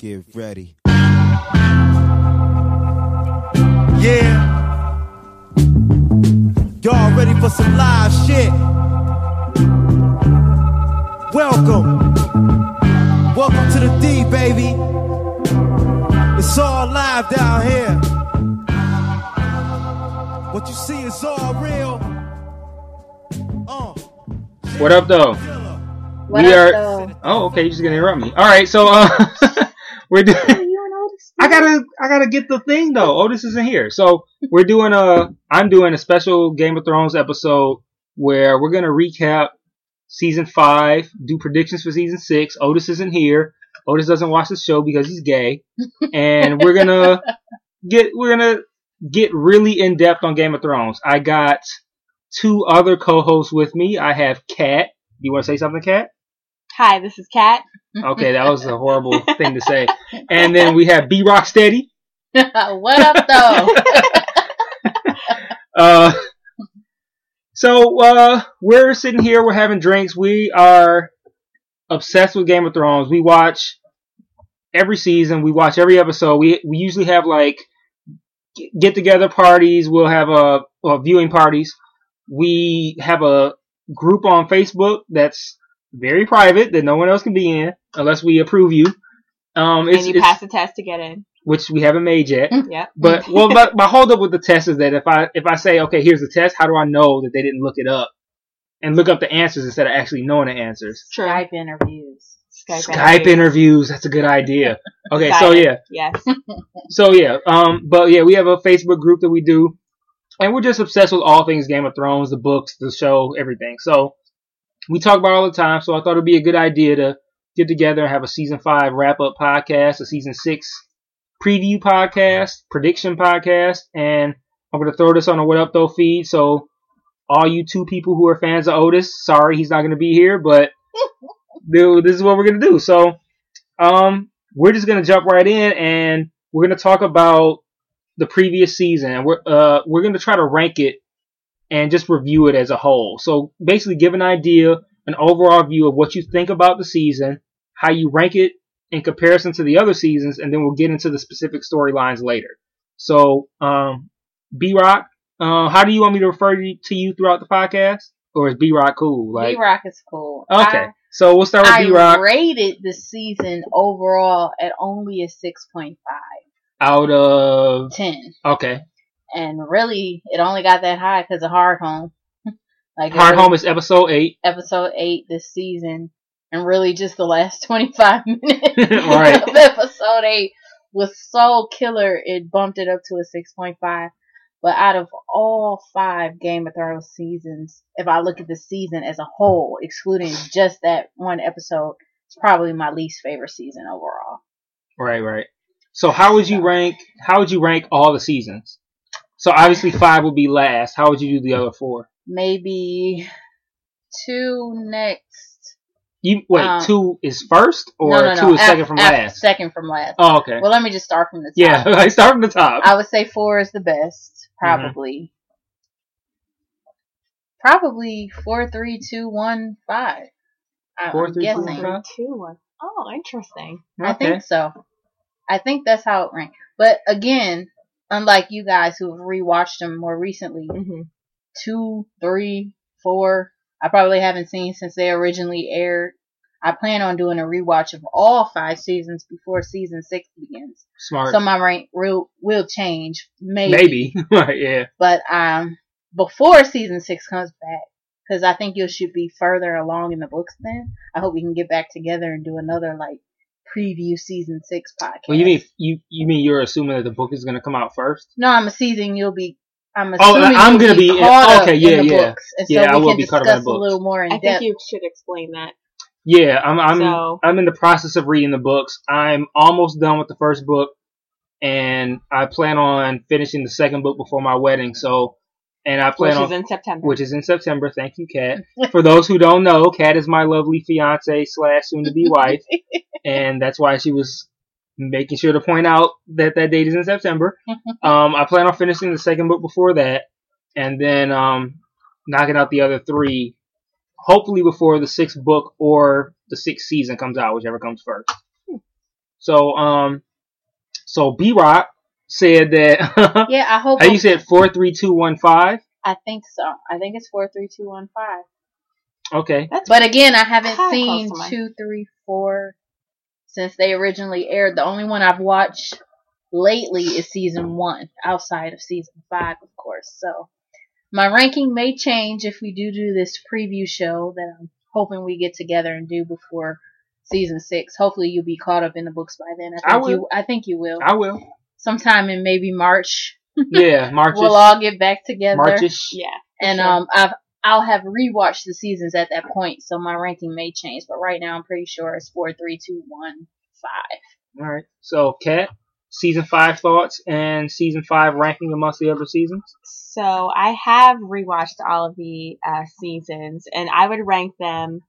Get ready. Yeah. Y'all ready for some live shit? Welcome. Welcome to the D, baby. It's all live down here. What you see is all real. Uh. What up, though? What we up, are. though? Oh, okay. You're just gonna interrupt me. All right. So, uh, we're doing. I gotta, I gotta get the thing though. Otis isn't here, so we're doing a. I'm doing a special Game of Thrones episode where we're gonna recap season five, do predictions for season six. Otis isn't here. Otis doesn't watch the show because he's gay, and we're gonna get, we're gonna get really in depth on Game of Thrones. I got two other co-hosts with me. I have Kat. You want to say something, Kat? Hi, this is Kat. Okay, that was a horrible thing to say. And then we have B Rock Steady. what up, though? Uh, so uh, we're sitting here, we're having drinks. We are obsessed with Game of Thrones. We watch every season. We watch every episode. We we usually have like get together parties. We'll have a uh, viewing parties. We have a group on Facebook that's very private that no one else can be in unless we approve you. Um, it's, and you it's- pass the test to get in. which we haven't made yet. yeah. But well, my, my hold up with the test is that if I if I say okay, here's the test, how do I know that they didn't look it up and look up the answers instead of actually knowing the answers? True. Skype interviews. Skype, Skype interviews. That's a good idea. Okay, so yeah, Yes. so yeah, um, but yeah, we have a Facebook group that we do, and we're just obsessed with all things Game of Thrones, the books, the show, everything. So we talk about it all the time. So I thought it'd be a good idea to get together and have a season five wrap up podcast, a season six preview podcast, prediction podcast, and I'm gonna throw this on the What Up Though feed. So all you two people who are fans of Otis, sorry he's not gonna be here, but dude, this is what we're gonna do. So um, we're just gonna jump right in and we're gonna talk about the previous season we're uh we're gonna try to rank it and just review it as a whole. So basically give an idea, an overall view of what you think about the season, how you rank it in comparison to the other seasons, and then we'll get into the specific storylines later. So um B Rock, uh, how do you want me to refer to you throughout the podcast? Or is B Rock cool? Like B-Rock is cool. Okay. So we'll start with I, B Rock I rated the season overall at only a 6.5, out of 10. okay. And really, it only got that high because of Hard Home. like Hard Home is episode eight. episode 8 this season. And really just the last 25 minutes Right. of episode 8 was so killer, it bumped it up to a 6.5. But out of all five Game of Thrones seasons, if I look at the season as a whole, excluding just that one episode, it's probably my least favorite season overall. Right, right. So how would you rank? How would you rank all the seasons? So obviously five would be last. How would you do the other four? Maybe two next. You wait. Um, two is first, or no, no, no. two is af- second from af- last. Second from last. oh, okay. Well, let me just start from the top. yeah, like start from the top. I would say four is the best, Mm-hmm. probably. Probably four, three, two, one, five. I, Four, I'm three, two, one, guessing. five? Two, one. Oh, interesting. I think so. I think that's how it ranked. But again, unlike you guys who have rewatched them more recently, Mm-hmm. two, three, four, I probably haven't seen since they originally aired. I plan on doing a rewatch of all five seasons before season six begins. Smart. So my rank will will change, maybe. Maybe. right. Yeah. But um, before season six comes back, because I think you should be further along in the books. Then I hope we can get back together and do another like preview season six podcast. Well, you mean you you mean you're assuming that the book is gonna come out first? No, I'm assuming you'll be. I'm oh, assuming Oh, I'm gonna be in- caught up okay, in yeah, the yeah. books, and Yeah, so I will be caught up in the discuss a little more in I think you should explain that. Yeah, I'm I'm So- I'm in the process of reading the books. I'm almost done with the first book, and I plan on finishing the second book before my wedding. So, and I plan Which on is in September. which is in September. Thank you, Kat. For those who don't know, Kat is my lovely fiance slash soon to be wife, and that's why she was making sure to point out that that date is in September. um, I plan on finishing the second book before that, and then um, knocking out the other three, hopefully before the sixth book or the sixth season comes out, whichever comes first. So um, so B Rock said that. Yeah, I hope. How you said four three two one five? I think so. I think it's four three two one five. Okay. That's But again, I haven't seen close to mine. two, three, four since they originally aired. The only one I've watched lately is season one, outside of season five, of course. So my ranking may change if we do do this preview show that I'm hoping we get together and do before season six. Hopefully, you'll be caught up in the books by then. I I will. you. I think you will. I will. Sometime in maybe March, Yeah, March. we'll all get back together. Marchish. yeah. And Sure. um, I've I'll have rewatched the seasons at that point, so my ranking may change. But right now, I'm pretty sure it's four, three, two, one, five. All right. So, Kat, season five thoughts and season five ranking amongst the other seasons. So I have rewatched all of the uh, seasons, and I would rank them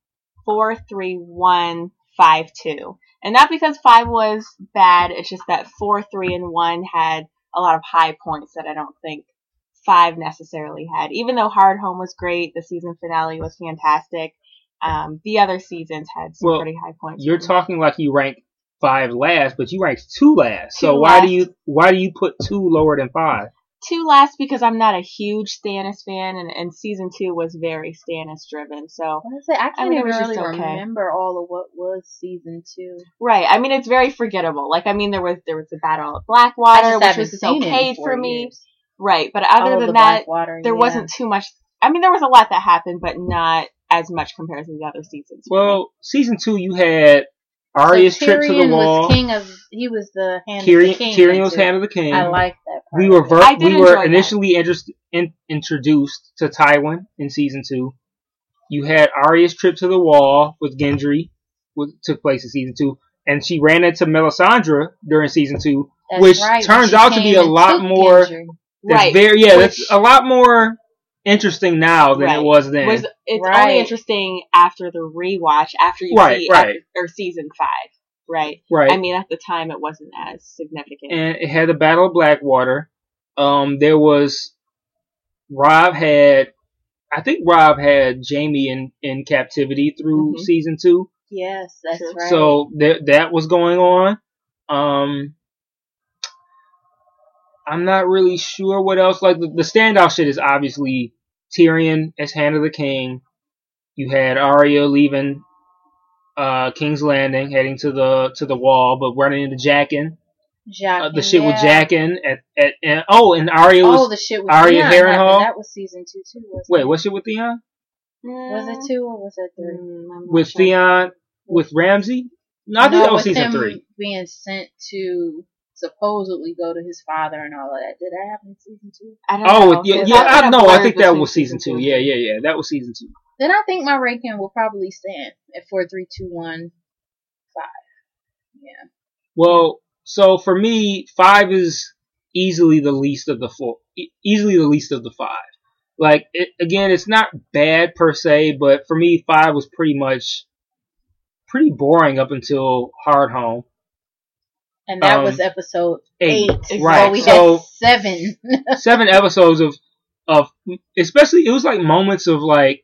four, three, one, five, two. And not because five was bad, it's just that four, three, and one had a lot of high points that I don't think five necessarily had. Even though Hard Home was great, the season finale was fantastic. Um, the other seasons had some Well, pretty high points. You're talking like you ranked five last, but you ranked two last. so why last. do you why do you put two lower than five? Two last because I'm not a huge Stannis fan, and, and season two was very Stannis driven. So Honestly, I can't mean, even really okay. remember all of what was season two. right, I mean it's very forgettable. Like I mean there was there was the battle at Blackwater, I which was seen it in okay four for me. years. Right, but other of than the that, Blackwater, there yeah. wasn't too much. I mean there was a lot that happened, but not as much compared to the other seasons. Well, season two you had Arya's so trip to the wall. Was king of he was the hand Tyrion, of the king. Tyrion was hand of the king. I like that. Part we were ver- I did we enjoy were that. initially interest- in- introduced to Tywin in season two. You had Arya's trip to the wall with Gendry, which took place in season two, and she ran into Melisandre during season two. That's which right, turns out to be a lot more- Gendry. That's right, very yeah, which that's a lot more interesting now than Right. it was then. was it's Right. only interesting after the rewatch after you Right, see right. ep- or season five. Right. right. I mean, at the time, it wasn't as significant. and it had the Battle of Blackwater. Um, there was Robb had, I think Robb had Jaime in in captivity through Mhm. season two. Yes, that's True. right. So that that was going on. Um, I'm not really sure what else. Like the, the standout shit is obviously Tyrion as Hand of the King. You had Arya leaving uh, King's Landing, heading to the to the wall, but running into Jaqen. Jaqen, Uh, the shit with yeah. Jaqen at, at and, oh, and Arya was Oh, the shit with Arya Theon Harrenhal? happened. That was season two too. Wasn't wait, it? what's it with Theon? Was it two or was it three? Mm, With sure. Theon with Ramsay? No, I think No, that was season three. Being sent to supposedly go to his father and all of that. Did that happen in season two? I don't Oh, know, yeah, 'cause yeah. that I kinda know. I think that was season two. Yeah, yeah, yeah. That was season two. Then I think my ranking will probably stand at four, three, two, one, five. Yeah. Well, so for me, five is easily the least of the four, easily the least of the five. Like it, again, it's not bad per se, but for me, five was pretty much pretty boring up until Hard Home. And that Um, was episode eight, eight. right, So we so- had seven. Seven episodes of of especially it was like moments of like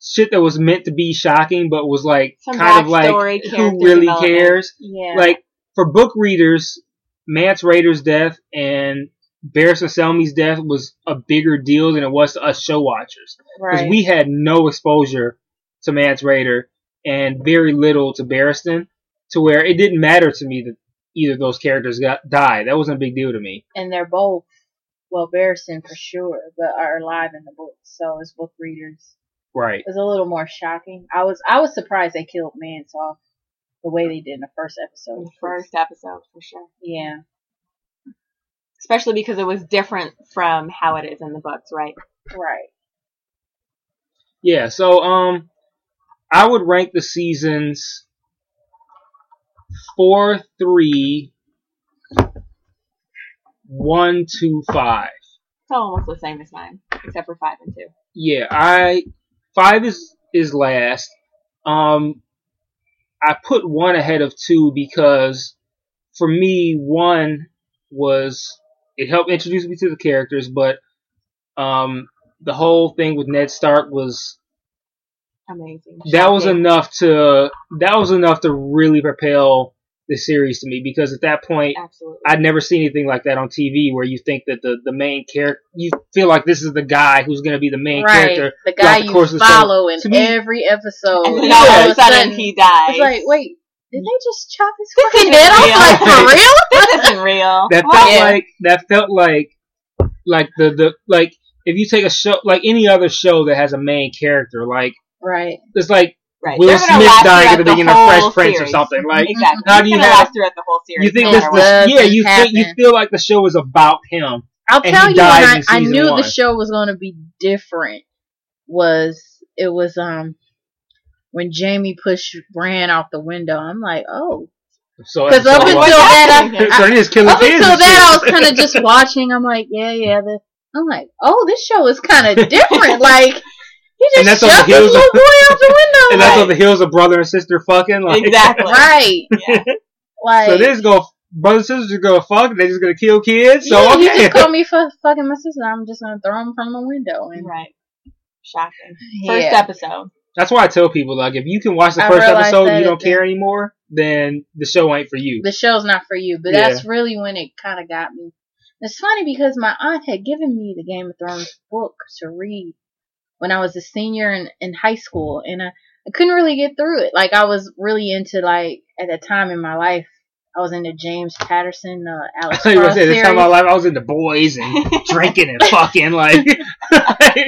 shit that was meant to be shocking, but was like Some kind of like who really cares. yeah. like for book readers, Mance Rayder's death and Barristan Selmy's death was a bigger deal than it was to us show watchers because right. we had no exposure to Mance Rayder and very little to Barristan, to where it didn't matter to me that either of those characters got died. That wasn't a big deal to me. and they're both well Barristan for sure, but are alive in the book. So as book readers, Right. it was a little more shocking. I was I was surprised they killed Mance off the way they did in the first episode. the first episode for sure. Yeah. Especially because it was different from how it is in the books, right? Right. Yeah. So um, I would rank the seasons four, three, one, two, five. It's almost the same as mine, except for five and two. Yeah, I five is is last. Um, I put one ahead of two because for me, one was it helped introduce me to the characters, but um, the whole thing with Ned Stark was Amazing. that was Shocking. enough to that was enough to really propel the series to me because at that point Absolutely. I'd never seen anything like that on TV where you think that the, the main character, you feel like this is the guy who's going to be the main right. character. The guy the you course of the show. follow in me- every episode. and then Yeah. all of a sudden he dies. It's like, wait, did they just chop his fucking head off? Like, for real? this isn't real. That felt Yeah. like, that felt like, like the, the, like, if you take a show, like any other show that has a main character, like, Right. it's like, Right. Will Smith dying at the beginning of Fresh Prince or something, like, exactly. how do you have- last throughout the whole series? you think this, was, yeah, you think, you feel like the show is about him. I'll tell you I, I knew one. the show was going to be different was it was um when Jaime pushed Bran out the window. I'm like, oh, So, because up until that, I, so he killing up kids until that, I was kind of just watching. I'm like, yeah, yeah. The, I'm like, oh, this show is kind of different. like he And just that's on the shoved this heels of- boy out the window. and that's like, on the heels of brother and sister fucking. Like, Exactly. right. Yeah. Like So they just go, brother and sister just go fuck, and they just gonna kill kids. So yeah, okay. he just called me for fucking my sister. I'm just gonna throw him from the window. And Right. Shocking. First yeah. episode. That's why I tell people like, if you can watch the I first episode and you don't care anymore, then the show ain't for you. the show's not for you. But Yeah. that's really when it kind of got me. It's funny because my aunt had given me the Game of Thrones book to read when I was a senior in, in high school, and I, I couldn't really get through it. Like I was really into like at that time in my life, I was into James Patterson, uh, Alex I was gonna Cross this time of my life, I was into boys and drinking and fucking like.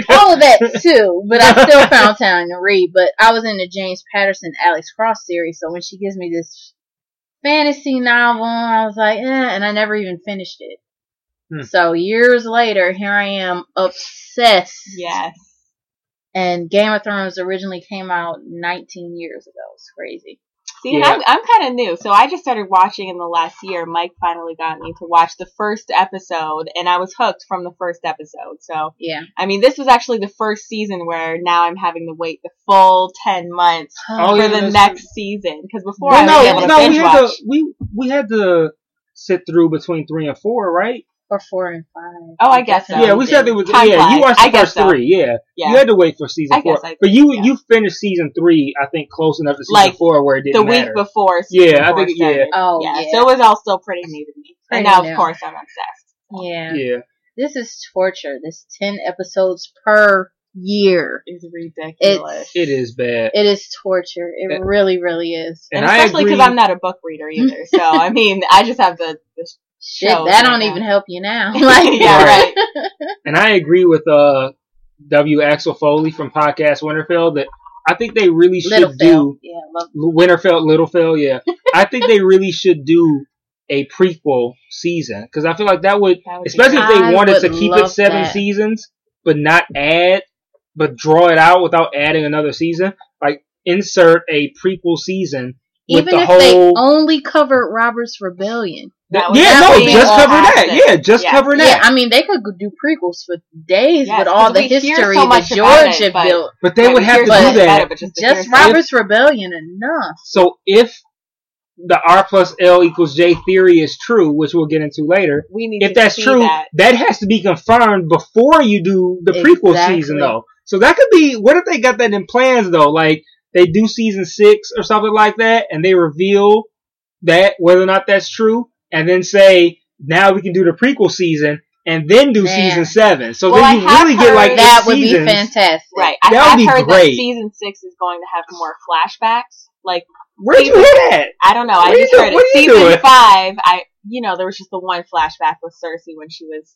all of that too, but I still found time to read. But I was in the James Patterson Alex Cross series, so when she gives me this fantasy novel, I was like, eh, and I never even finished it. Hmm. So years later, here I am obsessed. yes. And Game of Thrones originally came out 19 years ago. It's crazy. See, Yeah. I'm, I'm kind of new. So I just started watching in the last year. Mike finally got me to watch the first episode, and I was hooked from the first episode. So, Yeah. I mean, this was actually the first season where now I'm having to wait the full 10 months Oh, for yeah, the that's next season. Because before Well, I was no, able to no, binge we had watch. to we we had to sit through between three and four, right? Or four and five. Oh, I guess so. yeah, we said did. it was. Time yeah, you flies. watched the I first so. three. Yeah. Yeah. you had to wait for season I four. guess I- but you yeah. you finished season three, I think, close enough to season Like, four where it the didn't week matter. before. Yeah, season I four think- yeah. Oh, yeah. yeah. So it was all still pretty new to me. and now, new. of course, I'm obsessed. Yeah. yeah, This is torture. This 10 episodes per year. is ridiculous. it is bad. It is torture. It And- really, really is. And and I especially because I'm not a book reader either. So I mean, I just have the, the Shit, that don't now. even help you now. like, yeah, Right. right. And I agree with uh W. Axel Foley from Podcast Winterfell that I think they really should Little do Phil. Yeah, love Winterfell, Littlefell. Yeah, I think they really should do a prequel season because I feel like that would, That would be especially if they I wanted to keep it seven that. seasons, but not add, but draw it out without adding another season. Like insert a prequel season with Even the if whole. they only covered Robert's Rebellion. That would- yeah, no, just all cover that. access. Yeah, just Yeah. cover Yeah, that. I mean, they could do prequels for days Yes, with all the history so that much George it, had but- built. but they Right, would have to do that. it, just, Just some- Robert's Rebellion enough. So if the R plus L equals J theory is true, which we'll get into later, we need if to that's see true, that. that. has to be confirmed before you do the prequel Exactly. season, though. So that could be. What if they got that in plans though? Like they do season six or something like that, and they reveal that whether or not that's true, and then say now we can do the prequel season and then do Man. season seven. So Well, then you have really get like That eight would be fantastic. Right. I That would have be heard great. that season six is going to have more flashbacks. Like, Where'd you hear that? I don't know. What I just you heard do- it. are Season doing? five, I, you know, there was just the one flashback with Cersei when she was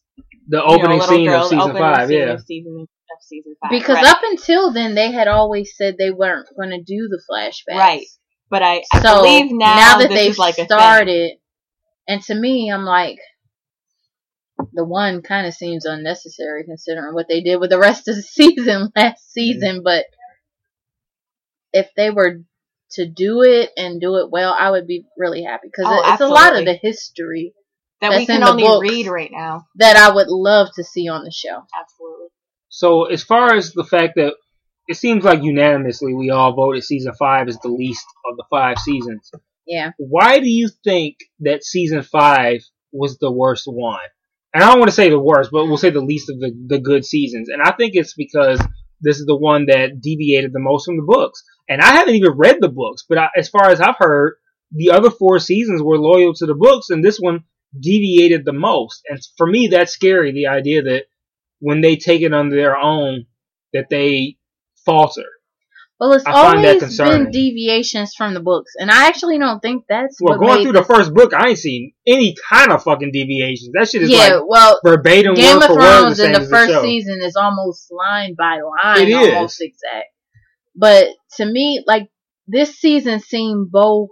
The you know, opening little scene girl, of season five, scene yeah. Of season, of season five. Because right. up until then, they had always said they weren't going to do the flashbacks. Right. But I, I so believe now, that this they've is like a thing. started, and to me, I'm like, the one kind of seems unnecessary considering what they did with the rest of the season last season. But if they were to do it and do it well, I would be really happy because Oh, it's a lot of the history that we that's in can the only read right now. that I would love to see on the show. Absolutely. So as far as the fact that it seems like unanimously we all voted season five is the least of the five seasons. Yeah. Why do you think that season five was the worst one? And I don't want to say the worst, but we'll say the least of the, the good seasons. And I think it's because this is the one that deviated the most from the books. And I haven't even read the books, but I, as far as I've heard, the other four seasons were loyal to the books, and this one deviated the most. And for me, that's scary. The idea that when they take it under their own, that they falter. Well, it's I find that always been deviations from the books, and I actually don't think that's Well, going through the first book, I ain't seen any kind of fucking deviations. That shit is Yeah, like well, verbatim Game word of for word the Thrones in the first show. season is almost line by line, It is. almost exact. But to me, like this season seemed both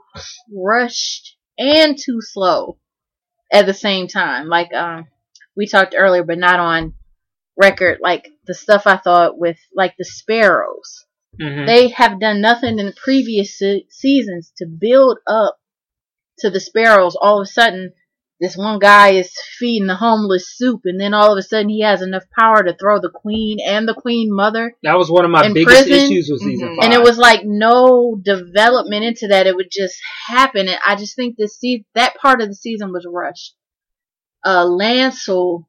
rushed and too slow at the same time. Like um, we talked earlier, but not on record. Like the stuff I thought with like the sparrows. Mhm. They have done nothing in the previous se- seasons to build up to the sparrows. All of a sudden, this one guy is feeding the homeless soup, and then all of a sudden he has enough power to throw the queen and the queen mother. That was one of my biggest prison. issues with season Mhm. five. And it was like no development into that. It would just happen. And I just think this se- that part of the season was rushed. Uh, Lancel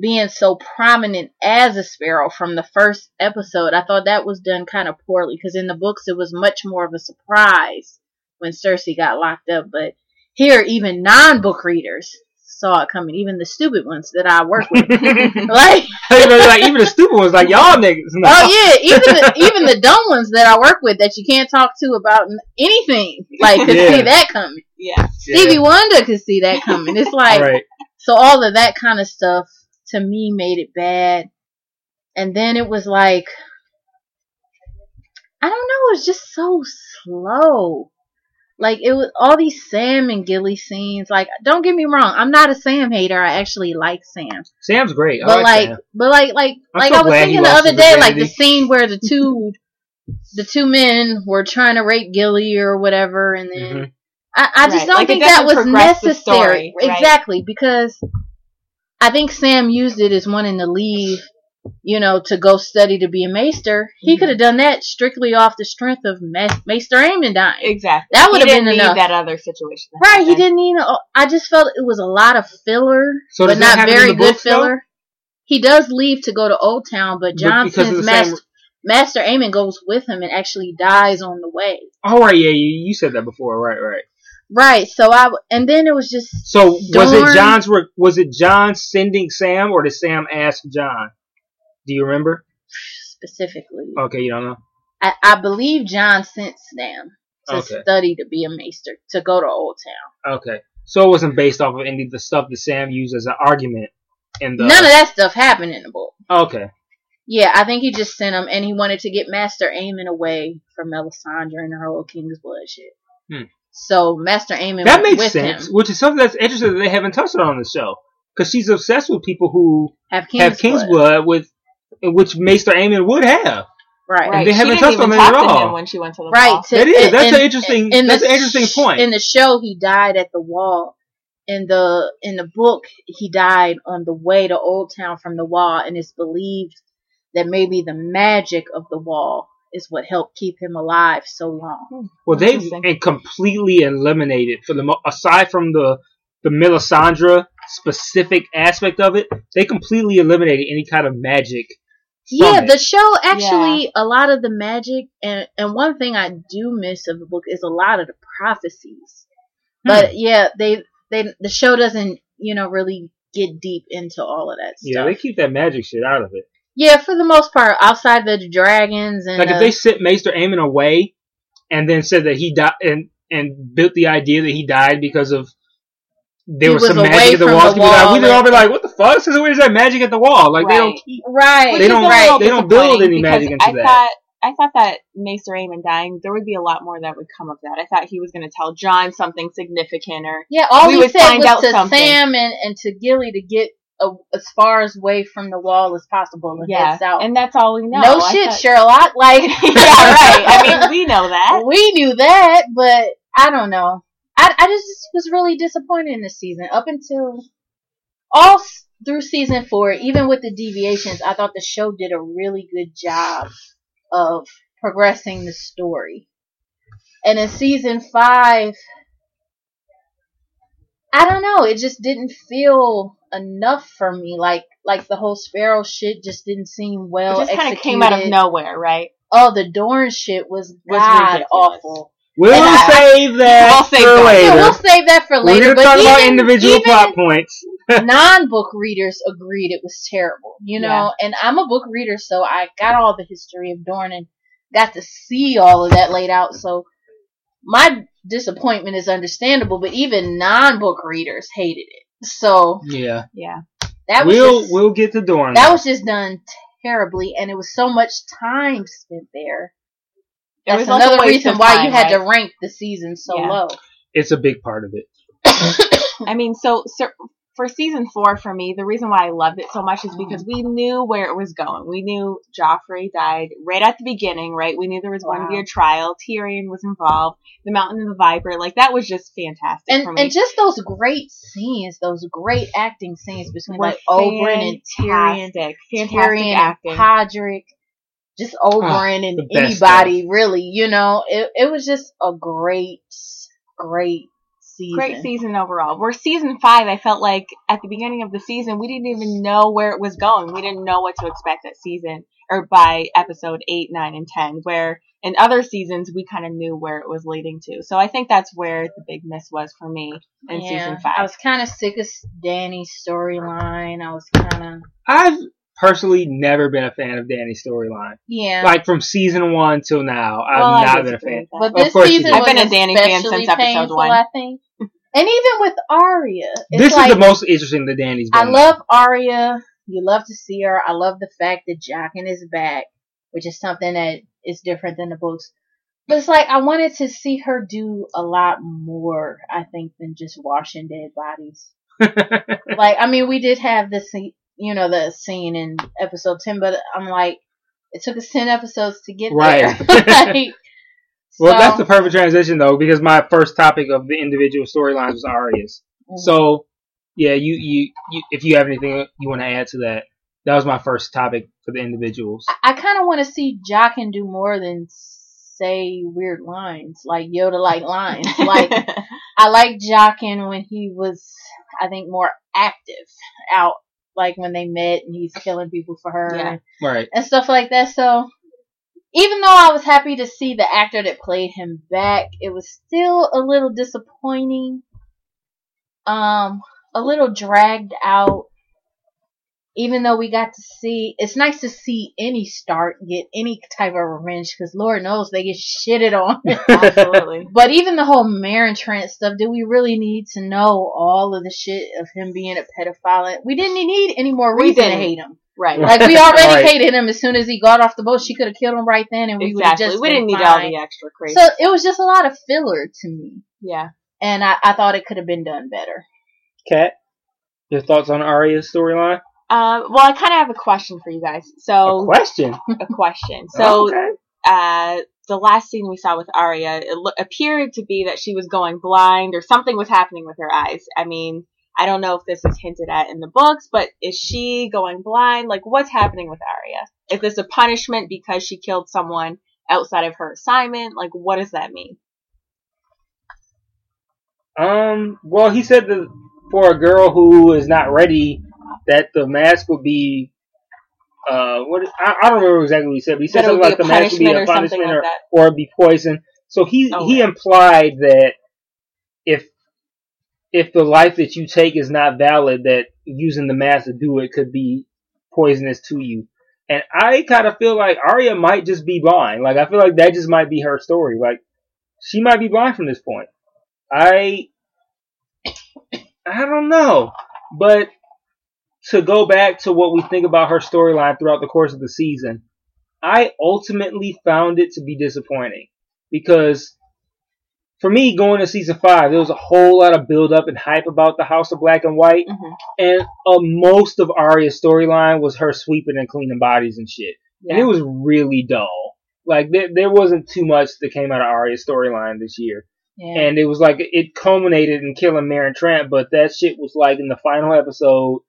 being so prominent as a sparrow from the first episode, I thought that was done kind of poorly because in the books it was much more of a surprise when Cersei got locked up. But here, even non-book readers saw it coming, even the stupid ones that I work with. like, like even the stupid ones, like y'all niggas. know. Oh yeah, even the, even the dumb ones that I work with that you can't talk to about anything, like could Yeah. see that coming. Yeah. Stevie Wonder could see that coming. It's like right. so all of that kind of stuff to me made it bad. And then it was like I don't know, it was just so slow. Like it was all these Sam and Gilly scenes. Like, don't get me wrong, I'm not a Sam hater. I actually like Sam. Sam's great. I But like, like, but like, like, I'm like so I was thinking the other day, like the scene where the two, the two men were trying to rape Gilly or whatever, and then Mhm. I, I just Right, don't like, think that was necessary. story, right. Exactly, because I think Sam used it as wanting to leave, you know, to go study to be a maester. He Mhm. could have done that strictly off the strength of Ma- Maester Aemon dying. Exactly. That would've been need enough. that other situation. to Right, he didn't even. I just felt it was a lot of filler, So but not very good books, though? filler. He does leave to go to Old Town, but But because of Johnson's the master, same- maester Aemon goes with him and actually dies on the way. Oh right, yeah, you, you said that before, right, right. Right. So I and then it was just So was it Jon's? Was it Jon sending Sam, or did Sam ask Jon? Do you remember? specifically. Okay, you don't know. I, I believe Jon sent Sam to Okay. study to be a maester to go to Old Town. Okay, so it wasn't based off of any of the stuff that Sam used as an argument in the. None of that stuff happened in the book. Okay, Yeah, I think he just sent him, and he wanted to get Maester Aemon away from Melisandre and her whole King's Blood shit. Hmm. So Maester Aemon that makes with sense. him. Which is something that's interesting that they haven't touched on the show because she's obsessed with people who Have King's, have King's Blood. blood, with which Maester Aemon would have. Right. Right. they she haven't touched on it at to all. him when she went to the Right. ball. to- That is- in- that's an interesting- in that's an interesting sh- point. In the show, he died at the wall. In the in the book, he died on the way to Old Town from the wall, and it's believed that maybe the magic of the wall is what helped keep him alive so long. Well, they've and completely eliminated for the mo- aside from the the Melisandre specific aspect of it, they completely eliminated any kind of magic. Yeah, it. the show actually a lot of the magic and and one thing I do miss of the book is a lot of the prophecies. Hmm. But yeah, they they the show doesn't you know really get deep into all of that stuff. Yeah, they keep that magic shit out of it. Yeah, for the most part, outside the dragons and Like uh, if they sent Maester Aemon away and then said that he died and and built the idea that he died because of there was was some magic at the the wall we'd all be like, "What the fuck? Since where's that magic at the wall?" Like they don't Right. keep. right, They don't- is little they don't build any magic into I that. thought I thought that Maester Aemon dying, there would be a lot more that would come of that. I thought he was going to tell Jon something significant, or yeah. All we he would said find was out to something. Sam and, and to Gilly to get a, as far as away from the wall as possible and yeah, head south. and that's all we know. no I shit, thought- Sherlock. Like, yeah, right. I mean, we know that. we knew that, but I don't know. I, I just was really disappointed in this season. Up until all through season four, even with the deviations, I thought the show did a really good job of progressing the story. And in season five, I don't know, it just didn't feel enough for me. Like, like the whole Sparrow shit just didn't seem well It just kind of came out of nowhere, right? Oh, the Dorn shit was Was god awful. We'll And I- save that We'll save for that. later. Yeah, we'll save that for later. We're later. gonna but talk about individual even plot points. non-book readers agreed it was terrible, you know. Yeah. And I'm a book reader, so I got all the history of Dorn and got to see all of that laid out. So my disappointment is understandable, but even non-book readers hated it. So Yeah, Yeah. that was we'll just, we'll get to Dorn. that was just done terribly, and it was so much time spent there. It That's was like another reason why time, you had to rank the season so Yeah. low. it's a big part of it. I mean, so, so for season four, for me, the reason why I loved it so much is because we knew where it was going. We knew Joffrey died right at the beginning, right? We knew there was going to be a trial. Tyrion was involved. The Mountain and the Viper, like that was just fantastic And for me. and just those great scenes, those great acting scenes between Were like Oberyn and Tyrion, fantastic, fantastic Tyrion acting. and Podrick, just ah, Oberyn and the best anybody really, you know, it it was just a great, great season. Great season overall. Where season five, I felt like at the beginning of the season, we didn't even know where it was going. We didn't know what to expect at season or by episode eight, nine, and ten. Where in other seasons, we kind of knew where it was leading to. So I think that's where the big miss was for me in Yeah, season I was kind of sick of Dany's storyline. I was kind of I've personally never been a fan of Dany's storyline. yeah. Like from season one till now, I've Well, not been a fan. with that. but Of this course season. I've been a Danny fan since episode painful, one. I think. And even with Arya, it's this like, is the most interesting that Dany's been. I love Arya. You love to see her. I love the fact that Jaqen is back, which is something that is different than the books. But it's like I wanted to see her do a lot more, I think, than just washing dead bodies. Like, I mean, we did have the scene, you know, the scene in episode 10, but I'm like, it took us 10 episodes to get Right. there. like, well, so- that's the perfect transition though, because my first topic of the individual storylines was Arya's. Mhm. So, yeah, you, you, you, if you have anything you want to add to that, that was my first topic for the individuals. I kind of want to see Jaqen do more than say weird lines, like Yoda like lines. Like, I like Jaqen when he was, I think, more active out, like when they met and he's killing people for her Yeah. and, Right. and stuff like that. So, even though I was happy to see the actor that played him back, it was still a little disappointing. Um, a little dragged out. Even though we got to see, it's nice to see any start get any type of revenge because Lord knows they get shitted on. Absolutely. But even the whole Meryn Trant stuff, do we really need to know all of the shit of him being a pedophile? We didn't need any more We reason to didn't. hate him. Right. Like we already Right. hated him as soon as he got off the boat. She could have killed him right then, and we would have just We been didn't need all the extra crazy. So it was just a lot of filler to me, yeah. and I, I thought it could have been done better. Kat, your thoughts on Arya's storyline? Um, well, I kind of have a question for you guys. So A question. a question. So, okay. uh, the last scene we saw with Arya, it lo- appeared to be that she was going blind or something was happening with her eyes. I mean, I don't know if this is hinted at in the books, but is she going blind? Like, what's happening with Arya? Is this a punishment because she killed someone outside of her assignment? Like, what does that mean? Um. Well, he said that for a girl who is not ready, that the mask would be. Uh, what I, I don't remember exactly what he said, but he said something like the mask would be a punishment like or, or be poison. So he Oh, he right. implied that if if the life that you take is not valid, that using the mask to do it could be poisonous to you. And I kind of feel like Arya might just be blind. Like I feel like that just might be her story. Like she might be blind from this point. I I don't know, but to go back to what we think about her storyline throughout the course of the season, I ultimately found it to be disappointing because for me going to season five, there was a whole lot of build up and hype about the House of Black and White, hmm and uh, most of Arya's storyline was her sweeping and cleaning bodies and shit, and it was really dull. Like there, there wasn't too much that came out of Arya's storyline this year. Yeah. and it was like it culminated in killing Meryn Trant, but that shit was like in the final episode,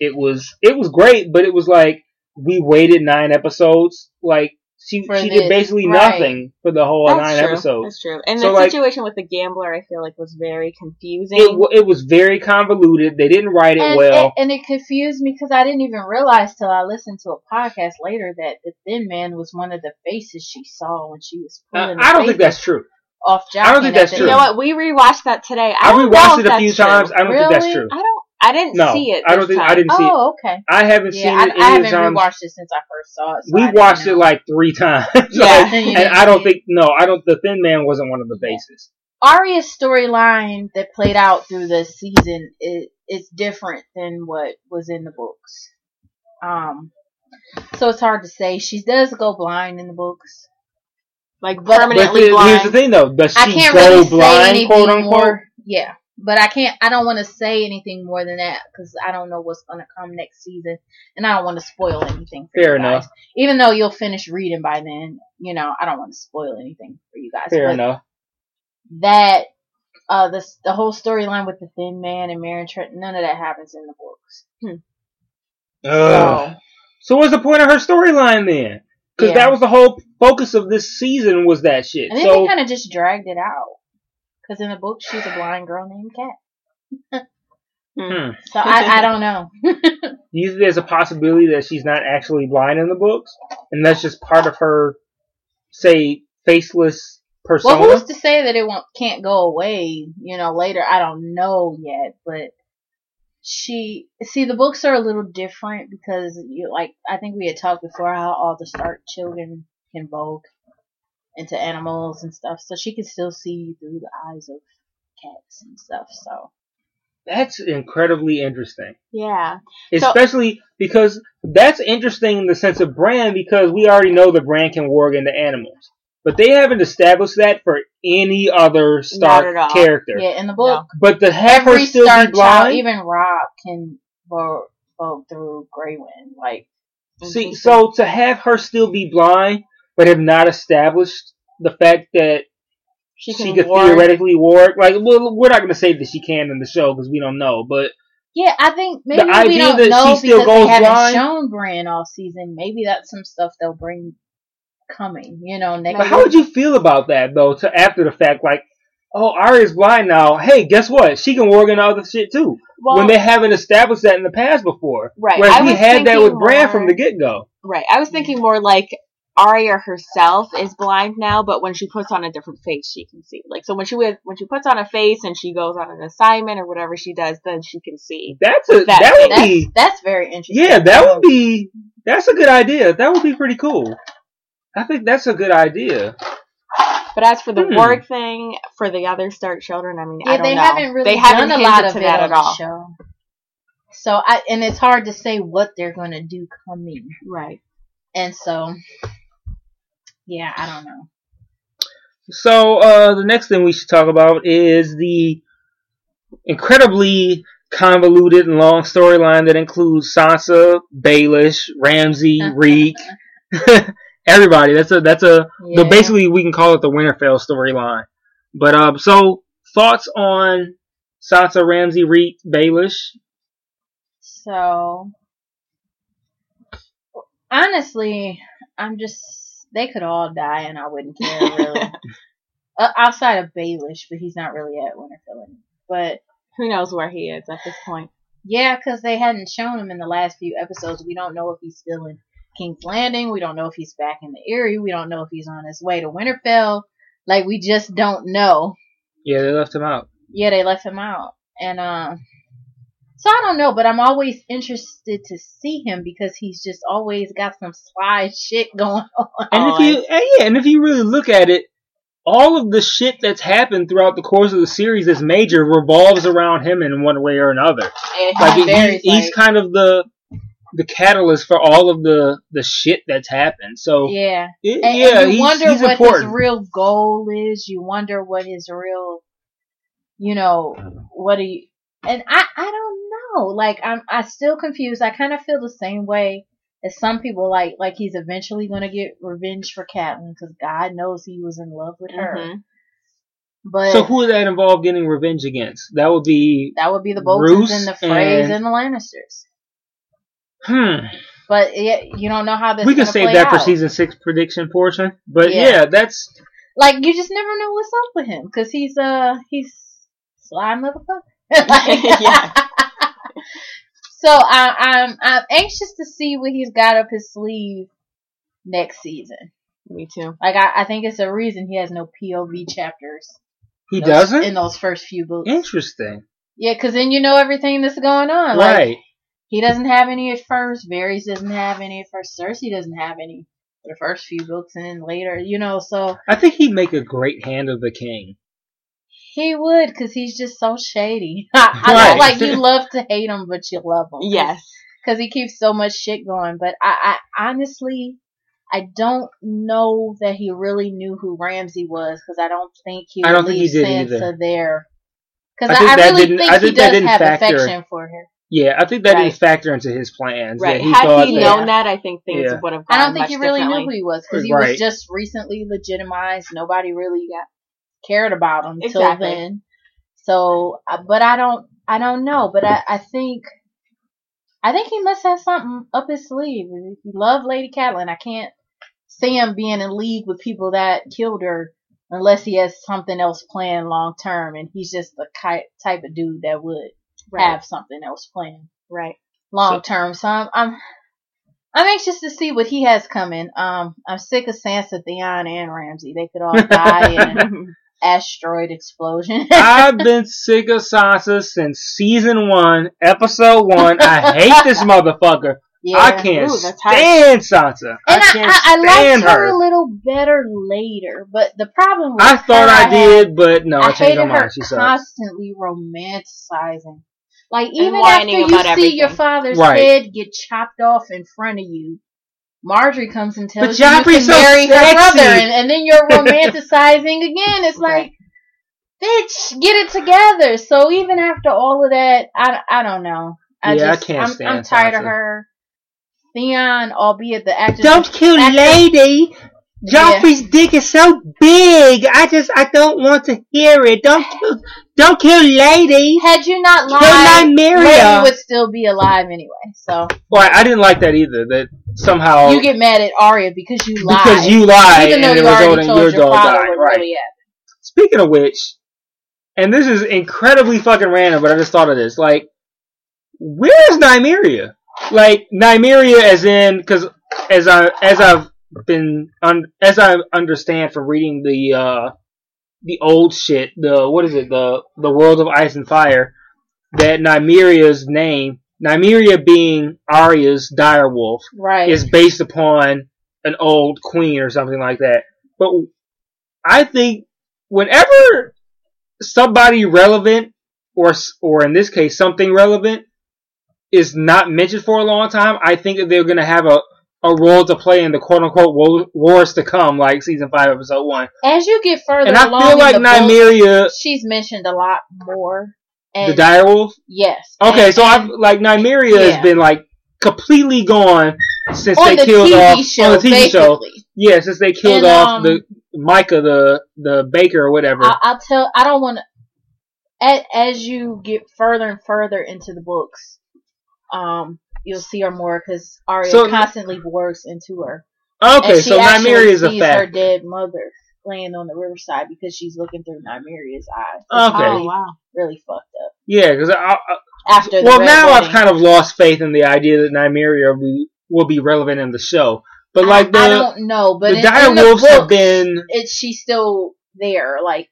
it was it was great, but it was like we waited nine episodes, like she For she this, did basically right. nothing for the whole That's nine true. episodes. That's true. And So, the like- situation with the gambler, I feel like, was very confusing. It it was very convoluted. They didn't write it and, well. and, and it confused me because I didn't even realize till I listened to a podcast later that the Thin Man was one of the faces she saw when she was Uh, pulling. the I don't think that's true. off job. I don't think that's true. You know what? We rewatched that today. I I rewatched it a few true. times. I don't think that's true. I don't. I didn't No, see it. I don't think- I didn't see it. Oh, okay. I haven't Yeah, seen I, it. I haven't on. rewatched it since I first saw it. so We watched it like three times. Yeah. Like, Then and I don't think no, I don't. The Thin Man wasn't one of the bases. Arya's storyline that played out through the season is it's different than what was in the books. Um, so it's hard to say. She does go blind in the books. Like But- But permanently the- blind. here's the thing, though: does she go really blind, quote unquote? more. Yeah, but I can't. I don't want to say anything more than that because I don't know what's gonna come next season, and I don't want to spoil anything. For Fair you guys. enough. Even though you'll finish reading by then, you know I don't want to spoil anything for you guys. Fair but enough. That uh, the the whole storyline with the Thin Man and Marion Trent, none of that happens in the books. Ugh. So what's the point of her storyline then? Because Yeah. that was the whole focus of this season was that shit. And then So they kind of just dragged it out. Because in the book, she's a blind girl named Cat. hmm. So I, I don't know. do there's a possibility that she's not actually blind in the books, and that's just part of her, say, faceless persona? well, who's to say that it won't can't go away? You know, later. I don't know yet, but she see the books are a little different because you like I think we had talked before how all the Stark children can vogue into animals and stuff, so she can still see through the eyes of cats and stuff. So That's incredibly interesting. yeah. So- Especially because that's interesting in the sense of Bran because we already know the Bran can warg into animals. But they haven't established that for any other Not Stark character. yeah, in the book, But to have her every still Stark be blind, child, even Robb, can vogue, vogue through Grey Wind. Like see, mm-hmm. so to have her still be blind, but have not established the fact that she she, could theoretically warg, like, well, we're not going to say that she can in the show because we don't know, but Yeah, I think maybe we idea don't that know she still because goes they haven't blind- shown Bran all season. Maybe that's some stuff they'll bring coming. You know, next. But how would you feel about that though? To after the fact, like, oh, Arya's blind now. Hey, guess what? She can work in other shit too. Well, when they haven't established that in the past before. Right. Whereas I we had that with Bran more- from the get go. right. I was thinking more like Arya herself is blind now, but when she puts on a different face, she can see. Like so, when she with- when she puts on a face and she goes on an assignment or whatever she does, then she can see. That's a That- that would That's be that's very interesting. yeah, that would be that's a good idea. That would be pretty cool. I think that's a good idea. But as for the Hmm. work thing for the other Stark children, I mean, Yeah, I don't they know. haven't really they haven't done a lot hinted of to it that on at the all. show. So I and it's hard to say what they're going to do coming, Right. and so yeah, I don't know. So uh, the next thing we should talk about is the incredibly convoluted and long storyline that includes Sansa, Baelish, Ramsay, Reek, everybody. That's a that's a Yeah. the basically we can call it the Winterfell storyline. But um, so thoughts on Sansa, Ramsay, Reek, Baelish? So honestly, I'm just they could all die and I wouldn't care really. uh, outside of Baelish, but he's not really at Winterfell anymore. But Who knows where he is at this point? yeah, because they hadn't shown him in the last few episodes. We don't know if he's still in King's Landing. We don't know if he's back in the Eyrie. We don't know if he's on his way to Winterfell. Like we just don't know. Yeah, they left him out. Yeah, they left him out, and um, so I don't know, but I'm always interested to see him because he's just always got some sly shit going on. And if you and yeah, and if you really look at it, all of the shit that's happened throughout the course of the series is major revolves around him in one way or another. Like he's he, he's like- kind of the the catalyst for all of the the shit that's happened. So yeah, it- and, yeah, and you he's, wonder he's what important. his real goal is. You wonder what his real, you know, what he. And I, I don't know. Like I'm, I still confused. I kind of feel the same way as some people. Like, like he's eventually gonna get revenge for Catelyn because God knows he was in love with her. Mhm. But so who would that involve getting revenge against? That would be that would be the Boltons Roose and the Freys and- and the Lannisters. hmm. But yeah, you don't know how this. We can save play that for season six prediction portion. But Yeah. yeah, that's Like you just never know what's up with him because he's uh he's sly motherfucker. like, Yeah. So I, I'm I'm anxious to see what he's got up his sleeve next season. Me too. Like I, I think it's a reason he has no POV chapters. He those- doesn't. in those first few books. Interesting. Yeah, because then you know everything that's going on. Like Right. he doesn't have any at first. Varys doesn't have any at first. Cersei doesn't have any for the first few books, and then later, you know. So I think he'd make a great hand of the king. He would, because he's just so shady. I, I Right. like you love to hate him, but you love him. Yes. because he keeps so much shit going. But I, I honestly, I don't know that he really knew who Ramsay was because I don't think he. I don't would think he did Sansa either. there. Because I think I, I that really didn't- think I he think that does didn't have factor- affection for her. Yeah, I think that Right. didn't factor into his plans. Right. He Had he that, known that, I think things Yeah. would have gone I don't think much he really knew who he was because he Right. was just recently legitimized. Nobody really cared about him until Exactly. then. So, uh, but I don't, I don't know. But I, I think, I think he must have something up his sleeve. If he loved Lady Catelyn, I can't see him being in league with people that killed her unless he has something else planned long term. And he's just the type of dude that would Right. have something else planned Right. long term. So I'm, I'm I'm anxious to see what he has coming. Um, I'm sick of Sansa, Theon, and Ramsay. They could all die in an asteroid explosion. I've been sick of Sansa since season one, episode one. I hate this motherfucker. yeah. I can't Ooh, that's harsh. stand Sansa. And I I, can't I, I stand liked her. her. a little better later, but the problem with I thought her, I had- did, but no, I I changed my hated her mind. She sucks. constantly romanticizing. Like even after you about see your father's Right. head get chopped off in front of you, Margaery comes and tells But you you Joffrey's can so marry her brother, and, and then you're romanticizing again. It's like, bitch, get it together. So even after all of that, I, I don't know. I Yeah, I can't I'm, stand I'm tired of her. Theon, albeit the actor. Don't kill actor- lady. Joffrey's dick is so big. I just I don't want to hear it. Don't kill don't kill lady. Had you not Kill lied, Nymeria. Lady would still be alive anyway. So Well, I didn't like that either. That somehow you get mad at Arya because you lied. because you lied even though and it you was already told your your dog father died. Right. really. Speaking of which, and this is incredibly fucking random, but I just thought of this. Like, where's Nymeria? Like Nymeria, as in because as I as I've been un, as I understand from reading the uh the old shit, the what is it, the the World of Ice and Fire, that Nymeria's name, Nymeria being Arya's direwolf, Right. is based upon an old queen or something like that. But I think whenever somebody relevant, or or in this case something relevant, is not mentioned for a long time, I think that they're gonna have a a role to play in the quote unquote wars to come, like season five, episode one. As you get further And I along feel like book, Nymeria, she's mentioned a lot more. And the direwolf. yes. Okay, And- so I've like Nymeria Yeah. has been like completely gone since on they the killed TV off show, on the TV show. Yeah, since they killed And, off um, the Mycah, the the baker or whatever. I, I'll tell. I don't want to. As, as you get further and further into the books, um, you'll see her more because Arya So- constantly works into her. okay, so Nymeria is a sees her dead mother laying on the riverside because she's looking through Nymeria's eyes. Okay. Really, Oh wow. really fucked up. Yeah, because I, I, After the well now Wedding. I've kind of lost faith in the idea that Nymeria will be, will be relevant in the show. But like the I, I don't know, but the in, in dire wolves have been it's she's still there, like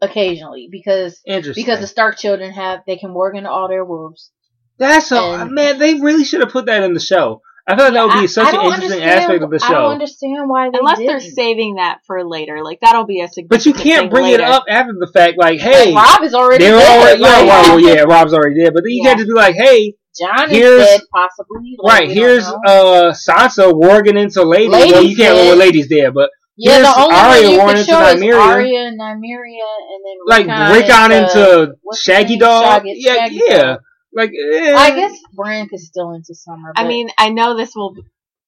occasionally because interesting. because the Stark children have they can work into all their wolves. That's a and- man. They really should have put that in the show. I thought that would be I- such I an interesting aspect of the show. I don't understand why they Unless didn't. they're saving that for later, like that'll be a significant. But you can't thing bring later. it up after the fact. Like, Like, hey, Robb is already they're dead. already. like, Yeah, well, yeah, Robb's already dead. But then you Yeah. got to be like, hey, Jon is here's- dead, possibly. Like, right here's uh Sansa warging into Lady. well, you can't. Well, dead. Lady's dead, but yeah, here's the only Arya one you warning could show is Nymeria. Arya and Nymeria, and then like Rickon Rickon into what's his Shaggy name? Dog. Shaggy- yeah, Shaggy yeah. Dog. Like, eh. I guess Bran is still into Summer. I mean, I know this will.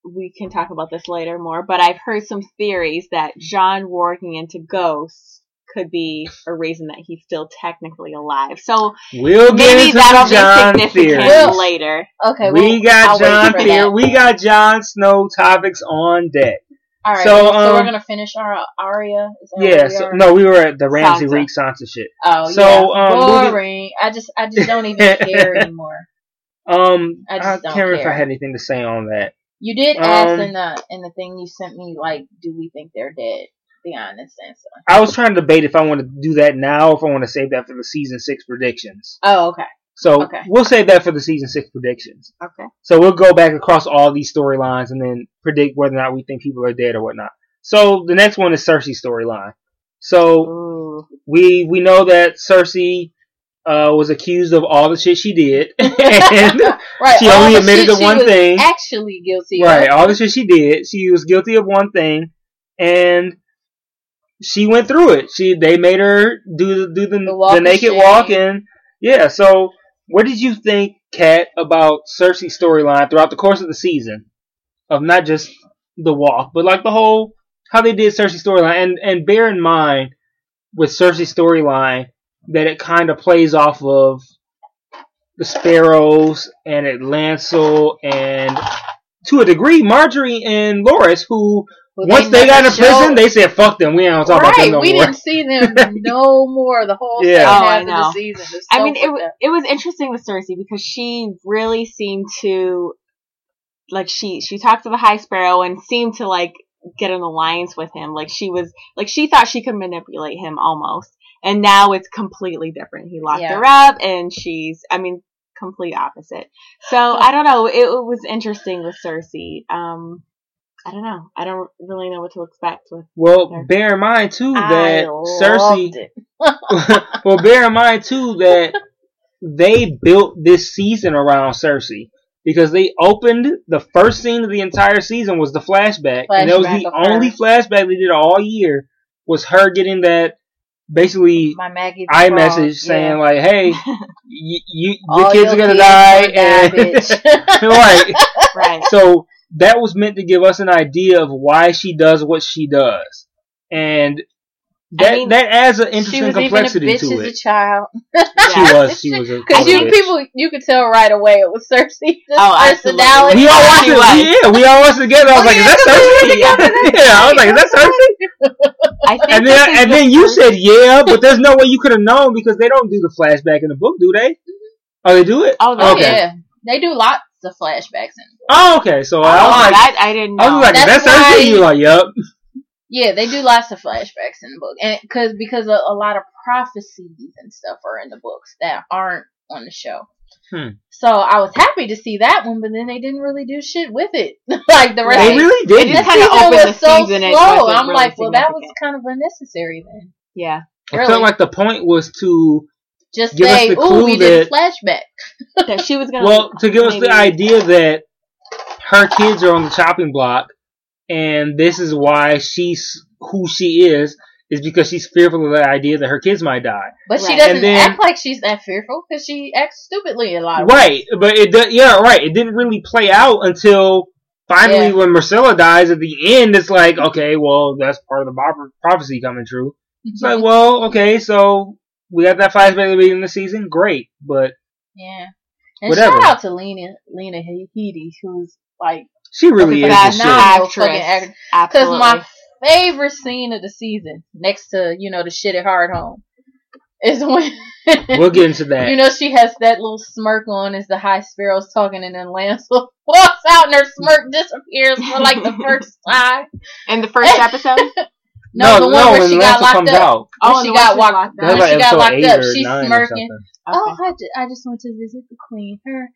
We can talk about this later more, but I've heard some theories that Jon warging into Ghosts could be a reason that he's still technically alive. So we'll get maybe into that'll the Jon be significant theory. Later. okay, We well, got I'll wait Jon for theory. that. We got Jon Snow topics on deck. All right, so, so, um, we're gonna finish our. Is that Yeah. So, no, we were at the Ramsay Sansa. Reek Sansa shit. Oh so, yeah, um, boring. I just, I just don't even care anymore. Um, I I, just can't don't remember if I had anything to say on that. You did ask Um, in the in the thing you sent me, like, do we think they're dead? The honest answer. I was trying to debate if I want to do that now or if I want to save that for the season six predictions. Oh, okay. So Okay. we'll save that for the season six predictions. Okay. So we'll go back across all these storylines and then predict whether or not we think people are dead or whatnot. So the next one is Cersei's storyline. So Ooh. we we know that Cersei uh, was accused of all the shit she did, and Right. She only admitted to one was thing. Actually guilty. right, all the shit she did, she was guilty of one thing, and she went through it. She they made her do do the The the naked walk, and yeah. So what did you think, Kat, about Cersei's storyline throughout the course of the season, of not just the walk, but like the whole how they did Cersei's storyline, and and bear in mind with Cersei's storyline that it kind of plays off of the Sparrows and Lancel and to a degree Margaery and Loras who Well, once they, got never in prison they said fuck them we don't talk about them right, no we more didn't see them no more the whole Yeah. second Oh, I half of the season. It's I mean, it, fucked it was interesting with Cersei because she really seemed to, like, she, she talked to the High Sparrow and seemed to, like, get an alliance with him. Like, she was, like, she thought she could manipulate him almost. And now it's completely different. He locked Yeah. her up and she's, I mean, complete opposite. So, I don't know. It, it was interesting with Cersei. Um, I don't know. I don't really know what to expect with. well Okay. bear in mind too that Cersei well bear in mind too that they built this season around Cersei because they opened the first scene of the entire season was the flashback, and that was the of her. only flashback they did all year was her getting that basically My Maggy. I Frog, message saying yeah. like, "Hey, you, you your kids your are gonna kids die," and right. Right. So that was meant to give us an idea of why she does what she does, and that I mean, that adds an she interesting was even a complexity bitch to as it. a child. She Yeah. was. She was Because you bitch. people, you could tell right away it was Cersei. Just Oh, absolutely. personality. We all watched it. was. Yeah, we all watched it together. I was Oh, like, yeah, "Is that we Cersei?" together, yeah, I was like, "Is that right. Cersei?" And then and then you said, "Yeah," but there's no way you could have known because they don't do the flashback in the book, do they? Oh, they do it. Oh, they okay. yeah, they do lots of flashbacks in. Oh, okay. So Oh, I was like, that I didn't know. I was like, "Is that That's why- You like, yep. Yeah, they do lots of flashbacks in the book, and because because a, a lot of prophecies and stuff are in the books that aren't on the show. Hmm. So I was happy to see that one, but then they didn't really do shit with it. like the rest. They really did. They This just kinda season opened was the so season, it slow. wasn't I'm really like, well, that was kind of unnecessary then. yeah. I Really? felt like the point was to Just give us say, the ooh, clue we did a flashback. That she was gonna. well to give us the idea that her kids are on the chopping block, and this is why she's who she is is because she's fearful of the idea that her kids might die. But she doesn't then- act like she's that fearful because she acts stupidly a lot of Right, but it do- yeah, right. It didn't really play out until finally Yeah. when Myrcella dies at the end. It's like okay, well that's part of the prophecy coming true. It's like mm-hmm. well, okay, so we got that flashback at the beginning of the season, great, but Yeah. And Whatever. shout out to Lena Lena Headey, who's like she really is the Fast actress. fucking actor. Absolutely. Because my favorite scene of the season, next to you know the shit at Hardhome, is when We'll get into that. you know she has that little smirk on as the High Sparrow's talking, and then Lancel walks out and her smirk disappears for like the first time. In the first episode. No, the one where she got Lancel locked up. out. Oh, she got one walked- locked That when she got locked up, she's smirking. Oh, I, ju- I just went to visit the queen. Her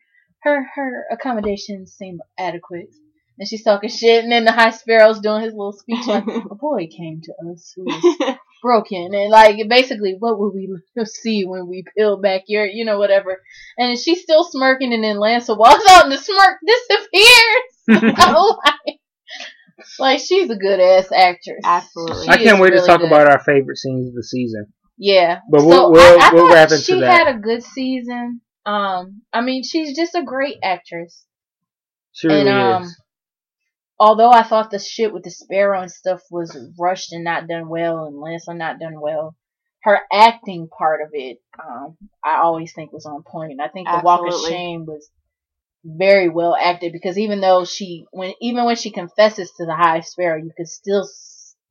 her her accommodations seem adequate. And she's talking shit, and then the High Sparrow's doing his little speech like, a boy came to us who was broken, and like basically, what will we see when we peel back your, you know, whatever. And she's still smirking, and then Lancel walks out, and the smirk disappears. I'm like, like she's a good ass actress. Absolutely. She I can't is wait to talk good. about our favorite scenes of the season. Yeah, But we'll- we'll- I, I we'll wrap into she that. had a good season. Um, I mean, she's just a great actress. She really and um, is. although I thought the shit with the sparrow and stuff was rushed and not done well, and Lancel not done well, her acting part of it, um, I always think was on point. I think the Walk of Shame was very well acted because even though she, when even when she confesses to the High Sparrow, you can still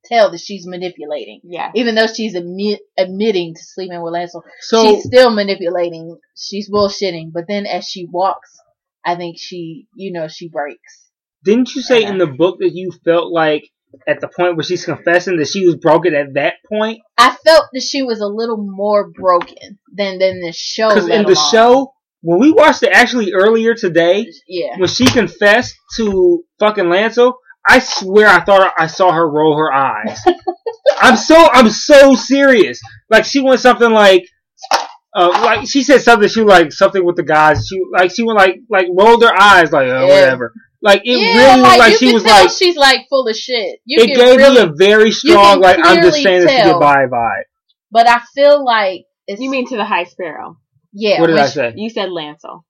tell that she's manipulating. yeah. Even though she's admit, admitting to sleeping with Lancel, So she's still manipulating. She's bullshitting. But then as she walks, I think she, you know, she breaks. Didn't you say Yeah. in the book that you felt like at the point where she's confessing that she was broken at that point? I felt that she was a little more broken than than the show. Because in the alone. show, when we watched it actually earlier today, yeah, when she confessed to fucking Lancel, I swear I thought I saw her roll her eyes. I'm so I'm so serious. Like she went something like. Uh, like she said something, she was like something with the guys. She like she went like like rolled her eyes like oh, Yeah. whatever. Like it yeah, really like, was like she was like she's like full of shit. You it gave really, me a very strong like I'm just clearly saying this to get by vibe. but I feel like it's You mean to the High Sparrow? Yeah. What did I say? You said Lancel.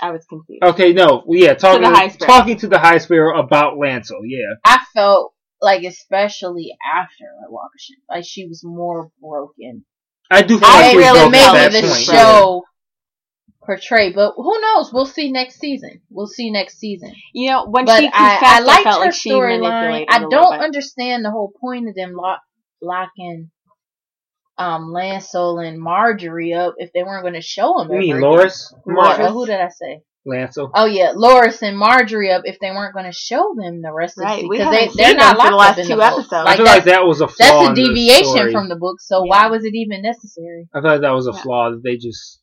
I was confused. Okay, no, yeah, talking the High Sparrow. talking to the High Sparrow about Lancel. Yeah, I felt like especially after like Walker shit, like she was more broken. I do feel I like really broken maybe felt that the point. show portray, but who knows? We'll see next season. We'll see next season. You know, when But she confessed, I, I I, felt her like she storyline. manipulated I a little don't understand the whole point of them lock, locking um Lancel and Margaery up if they weren't going to show them. You mean. Loras? Mar- Loras. who did I say? Lancel. Oh yeah, Loras and Margaery up if they weren't going to show them the rest Right, of the we because haven't they they're not them for the last up in two the book. episodes. I Like feel like that was a flaw. that's a in the deviation from the book. So Yeah. why was it even necessary? I thought like that was a Yeah. flaw that they just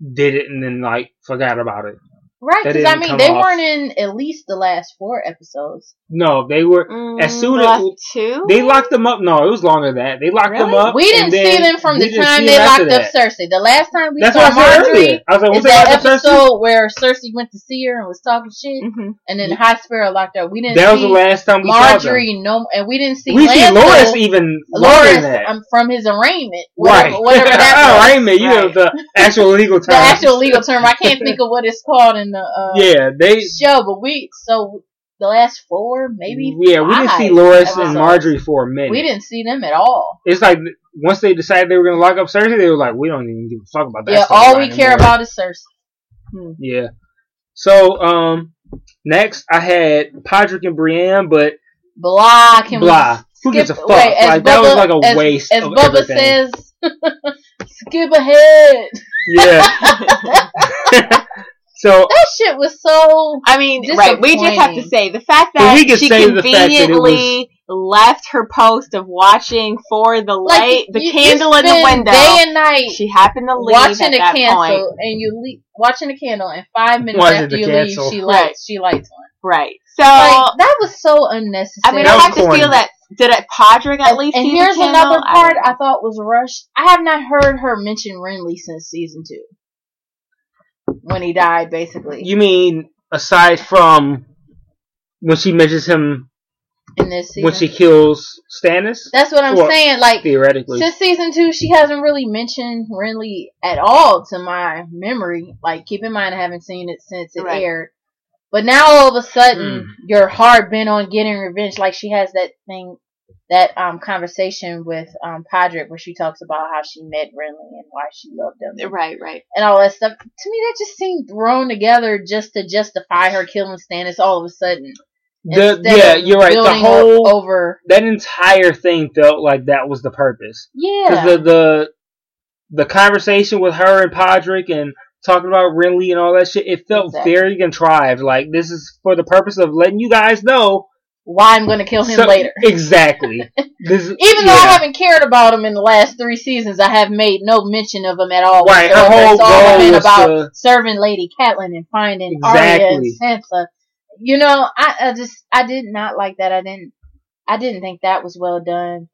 did it and then like forgot about it. Right? Because I mean, they off. weren't in at least the last four episodes. No, they were. Mm, As soon as- two, They locked them up. No, it was longer than that. They locked them up. We didn't see them from the time they locked up that. Cersei. The last time we That's saw what I said Margaery earlier. I was like, is was that locked up Cersei? episode where Cersei went to see her and was talking shit, Mhm. and then High Sparrow locked her. We didn't That was the last time we saw them. Margaery no, and we didn't see We see Lancel- Loras even longer Loras um, from his arraignment, whatever, right. whatever that oh, was. arraignment. You Right. have the actual legal term. the actual legal term. I can't think of what it's called in the uh, Yeah, they. show, but we so the last four, maybe Yeah, we didn't see five Loras and Margaery for a minute. We didn't see them at all. It's like once they decided they were going to lock up Cersei, they were like, we don't even give a fuck about that. yeah, all we care about is Cersei. Yeah. So, um, next I had Podrick and Brienne, but Blah. Can blah. we Who gives a fuck? wait, like that was like a as- waste As of Bubba everything. says, skip ahead. yeah. so That shit was so. I mean, right. We just have to say the fact that we she say that it conveniently left her post of watching for the Like, light, the you- you candle in the window. Day and night She happened to leave watching at a that candle, point. and you leave, watching a candle, and five minutes Watching after you cancel. leave, she Right. lights. She lights one. Right. So Like that was so unnecessary. I mean, I was have to feel that. Did it Podrick at and, least and see here's the another part don't I, thought was rushed. I have not heard her mention Renly since season two, when he died, basically you mean aside from when she mentions him in this season. when she kills Stannis? That's what I'm saying. Like Theoretically. since season two, she hasn't really mentioned Renly at all to my memory. Like keep in mind, I haven't seen it since it Right. aired. But now all of a sudden, Mm. you're hard bent on getting revenge. Like she has that thing, that um conversation with um Podrick where she talks about how she met Renly and why she loved him. Right, right. and all that stuff. To me, that just seemed thrown together just to justify her killing Stannis all of a sudden. The, yeah, you're right. The whole over, that entire thing felt like that was the purpose. yeah, Because the, the the conversation with her and Podrick and talking about Renly and all that shit, it felt Exactly. very contrived. Like this is for the purpose of letting you guys know why I'm going to kill him so- later. Exactly. this Even though I haven't cared about him in the last three seasons, I have made no mention of him at all. Right, her whole It's all goal been was about to- serving Lady Catelyn and finding Arya and Exactly. Sansa. You know, I, I just I did not like that. I didn't I didn't think that was well done.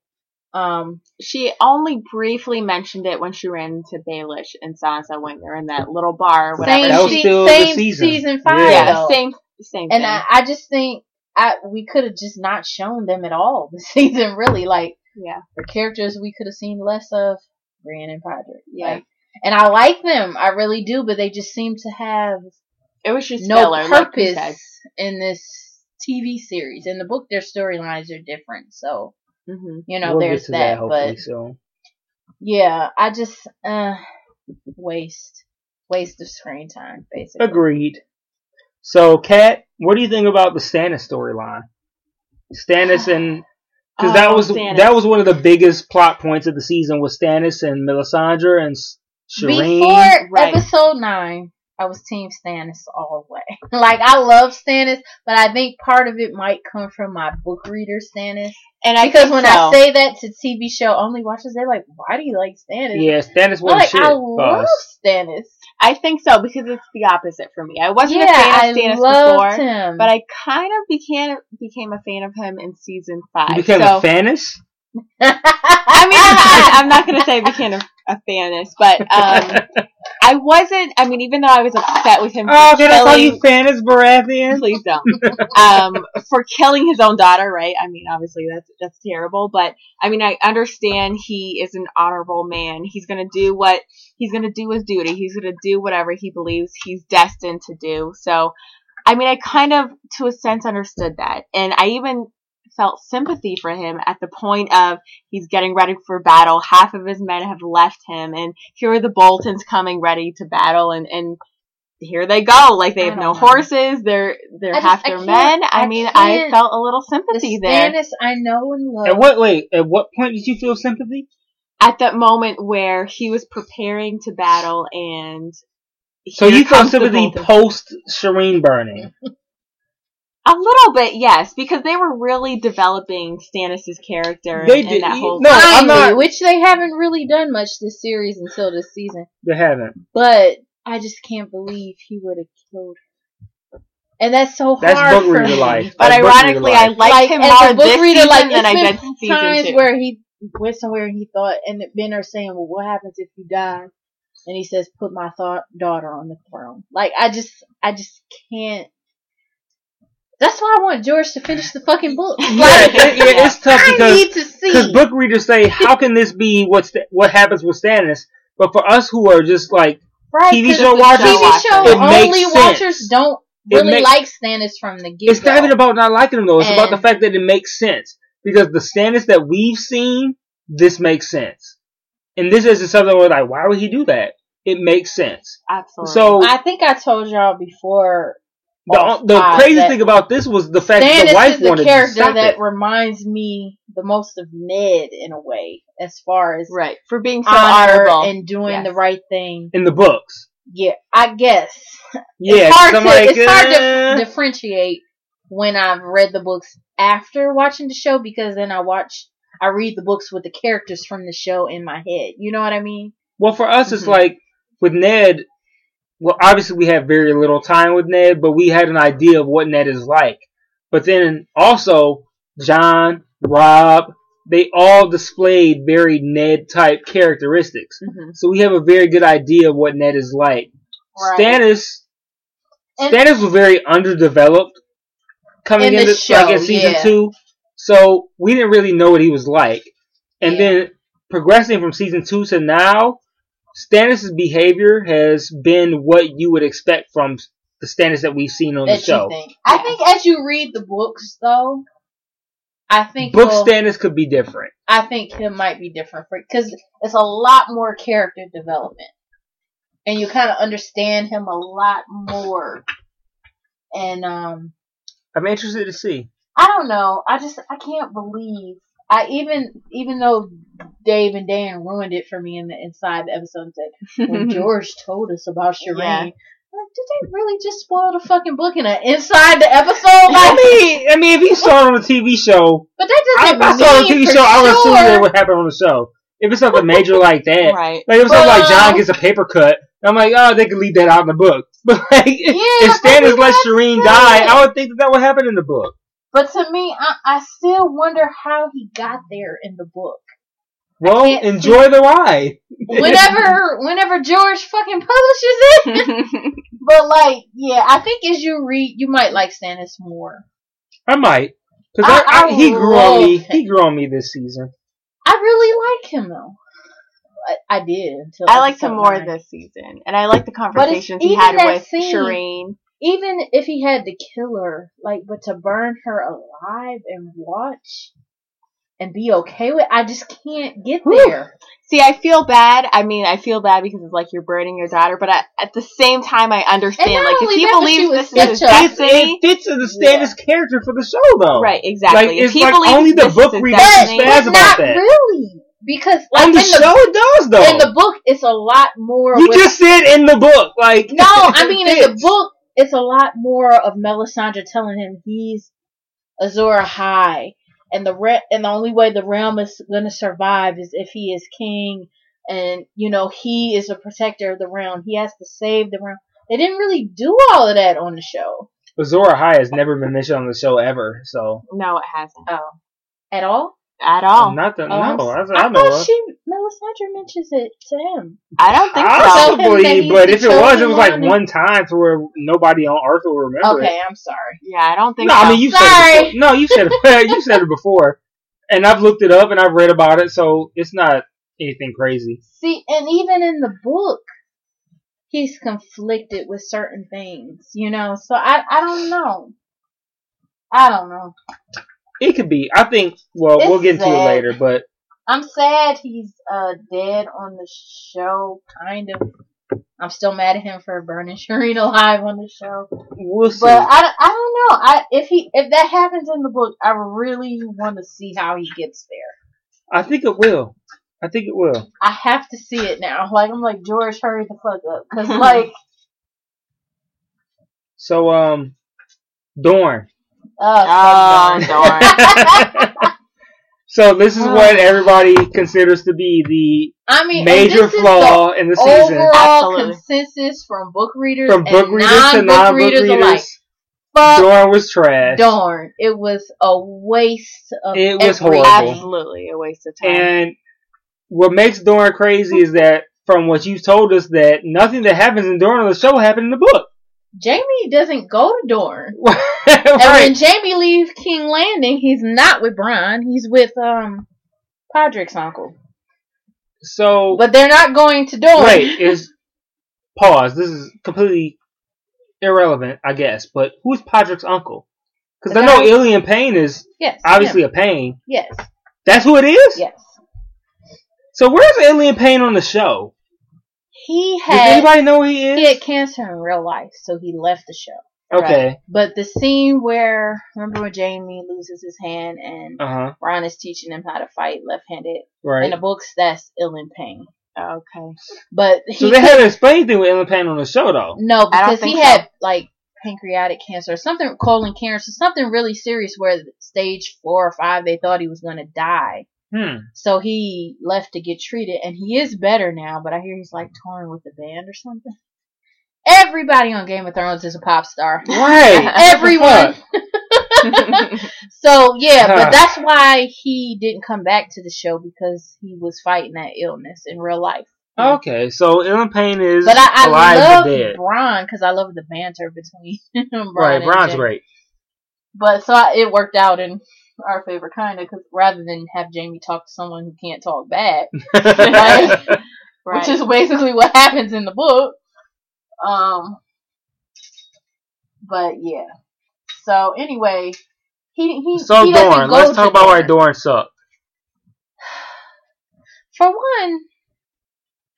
Um, She only briefly mentioned it when she ran into Baelish and Sansa when they're in that little bar or whatever. same, That was se- still the same season. five. Yeah. yeah, though. same, same And thing. I, I just think I we could have just not shown them at all this season. Really, like yeah, for characters we could have seen less of Brienne and Podrick. yeah. Like, and I like them, I really do, but they just seem to have it was just no filler, like you purpose said. in this TV series. In the book, their storylines are different, so hmm you know we'll get there's to that. hopefully but soon. yeah, I just uh waste waste of screen time, basically. Agreed. So, Kat, what do you think about the Stannis storyline? Stannis and because that Oh, was Stannis. that was one of the biggest plot points of the season was Stannis and Melisandre and S- Shireen. Before Right. episode nine, I was Team Stannis all the way. Like I love Stannis, but I think part of it might come from my book reader Stannis. And I Because when so. I say that to TV show only watchers, they're like, "Why do you like Stannis?" Yeah, Stannis I'm wasn't like shit I love us. Stannis. I think so because it's the opposite for me. I wasn't yeah, a fan I of Stannis loved before, him. but I kind of became became a fan of him in season five. You became so, a Fanis? I mean, I'm not, I'm not going to say became a, a fanist, but um, I wasn't. I mean, even though I was upset with him oh, for did I call you killing, Fanis Baratheon? please don't, um, for killing his own daughter, right? I mean, obviously that's that's terrible, but I mean, I understand he is an honorable man. He's going to do what he's going to do his duty. He's going to do whatever he believes he's destined to do. So, I mean, I kind of, to a sense, understood that, and I even felt sympathy for him at the point of he's getting ready for battle. Half of his men have left him, and here are the Boltons coming ready to battle, and and here they go. Like they have no know. horses. They're they're I half just- their can't- men. I, I mean, I felt a little the sympathy there Stannis I know and love. At what wait? At what point did you feel sympathy? at that moment where he was preparing to battle, and So you felt sympathy post Shireen burning? A little bit, yes, because they were really developing Stannis' character They in, did- that whole. no, I'm Finally, not- which they haven't really done much this series until this season. They haven't. But I just can't believe he would have killed her. And that's so That's hard book for reader me. life. But That's book ironically, I life. liked him as more a book this reader, season like, than I it's did been season times two. where he went somewhere and he thought, and the men are saying, "Well, what happens if you die?" And he says, "Put my thought daughter on the throne." Like I just, I just can't. That's why I want George to finish the fucking book. yeah, Like, it- yeah, it's tough I because need to because book readers say, "How can this be what's what happens with Stannis?" But for us who are just like right, TV 'cause show watchers, TV show it only makes watchers sense. don't really make- like Stannis from the get it's not even about not liking him though. It's about the fact that it makes sense because the Stannis that we've seen, this makes sense, and this is something where like, why would he do that? It makes sense. Absolutely. So I think I told y'all before. The the crazy thing about this was the fact that Stannis the wife is the wanted to character stop that it. reminds me the most of Ned in a way, as far as right for being so honor honorable and doing Yes. the right thing. in the books. Yeah, I guess. Yeah, it's hard, 'cause I'm to, like, it's hard eh. to differentiate when I've read the books after watching the show because then I watch, I read the books with the characters from the show in my head. You know what I mean? Well, for us, it's Mhm. like with Ned. Well, obviously we have very little time with Ned, but we had an idea of what Ned is like. But then also Jon, Robb, they all displayed very Ned type characteristics. Mhm. So we have a very good idea of what Ned is like. Right. Stannis, And- Stannis was very underdeveloped coming In into show, like in season yeah. two. So we didn't really know what he was like. And Yeah. then progressing from season two to now, Stannis' behavior has been what you would expect from the Stannis that we've seen on the show. think. I think as you read the books, though, I think Book you'll- Stannis could be different. I think him might be different because it's a lot more character development, and you kind of understand him a lot more. And um, I'm interested to see. I don't know. I just I can't believe I even even though Dave and Dan ruined it for me in the inside the episode said when George told us about Shireen. Yeah. Like, did they really just spoil the fucking book in a, inside the episode? I Like, mean, I mean, if you saw it on the TV show, but that I, doesn't if I saw it on the TV for show, I would assume sure. that would happen on the show. If it's something major like that, right. like if it's something like Jon gets a paper cut, I'm like, oh, they could leave that out in the book. But like, Yeah, if but Stannis we let got Shireen die. I would think that that would happen in the book. But to me, I, I still wonder how he got there in the book. Well, can't enjoy the ride. Whenever, whenever George fucking publishes it. But like, yeah, I think as you read, you might like Stannis more. I might, because I- I, I, I he grew on me. him. He grew on me this season. I really like him though. I, I did until I liked him more nine. this season, and I like the conversations he had with scene- Shireen. Even if he had to kill her, like, but to burn her alive and watch and be okay with, I just can't get there. See, I feel bad. I mean, I feel bad because it's like you're burning your daughter, but I, at the same time, I understand. Like, if he that, believes this is his a- destiny, it fits in the Stannis character for the show, though. right? Exactly. Like, if it's he like believes only the this book is his reader spaz about not that. really, because like on the in the show, it does though. in the book, it's a lot more. you with- just said in the book, like no, I mean in the book, it's a lot more of Melisandre telling him he's Azor Ahai, and the re- and the only way the realm is gonna survive is if he is king, and you know he is a protector of the realm. He has to save the realm. They didn't really do all of that on the show. Azor Ahai has never been mentioned on the show ever, so No, it hasn't Oh, at all? At all. not that I'm no, s- I I know thought of. she Melisandre mentions it to him. I don't think so. Tell him Possibly, but if it was, it was like one and- one time to where nobody on Earth will remember Okay, it. I'm sorry. Yeah, I don't think No, so. I mean you said Sorry. it before. no, you said it. you said it before, and I've looked it up and I've read about it, so it's not anything crazy. See, and even in the book, he's conflicted with certain things, you know. So I, I don't know. I don't know. It could be. I think. Well, It's we'll get into it later, but I'm sad he's uh dead on the show, kind of. I'm still mad at him for burning Shireen alive on the show. we'll see. But I, I don't know. I if he if that happens in the book, I really want to see how he gets there. I think it will. I think it will. I have to see it now. Like I'm like George, hurry the fuck up, because like So, um, Dorne. Uh, Oh, darn. So this is Oh. what everybody considers to be the I the mean, major this is flaw in the the season. overall Absolutely. consensus from book readers From book and readers to non-book non-book readers alike. readers, Fuck Dorne was trash. darn, it was a waste of. It was every- horrible. Absolutely a waste of time. And what makes Dorne crazy is that from what you've told us that nothing that happens in Dorne on the show happened in the book. Jaime doesn't go to Dorne. And when. Jaime leaves King Landing, he's not with Bronn. He's with um Podrick's uncle. So But they're not going to Dorne. wait, is pause. This is completely irrelevant, I guess. But who's Podrick's uncle? Because I know Ilyn Payne is Yes. obviously him. a Payne. Yes. That's who it is. Yes. So where's Ilyn Payne on the show? He Does had anybody know who he is? he had cancer in real life, so he left the show. okay. But the scene where remember when Jaime loses his hand and Uh huh. Ron is teaching him how to fight left-handed Right. in the books, that's Ilyn Payne. okay. But he So they haven't explained anything with Ilyn Payne on the show though. no because he so. had like pancreatic cancer or something, colon cancer, something really serious where stage four or five they thought he was going to die. Hmm. So he left to get treated, and he is better now. But I hear he's like touring with the band or something. Everybody on Game of Thrones is a pop star. Right. Everyone. so yeah, but that's why he didn't come back to the show because he was fighting that illness in real life. Okay, so Ilyn Payne is But I, I alive love dead. Bronn because I love the banter between Bronn Right, Bronn's great. But so I, it worked out in our favorite kind of, because rather than have Jaime talk to someone who can't talk back, right? Right. which is basically what happens in the book. Um, but yeah. So anyway, he he so he Dorne, go let's talk about why Dorne. Dorn sucked. For one,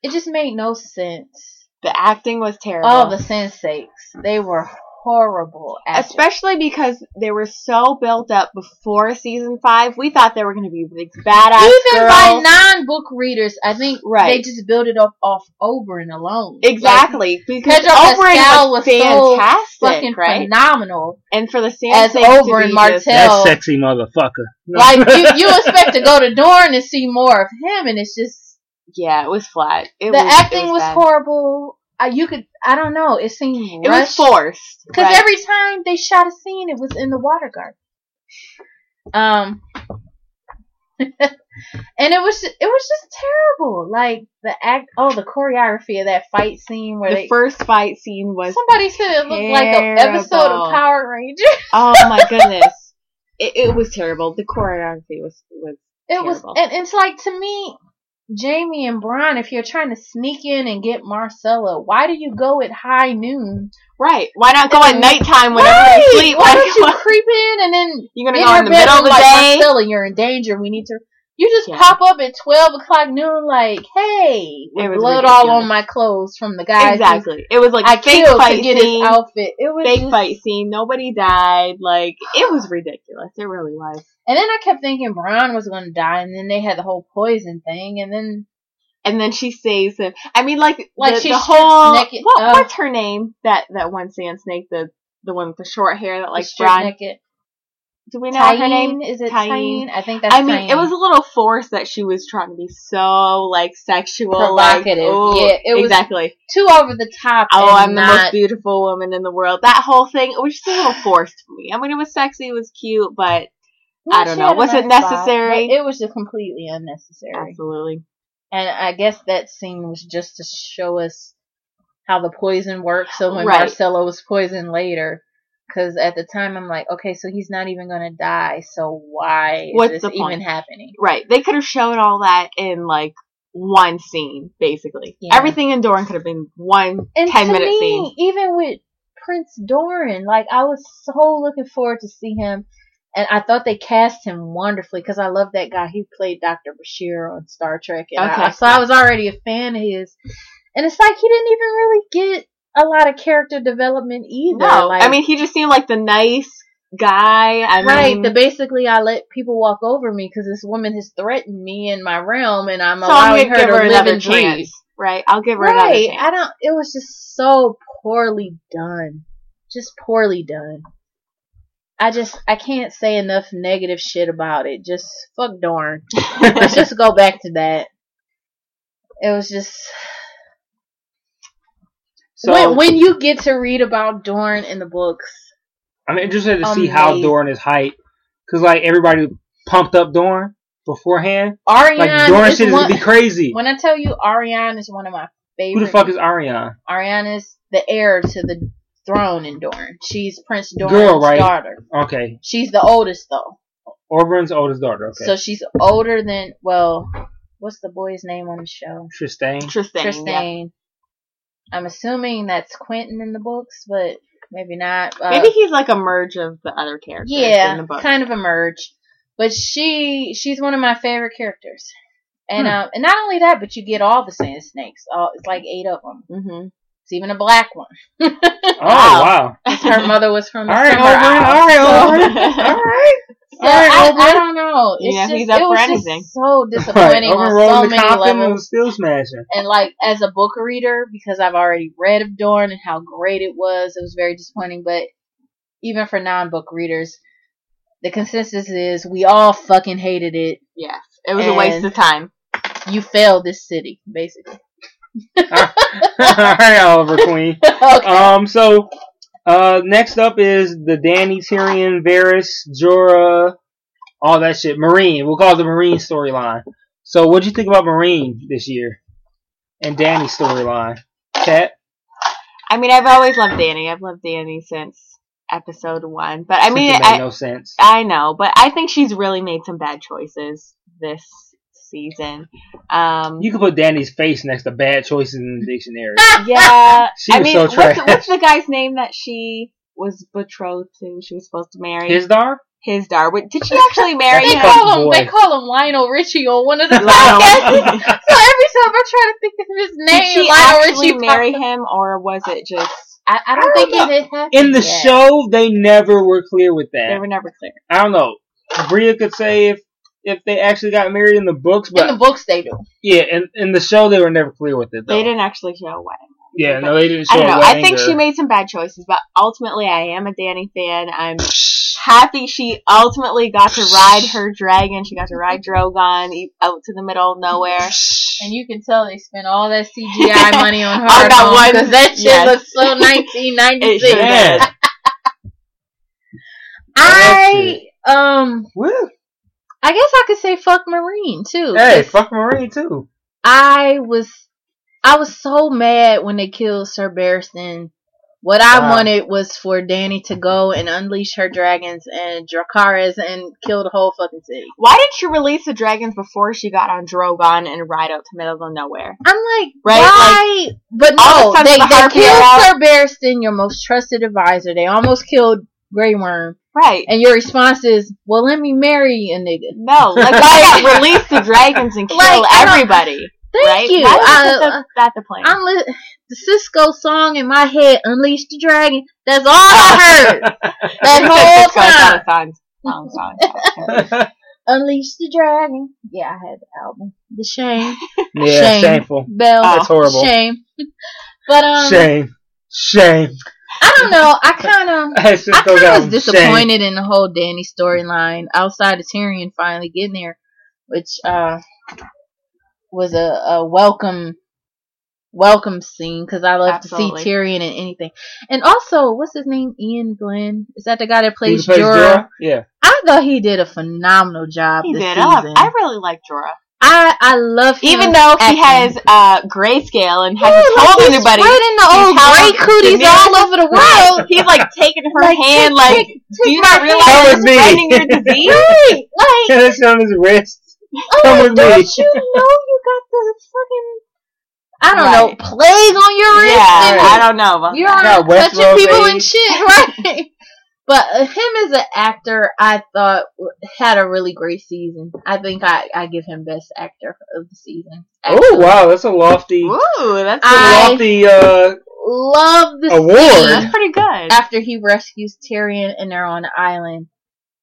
it just made no sense. the acting was terrible. All the sensei's, they were horrible. Actors. Especially because they were so built up before season five. We thought they were going to be these badass even girls. by non-book readers, I think Right. they just built it up off Oberyn alone. exactly. because Pedro Oberyn Pascal was, was so fantastic, Like, fucking right? phenomenal. And for the As Sansa to Oberyn Martell. just- That sexy motherfucker. Like you, you expect to go to Dorne and see more of him, and it's just yeah, it was flat. It the was, acting it was, bad. horrible. I, you could, I don't know, it seemed It was forced. Because right? every time they shot a scene, it was in the water garden. Um, and it was it was just terrible. Like the act, oh, the choreography of that fight scene where the they first fight scene was somebody said it looked like an episode of Power Rangers. oh my goodness, it, it was terrible. The choreography was was It was, and it's like to me, Jaime and Bronn, if you're trying to sneak in and get Myrcella, why do you go at high noon? right. Why not go at nighttime whenever Right! you sleep? Why don't you creep in and then You're gonna go in the middle of the like, day. Myrcella, you're in danger. We need to. You just Yeah. pop up at twelve o'clock noon, like, hey, with It was blood all on my clothes from the guys. Exactly. It was like I fake killed fight to get scene. his outfit. It was Fake just- fight scene. Nobody died. Like it was ridiculous. It really was. And then I kept thinking Bronn was going to die, and then they had the whole poison thing, and then and then she saves him. I mean, like, Like, the, she the whole naked. what, Oh. what's her name? That that one sand snake, the the one with the short hair that like Bronn. naked. Do we know her name? Is it Tyene. Tyene? I think that's I mean, Tyene. it was a little forced that she was trying to be so like sexual, Provocative. Like, Yeah, it was exactly. too over the top. Oh, I'm the most beautiful woman in the world. That whole thing it was just a little forced for me. I mean, it was sexy, it was cute, but I don't know. Was it nice necessary? it was just completely unnecessary. absolutely. And I guess that scene was just to show us how the poison works. So when Right. Myrcella was poisoned later, because at the time I'm like, okay, so he's not even gonna die. So why What's is the this even point? happening? Right. They could have shown all that in like one scene, basically. Yeah. Everything in Doran could have been one And 10 to minute me, scene. even with Prince Doran, like I was so looking forward to see him, and I thought they cast him wonderfully because I love that guy. He played Doctor Bashir on Star Trek, and I- Okay. so I was already a fan of his. And it's like he didn't even really get a lot of character development either. No, like, I mean, he just seemed like the nice guy. I right? mean, the basically, I let people walk over me because this woman has threatened me in my realm, and I'm so I'm allowing her give to her live another breathe. chance. Right. I'll give her another Right. chance. I don't. It was just so poorly done. Just poorly done. I just I can't say enough negative shit about it. Just fuck darn. Let's just go back to that. It was just So when when you get to read about Dorne in the books. I'm interested to see um, how Amazing. Dorne is hyped, because like everybody pumped up Dorne beforehand. Arianne Like Dorne is shit is one, gonna be crazy. when I tell you Arianne is one of my favorite. Who the fuck is Arianne? Arianne is the heir to the throne in Dorne. She's Prince Dorn's Girl, right? daughter. Okay, She's the oldest though. Oberyn's oldest daughter. Okay, So she's older than well, what's the boy's name on the show? Trystane. Trystane. yeah. Trystane. I'm assuming that's Quentyn in the books, but maybe not. Uh, Maybe he's like a merge of the other characters in yeah, the book. kind of a merge. But she she's one of my favorite characters. And Hmm. um and not only that, but you get all the sand snakes. All it's like eight of them. hmm It's even a black one. Oh wow! Her mother was from the All right, summer Oberyn. Isle. All right, So- Oberyn. All right. So All right, I, I don't know. It's Yeah, just, he's up it for was anything. just so disappointing Oberyn on so the many Compton levels. and still smashing. And like as a book reader, because I've already read of Dorn and how great it was, it was very disappointing. But even for non-book readers, the consensus is we all fucking hated it. Yes. It was a waste of time. You failed this city, basically. All right, Oliver Queen. okay. Um, so uh, next up is the Dany, Tyrion, Varys, Jorah, all that shit. Meereen. We'll call it the Meereen storyline. So, what'd you think about Meereen this year and Dany's storyline? Cat. I mean, I've always loved Dany. I've loved Dany since episode one. But I mean, it made I, no sense. I know, but I think she's really made some bad choices this season. Um, You could put Dany's face next to bad choices in the dictionary. yeah, She I was mean, so what's, trash. what's the guy's name that she was betrothed to? She was supposed to marry Hizdahr? his dar. Wait, Did she actually marry they him? fuck call him boy. they call him Lionel Richie on one of the Lionel. podcasts. so every time I try to think of his name, Did name, she Lionel actually Richie marry popped him, or was it just I, I don't I think don't it had happened In the yet. show, they never were clear with that. they were never clear? I don't know. Bria could say if if they actually got married in the books, but In the books, they do. yeah, and in the show they were never clear with it. Though. They didn't actually show a wedding. Yeah, no, they didn't show I don't a know. I think or- she made some bad choices, but ultimately, I am a Dany fan. I'm happy she ultimately got to ride her dragon. She got to ride Drogon out to the middle of nowhere. And you can tell they spent all that CGI money on her On that one- because that shit yes. looks so 1996. I um Woo. I guess I could say fuck Meereen too. Hey, fuck Meereen too. I was I was so mad when they killed Sir Barristan. What I Wow. wanted was for Dany to go and unleash her dragons and Dracarys and kill the whole fucking city. Why did she release the dragons before she got on Drogon and ride out to middle of nowhere? I'm like, Right, why? but all no, they, the they killed. Sir Barristan, your most trusted advisor. They almost killed Grey Worm. Right. And your response is, well, let me marry a nigga. No, like why not release the dragons and kill Like, everybody? Thank right? you. Why was I- that, that the plan? I'm li- the Sisqó song in my head, Unleash the Dragon. That's all I heard. that whole Sisqó, I time. thought it sounds- sounds- sounds- sounds- Unleash the Dragon. Yeah, I had the album. The Shame. Yeah, Shame. shameful. Bell. Oh. That's horrible. Shame. But um, Shame. Shame. I don't know. I kind of. I I kind of was shame. disappointed in the whole Dany storyline outside of Tyrion finally getting there, which uh was a, a welcome welcome scene because I love Absolutely. to see Tyrion in anything. And also, what's his name? Iain Glen. Is that the guy that plays plays Jorah? Jorah? Yeah. I thought he did a phenomenal job He this did. I. I really like Jorah. I I love him Even though he has uh, grayscale and Yeah, hasn't like told he's anybody, spreading the old gray cooties Daenerys- all over the world. he's like taking her Like, hand, take- like, take- do you not realize you're spreading your disease? Right, like That's on his wrist. Oh, Come with don't me. you know you got the fucking I don't Right. know plague on your wrist? Yeah, and I don't know You're that. Got Westworld touching people and shit, right? But him as an actor, I thought had a really great season. I think I, I give him best actor of the season. Oh wow, that's a lofty, Ooh, that's, I- lofty uh, Love the Award. scene that's pretty good. after he rescues Tyrion and they're on the island,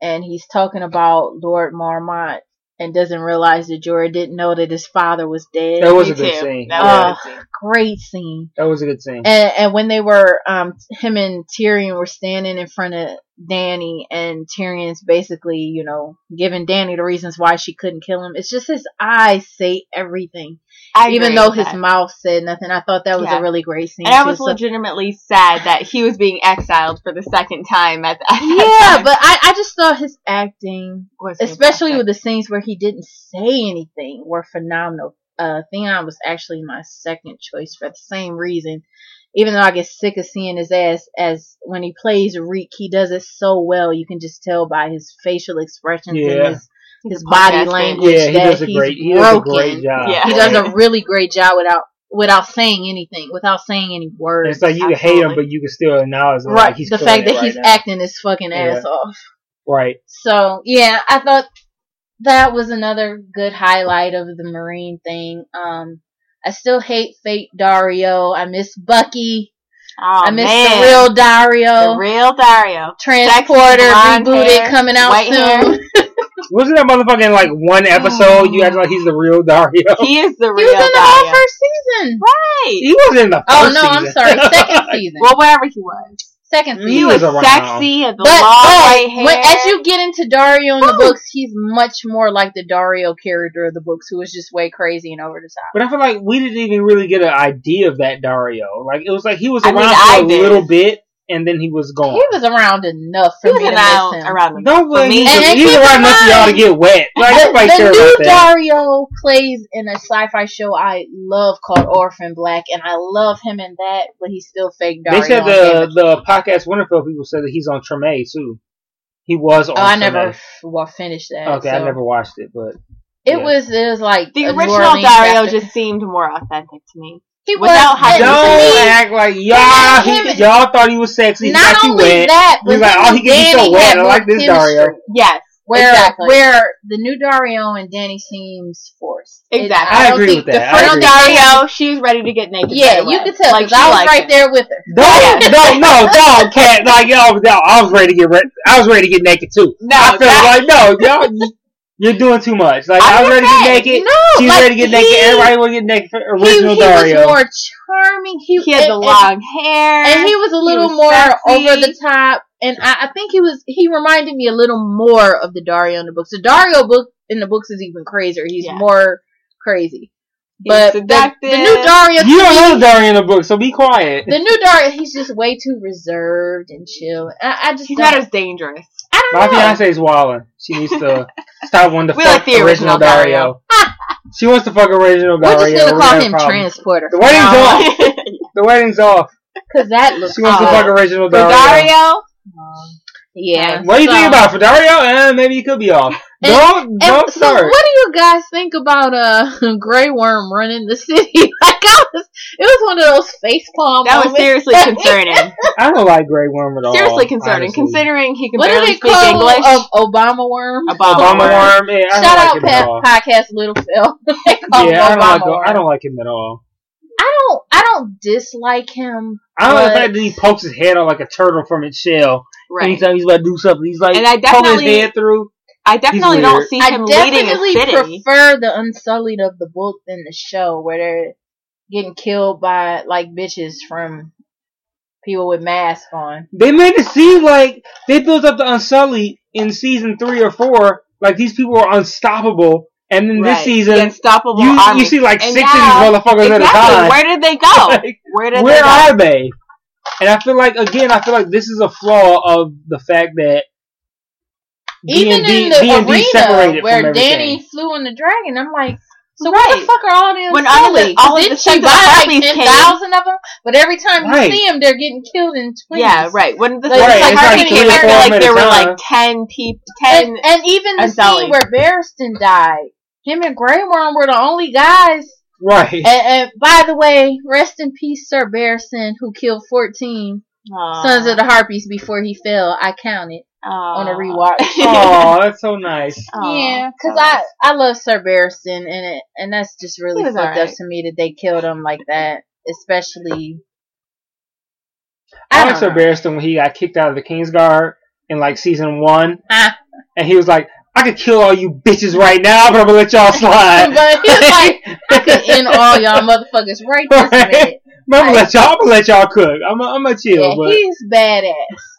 and he's talking about Lord Mormont and doesn't realize that Jorah didn't know that his father was dead. That was Me a good too. scene. That Yeah. was a good scene. great scene. That was a good scene. And, and when they were, um, him and Tyrion were standing in front of Dany, and Tyrion's basically, you know, giving Dany the reasons why she couldn't kill him. It's just his eyes say everything, I even though his that. mouth said nothing. I thought that was Yeah. a really great scene. And I was So- legitimately sad that he was being exiled for the second time at, at yeah, time. but I, I just thought his acting, Was especially fantastic. with the scenes where he didn't say anything, were phenomenal. Uh, Theon was actually my second choice for the same reason. Even though I get sick of seeing his ass as when he plays Reek, he does it so well. You can just tell by his facial expressions Yeah. and his, his body language yeah, he that does a he's great. He does a broken. great job. Yeah. He does a really great job without without saying anything, without saying any words. It's like you can hate him, but you can still acknowledge him. right, Like he's the fact that right he's now. acting his fucking Yeah. ass off. right. So yeah, I thought that was another good highlight of the Meereen thing. Um, I still hate fake Daario. I miss Bucky. Oh, I miss man. the real Daario. The real Daario. Transporter Sexy rebooted hair, coming out white soon. Wasn't that motherfucking like one episode? You act like he's the real Daario. He is the real. He was in the whole Daario. first season. Right. He wasn't in the oh, first Oh no, season. I'm sorry, second season. Well, wherever he was. Second He season. He was was, around. sexy and the But, long but white hair. when, as you get into Daario in the Woo. books, he's much more like the Daario character of the books, who was just way crazy and over the top. But I feel like we didn't even really get an idea of that Daario. Like it was like he was I around mean, for I a did. little bit and then he was gone. He was around enough for he was me to around, miss him. around no, for but me. he was, And he was around enough for y'all to get wet. Like the, everybody the care new about that. Daario plays in a sci-fi show I love called Orphan Black, and I love him in that, but he's still fake Daario. They said the the podcast Winterfell people said that he's on Treme too. He was on. oh, I Treme. never well finished that. Okay, I never watched it, but It yeah. was it was like The original Daario just seemed more authentic to me. He without was having don't to act like y'all. He, him- y'all thought he was sexy. He Not you only wet. that, He was but like, him oh, he can be so wet. I like this chemistry. Daario. Yes, Where exactly. where the new Daario and Dany seems forced. Exactly. I don't agree with the that. I first. Daario- she's ready to get naked. Yeah, you could tell Like, I was right there with her. Don't, no, no, no, cat. Like y'all, I was ready to get re- I was ready to get naked too. No, I feel that- like no, y'all, you're doing too much. Like I I'm was ready to get naked. No, She's like, ready to get naked. he- Everybody want to get naked for He, original he Daario. was more charming. He, He had and- the and- long hair. and he was a little was more sexy. over the top. And I, I think he was he reminded me a little more of the Daario in the books. The Daario book in the books is even crazier. He's Yeah. more crazy. But the, the new Daario, you don't know me, Daario in the book, so be quiet. the new Daario, he's just way too reserved and chill. I, I just He's not as dangerous. I don't My know. fiance is wildin'. She needs to stop wanting to We fuck like the original original Daario. she wants to fuck original Daario. We're just gonna call him. Transporter. The wedding's off. The wedding's off. Cause that looks She wants to Oh. fuck original For Daario. Daario, um, Yeah. What do you so- think about it? for Daario? Eh, maybe you could be off. And- don't don't so, start. what do you guys think about uh Grey Worm running the city? like I was, it was one of those face palm. that was seriously concerning. I don't like Grey Worm at all. seriously concerning, honestly. considering he can What barely did it speak call? English. Um, Obama worm. Obama, Obama worm. Worm. Yeah, I Shout don't out like him at all. podcast Little Phil. Yeah, I don't like. Worm. I don't like him at all. I don't. I don't dislike him. I don't like the fact that he pokes his head out like a turtle from its shell. Right. Anytime he's about to do something, he's like And I poking his definitely- head through. I definitely don't weird. see I him leading a definitely city. prefer the Unsullied of the book than the show, where they're getting killed by like bitches from people with masks on. They made it seem like they built up the Unsullied in season three or four, like these people were unstoppable, and then this season the unstoppable you army. you see like And six now- of these motherfuckers at a time. Where did they go? Like, Where did Where they go? are they? And I feel like again, I feel like this is a flaw of the fact that Even D&D in the D&D arena separated where. Dany flew in the dragon, I'm like, so where Right. the fuck are all the When Unsullied? all of the- all of Didn't the she buy like Hermes ten came- thousand of them? But every time you Right. see them, they're getting killed in twins. Yeah, right. When the Like, like, it's like Harmony came, I feel like there were like ten people, ten. And, and even the Unsullied. scene where Barristan died, him and Grey Worm were the only guys. Right. And, and by the way, rest in peace, Sir Barristan, who killed 14 Aw. Sons of the Harpies before he fell. I counted on a rewatch. Oh, that's so nice. Aw. Yeah, because I I love Sir Barristan, and it and that's just really He was fucked up to me that they killed him like that, especially. I I like Sir know. Barristan when he got kicked out of the Kingsguard in like season one, Ah. and he was like, "I could kill all you bitches right now, but I'm gonna let y'all slide." but he was like, I could end all y'all motherfuckers right this Right. minute. I'm gonna let y'all. I'm gonna let y'all cook. I'm. I'm gonna chill, Yeah, but he's badass.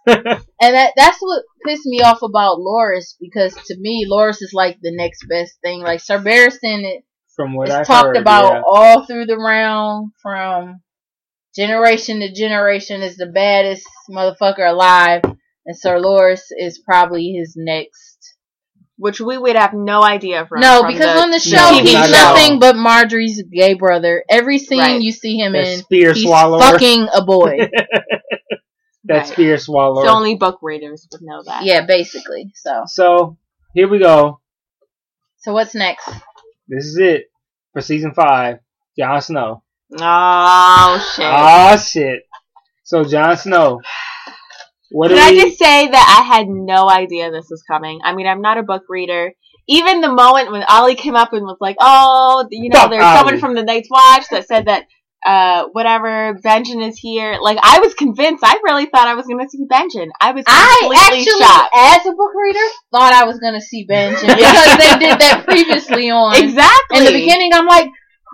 And that that's what pissed me off about Loras because to me Loras is like the next best thing. Like it, from what is I've talked heard, about yeah. all through the round, from generation to generation is the baddest motherfucker alive and Sir Loras is probably his next which we would have no idea from. No, from because the on the show No, he's not nothing but Margaery's gay brother. Every scene Right. you see him That in spear he's swallower. fucking a boy. that Right. spear swallower. So only book readers would know that. yeah, basically. So So here we go. so what's next? This is it for season five. Jon Snow. Oh shit. Oh shit. So Jon Snow. What Can I we? just say that I had no idea this was coming? I mean, I'm not a book reader. Even the moment when Olly came up and was like, "Oh, you know, Fuck there's someone from the Night's Watch that said that, uh, whatever, Benjen is here." Like, I was convinced. I really thought I was going to see Benjen. I was I actually, shocked. as a book reader, thought I was gonna see Benjen because they did that previously on. Exactly. In the beginning, I'm like,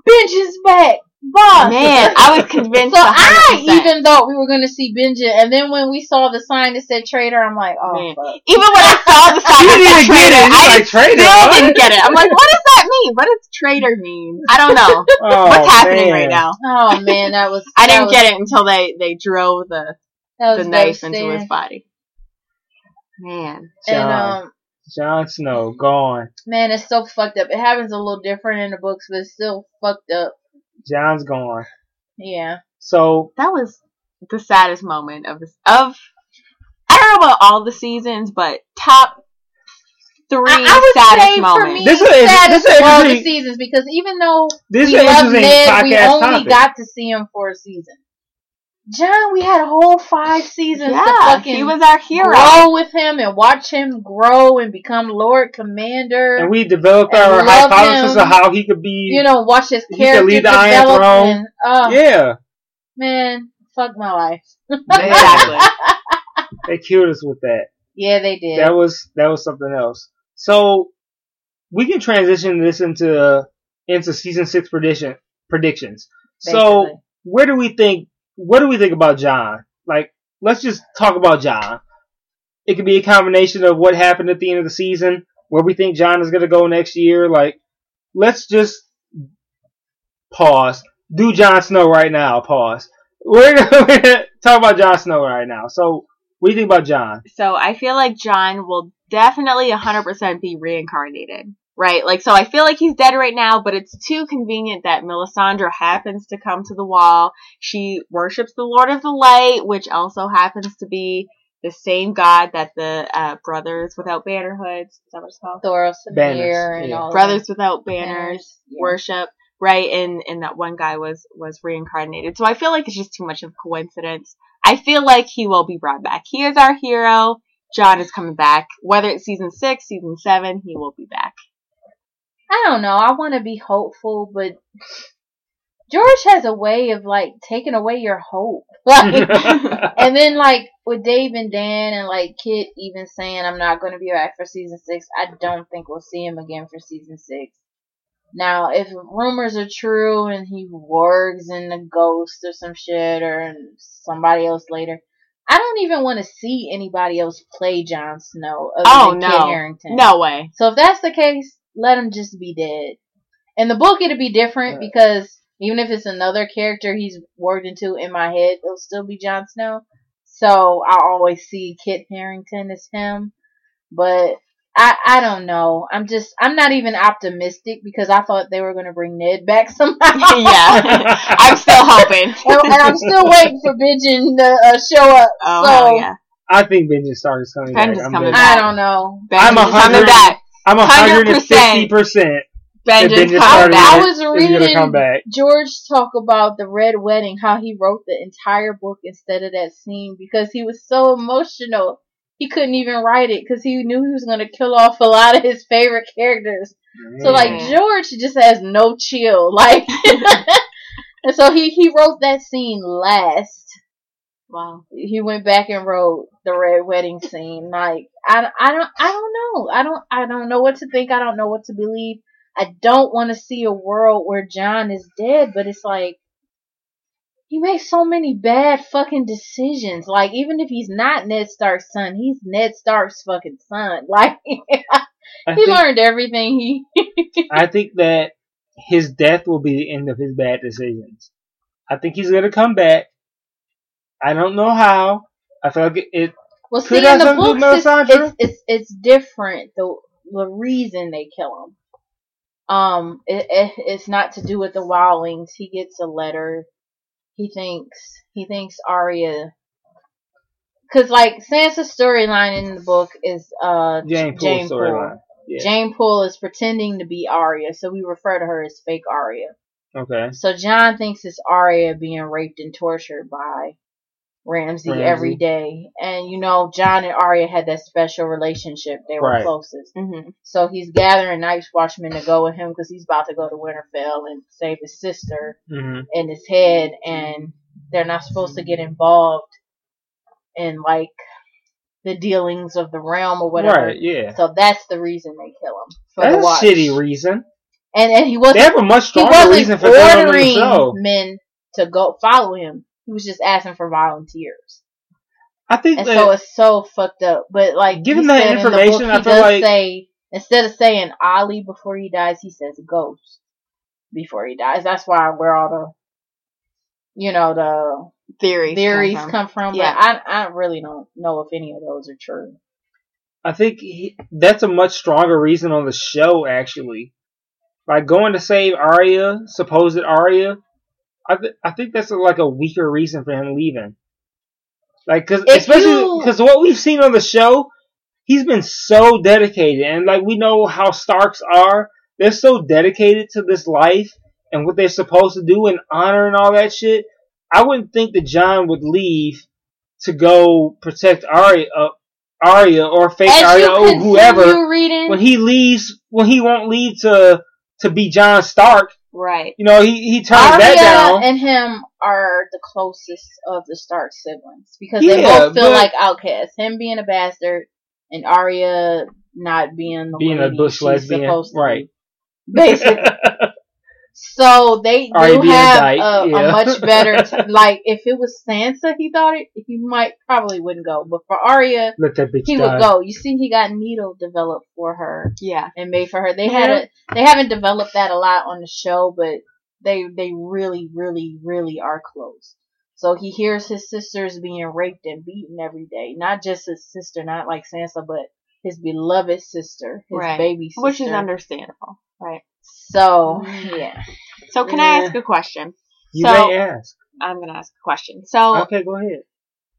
Benjen's back, boss. Man, I was convinced. So I 100%. even thought we were gonna see Benjen, and then when we saw the sign that said traitor, I'm like, oh Man. fuck. even when I saw the sign You that didn't said get it. I like traitor? still what? didn't get it. I'm like, what does that mean? What does traitor mean? I don't know. Oh, What's happening man. right now? Oh man, that was. I that didn't was, get it until they they drove the the was knife into his body. Man, And Jon, um, Jon Snow gone. man, it's so fucked up. It happens a little different in the books, but it's still fucked up. Jon's gone. Yeah. So that was the saddest moment of this of. I don't know about all the seasons, but top three I, I would saddest say for moments. me, This is- saddest this is of all the interesting- seasons because even though this we is an love interesting Ned, we only topic. got to see him for a season. Jon, we had a whole five seasons to yeah, fucking he was our hero. grow with him and watch him grow and become Lord Commander. and we developed And our hypothesis him. of how he could be. you know, watch his He character lead the Iron develop. Throne. And, oh, yeah, man, fuck my life. exactly. they killed us with that. Yeah, they did. That was that was something else. So we can transition this into into season six prediction predictions. So where do we think? What do we think about Jon? Like, let's just talk about Jon. It could be a combination of what happened at the end of the season, where we think Jon is going to go next year. Like, let's just pause. Do Jon Snow right now. Pause. We're going to talk about Jon Snow right now. So, what do you think about Jon? So I feel like Jon will definitely 100% be reincarnated. Right? Like, so I feel like he's dead right now, but it's too convenient that Melisandre happens to come to the wall. She worships the Lord of the Light, which also happens to be the same god that the uh, Brothers Without Banner Hoods, is that what it's called? Thoros Banners, Samir and yeah. all Brothers Without Banners Banners, yeah. worship, right? And and that one guy was was reincarnated. So I feel like it's just too much of a coincidence. I feel like he will be brought back. He is our hero. Jon is coming back. Whether it's season six, season seven, he will be back. I don't know. I want to be hopeful, but George has a way of like taking away your hope. Like, and then like with Dave and Dan and like Kit even saying I'm not going to be back for season six, I don't think we'll see him again for season six. Now, if rumors are true and he works in the ghost or some shit or somebody else later, I don't even want to see anybody else play Jon Snow other Oh than Kit no, Harington. no way. So if that's the case, let him just be dead. In the book, it'll be different Right. because even if it's another character he's worked into in my head, it'll still be Jon Snow. So I always see Kit Harington as him, but I I don't know. I'm just I'm not even optimistic because I thought they were gonna bring Ned back somehow. yeah, I'm still hoping. and, and I'm still waiting for Benjen to uh, show up. Oh so yeah, I think Benjamin Stark is coming Benjamin's back. I'm, coming back. I don't know. I'm a Benjamin's coming hundred- back. I'm 150 percent. Benjamin's Benjamin coming Stark back. I is- was is gonna reading. George talk about the Red Wedding, how he wrote the entire book instead of that scene because he was so emotional. He couldn't even write it because he knew he was going to kill off a lot of his favorite characters. So like Mm. George just has no chill, like, and so he he wrote that scene last. Wow. He went back and wrote the Red Wedding scene. Like I I don't I don't know. I don't I don't know what to think. I don't know what to believe. I don't want to see a world where Jon is dead, but it's like he makes so many bad fucking decisions. Like even if he's not Ned Stark's son, he's Ned Stark's fucking son. Like he think, learned everything he I think that his death will be the end of his bad decisions. I think he's gonna come back. I don't know how. I feel like it. Well, see, in the something to do books, it's, it's, it's, it's different. The, the reason they kill him. Um, it, it, it's not to do with the wildlings. He gets a letter. He thinks, he thinks Arya, cause like Sansa's storyline in the book is, uh, Jeyne Poole Jane. Poole. Yeah. Jeyne Poole is pretending to be Arya, so we refer to her as fake Arya. Okay. So Jon thinks it's Arya being raped and tortured by Ramsey, Ramsay. every day. And you know, Jon and Arya had that special relationship. They were Right. closest. hmm So he's gathering Night's Watchmen to go with him because he's about to go to Winterfell and save his sister hmm in his head. And they're not supposed to get involved in like the dealings of the realm or whatever. Right. Yeah. So that's the reason they kill him. For That's the a shitty reason. And and he wasn't They have a much stronger reason for killing him in the ordering men to go follow him. He was just asking for volunteers, I think and that so it's so fucked up. But like, Given that said in the information, book, I he feel does like- say instead of saying Olly before he dies, he says Ghost before he dies. That's why where all the, you know, the Theories. theories come from. come from. Yeah. But I I really don't know if any of those are true. I think he, that's a much stronger reason on the show, actually. Like going to save Arya, supposed Arya. I th- I think that's like a weaker reason for him leaving. Like, cause If especially you- because what we've seen on the show, he's been so dedicated, and like we know how Starks are. They're so dedicated to this life and what they're supposed to do and honor and all that shit. I wouldn't think that Jon would leave to go protect Arya, uh, Arya or fake As Arya or whoever reading, when he leaves. When he won't leave to to be Jon Stark, Right. you know, he he turns that Arya down. and him are the closest of the Stark siblings because they both feel like outcasts. Him being a bastard and Arya not being the Being a lady bush she's lesbian, right. be, Basically, so they do being have dyke, a, yeah. a much better. T- like if it was Sansa, he thought it. He might probably wouldn't go, but for Arya, Let that bitch he die. would go. You see, he got needle developed for her Yeah. and made for her. They had a they haven't developed that a lot on the show, but they they really really really are close. So he hears his sisters being raped and beaten every day. Not just his sister, not like Sansa, but his beloved sister, his Right. baby sister. Which is understandable. Right. So yeah, So can I ask a question? You So- may ask. I'm gonna ask a question. So Okay, go ahead.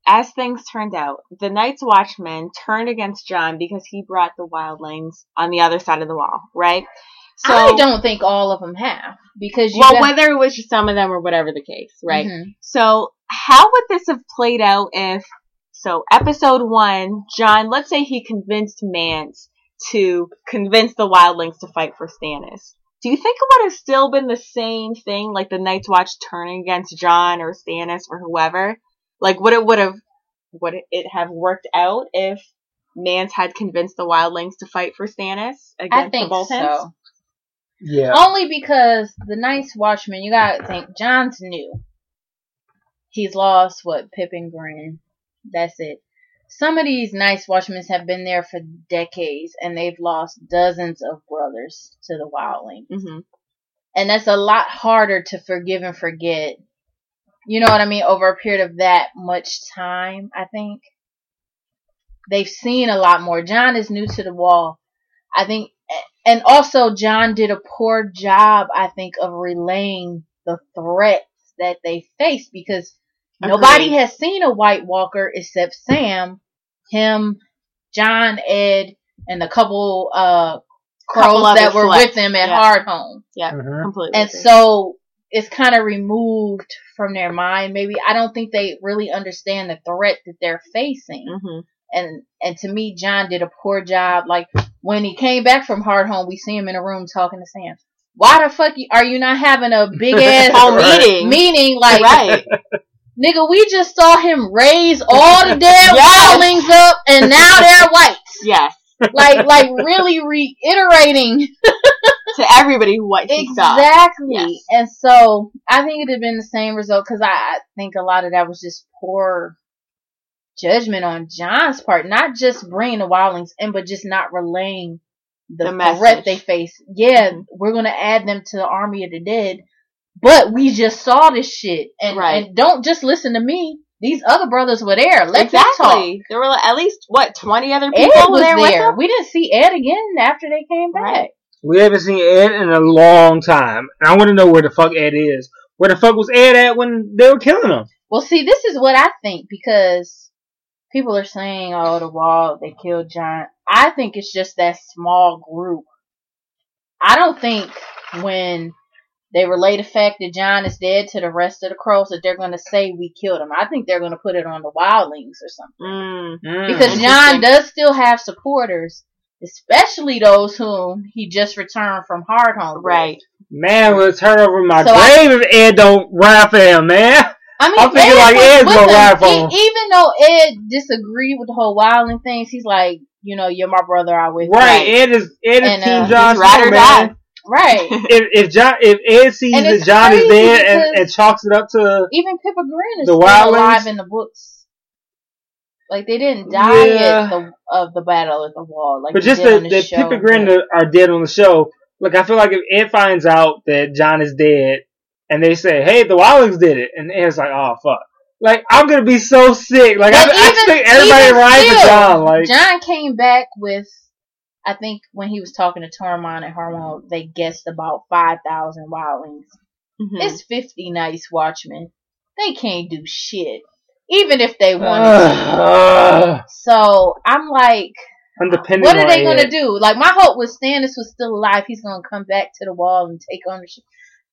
as things turned out, the Night's Watchmen turned against Jon because he brought the wildlings on the other side of the wall, right? So I don't think all of them have because you well, got- whether it was just some of them or whatever the case, right? Mhm. So how would this have played out if so episode one, Jon, let's say he convinced Mance to convince the wildlings to fight for Stannis. Do you think it would have still been the same thing, like the Night's Watch turning against Jon or Stannis or whoever? Like would it would have would it have worked out if Mance had convinced the Wildlings to fight for Stannis against I the think Boltons? so. Yeah. Only because the Night's Watchman, you gotta think, Jon's new. He's lost what Pyp and Grenn. That's it. Some of these Night's Watchmen have been there for decades, and they've lost dozens of brothers to the Wildling, hmm and that's a lot harder to forgive and forget. You know what I mean? Over a period of that much time, I think they've seen a lot more. Jon is new to the wall. I think, and also John did a poor job, I think, of relaying the threats that they face because nobody has seen a White Walker except Sam, him, Jon, Ed, and a couple uh crows other that were select- with them at yeah. Hardhome. Yeah, Mhm. completely. And so it's kind of removed from their mind. Maybe I don't think they really understand the threat that they're facing. Mhm. And and to me, Jon did a poor job. Like when he came back from Hardhome, we see him in a room talking to Sam. Why the fuck are you not having a big ass Whole Right. meeting. meeting? Like, right. nigga, we just saw him raise all the damn Yes. wildlings up, and now they're whites. Yes. Like, like really reiterating To everybody who saw. Exactly. Yes. And so I think it'd have been the same result because I, think a lot of that was just poor judgment on Jon's part, not just bringing the wildlings in, but just not relaying the, The threat they face. Yeah, Mhm. we're gonna add them to the army of the dead, but we just saw this shit, and, Right. and don't just listen to me. These other brothers were there. Let them talk. exactly. There were at least what twenty other people Ed people was there, there. them. We didn't see Ed again after they came back. Right. We haven't seen Ed in a long time. And I want to know where the fuck Ed is. Where the fuck was Ed at when they were killing him? Well, see, this is what I think because people are saying, "Oh, the wall they killed Jon." I think it's just that small group. I don't think when they relay the fact that Jon is dead to the rest of the crows that they're going to say we killed him. I think they're going to put it on the wildlings or something Mm. Mm. because. Jon does still have supporters, especially those whom he just returned from Hardhome. with. Right. man, let's turn over my So I- grave if Ed don't ride for him, man. I mean, I'm thinking Ed like Ed's gonna him. ride for him. even though Ed disagreed with the whole wildling things, he's like, you know, you're my brother. I with you. Right, Ed is Ed is And, Team uh, Jon Snow, or man. Right. If if Jon if Ed sees that Jon is dead and, and chalks it up to Even Pyp and Grenn is The still alive in the books. Like they didn't die Yeah. at the of the battle at the wall. Like But just the, on the, the show, Pippa Grin but- are dead on the show. Like I feel like if Ed finds out that Jon is dead, and they say, "Hey, the Wildlings did it," and Ed's like, "Oh fuck!" Like I'm gonna be so sick. Like I, But I expect everybody to ride for Jon. Like Jon came back with, I think when he was talking to Tormund and Harmon, they guessed about five thousand wildlings. Mhm. It's fifty Night's watchmen. They can't do shit, even if they wanted to. So I'm like, I'm dependent what are they gonna do? Like my hope was Stannis was still alive. He's gonna come back to the wall and take ownership.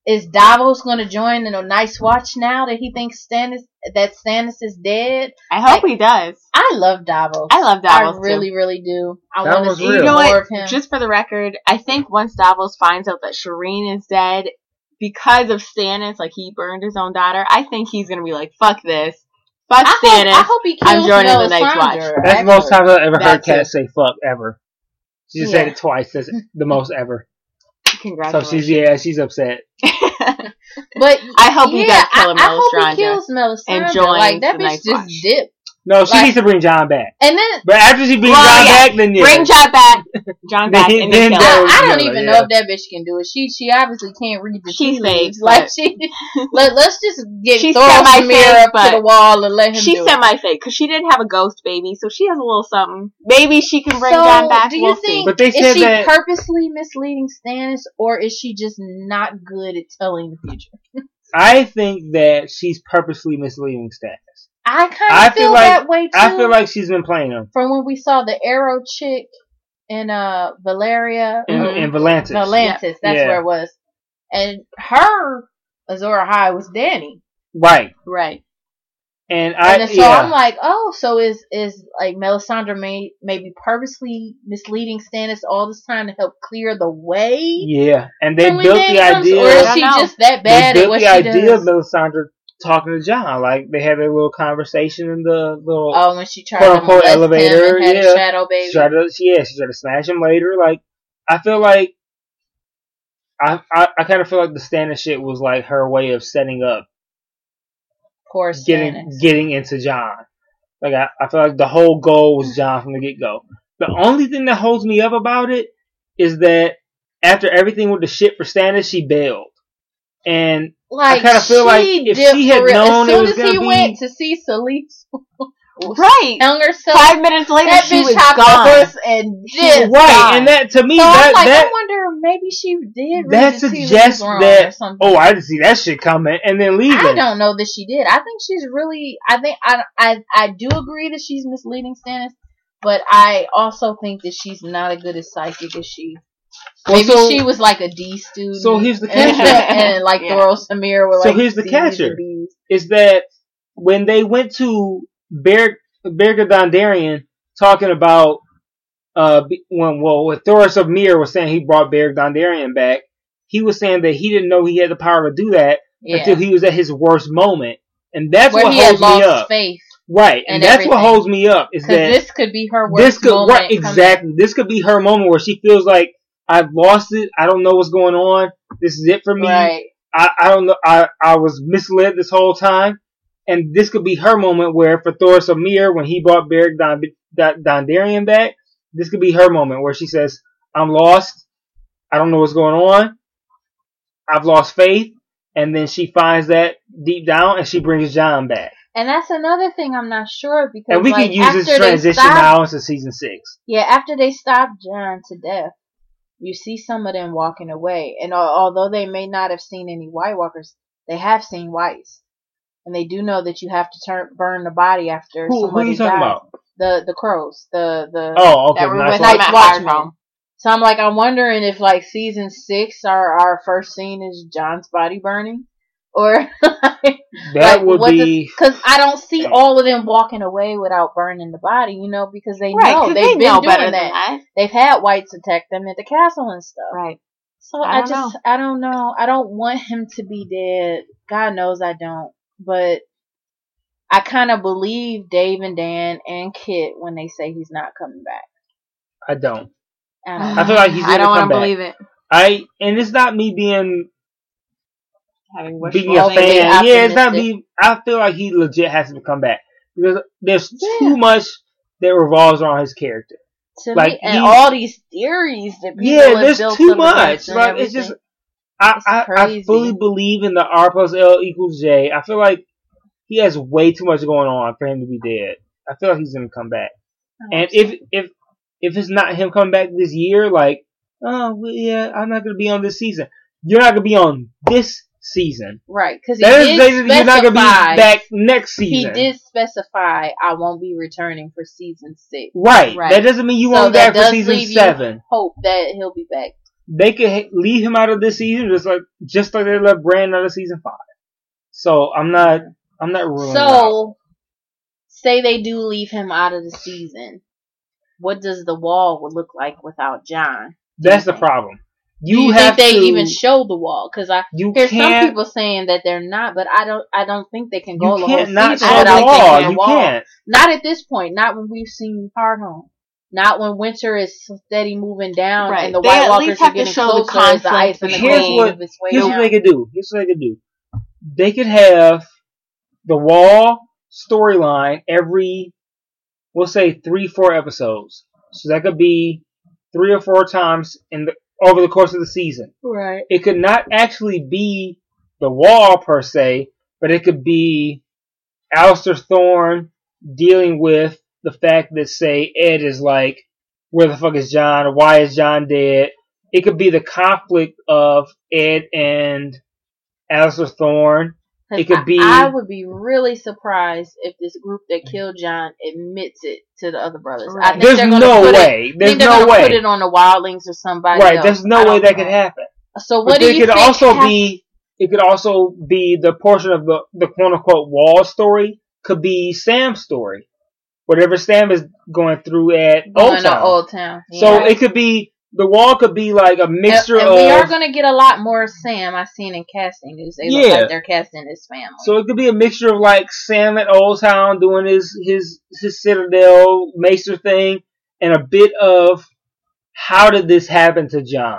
Is Davos gonna join in a Night's watch now that he thinks Stannis that Stannis is dead? I hope he does. I love Davos. I love Davos I too. really, really do. I want to see real. You know more what? of him. Just for the record, I think once Davos finds out that Shireen is dead because of Stannis, like he burned his own daughter, I think he's gonna be like, "Fuck this, fuck I hope, Stannis." I hope he kills I'm joining the Night's Watch. That's the most actually. times I've ever heard That's Kat say "fuck" ever. She just said it twice. That's the most ever. So she's yeah, she's upset. But I hope he yeah, does kill I, I hope Melisandre he kills Melisandre. and like that the bitch just Watch. dipped. No, she Like- needs to bring Jon back. And then But after she brings Well, Jon yeah. back, then yeah. Bring Jon back, Jon back, Then- and then then kill him. I, I don't even yeah. know if that bitch can do it. She she obviously can't read the She's tea fake, leaves. Like she let let's just get She's Thor semi-fake, mirror up to the wall and let him She's semi-fake because she didn't have a ghost baby, so she has a little something. Maybe she can bring so, Jon back. do you we'll think see. But they is said she that- purposely misleading Stannis, or is she just not good at telling the future? I think that she's purposely misleading Stannis. I kind of feel feel, like- that way too. I feel like she's been playing him from when we saw the arrow chick in uh Valeria in, Mhm. in Volantis. Volantis, that's Yeah. where it was. And her Azor Ahai was Dany. Right. Right. And I and so yeah. I'm like, oh, so is is like Melisandre may maybe purposely misleading Stannis all this time to help clear the way? yeah. And they built the comes, idea or is she just that they bad at built what the she idea does? of Melisandre talking to Jon. Like they had their little conversation in the little Oh, when she tried Quote, to unquote, elevator, him and had yeah. shadow baby. she tried to yeah, she tried to smash him later. Like I feel like I I, I kind of feel like the Stannis shit was like her way of setting up Poor getting getting into Jon. Like I, I feel like the whole goal was Jon from the get go. The only thing that holds me up about it is that after everything with the shit for Stannis, she bailed. And Like, kinda feel like she if did she had real. known as it soon was as gonna he be- went to see Solis Right. hung herself, Five minutes later, that she bitch was gone. horse and just right, gone. and that to me so that I'm like, that I wonder maybe she did. that the tea leaves suggests that- or oh I didn't see that shit coming and then leaving. I don't know that she did. I think she's really. I think I I I do agree that she's misleading Stannis, but I also think that she's not as good as psychic as she. Well, Maybe so- she was like a D student. So here's the catcher. and like Yeah. Thor Samir were So like. here's the C's catcher. Is that when they went to Ber Beric Dondarrion talking about uh when well when Thoros of Myr was saying he brought Beric Dondarrion back, he was saying that he didn't know he had the power to do that Yeah. until he was at his worst moment. And that's Where what he had holds me up. faith. Right. And, and that's what holds me up is that this could be her worst this could moment. right, coming. exactly. This could be her moment where she feels like I've lost it. I don't know what's going on. This is it for me. Right. I, I don't know. I, I was misled this whole time. And this could be her moment where for Thoris Amir, when he brought Beric Don, Don, back, this could be her moment where she says, I'm lost. I don't know what's going on. I've lost faith. And then she finds that deep down and she brings Jon back. And that's another thing I'm not sure of because And we like, can use this transition stopped- now into season six. Yeah, after they stopped Jon to death, you see some of them walking away, and although they may not have seen any White Walkers, they have seen whites, and they do know that you have to turn burn the body after Who, who are somebody you talking died. about? The the crows, the the Oh, okay. That were Nice with one. him Night's at Watchmen. So I'm like, I'm wondering if like season six, our our first scene is Jon's body burning, or That like, would be. because I don't see all of them walking away without burning the body, you know, because they Right, know 'cause they've they been know doing better that. than that. They've had whites attack them at the castle and stuff. Right. So I I, don't just I don't know. I don't want him to be dead. God knows I don't. But I kind of believe Dave and Dan and Kit when they say he's not coming back. I don't. I don't I feel like he's I gonna don't want to believe it. I and it's not me being Having a fan. Yeah, it's not. I feel like he legit has to come back because there's Yeah. too much that revolves around his character. to like, me, and he- all these theories that people Yeah, there's too much. Like it's just. I, It's I, I fully believe in the R plus L equals J. I feel like he has way too much going on for him to be dead. I feel like he's gonna come back. And if if if it's not him coming back this year, like, oh well, yeah, I'm not gonna be on this season. You're not gonna be on this season. right, because he That is did basically you're not gonna be back next season. He did specify I won't be returning for season six. Right. Right. That doesn't mean you So won't be back for season seven. Hope that he'll be back. They could leave him out of this season just like just like they left Bran out of season five. So I'm not I'm not ruling. So, say they do leave him out of the season. What does the wall would look like without Jon? That's the problem. Do You you have think they to. even show the wall? Because I you hear some people saying that they're not, but I don't. I don't think they can go You the whole can't not season show the without wall. taking You wall. can't. Not at this point. Not when we've seen Hardhome. Not when Winter is steady moving down Right. and the They White at Walkers least are have to getting show the closer as the ice conflict and the Here's cold what- way Here's down. what they could do. Here's what they could do. They could have the wall storyline every, we'll say three, four episodes. So that could be three or four times in the over the course of the season. Right. It could not actually be the wall per se, but it could be Alliser Thorne dealing with the fact that say Ed is like, where the fuck is Jon? Why is Jon dead? It could be the conflict of Ed and Alliser Thorne. It could I- be- I, would be really surprised if this group that killed Jon admits it to the other brothers. I think There's no It, way. I There's no gonna put it on the Wildlings or somebody Right. else. There's no way that know. could happen. So But what do it you could think also be it could also be the portion of the the quote unquote wall story could be Sam's story. Whatever Sam is going through at going Old to Town. Old Town? So it could be the wall could be like a mixture and of. we are going to get a lot more Sam. I seen in casting news. They look Yeah. like they're casting his family. so it could be a mixture of like Sam at Old Town doing his his his Citadel Maester thing, and a bit of how did this happen to Jon?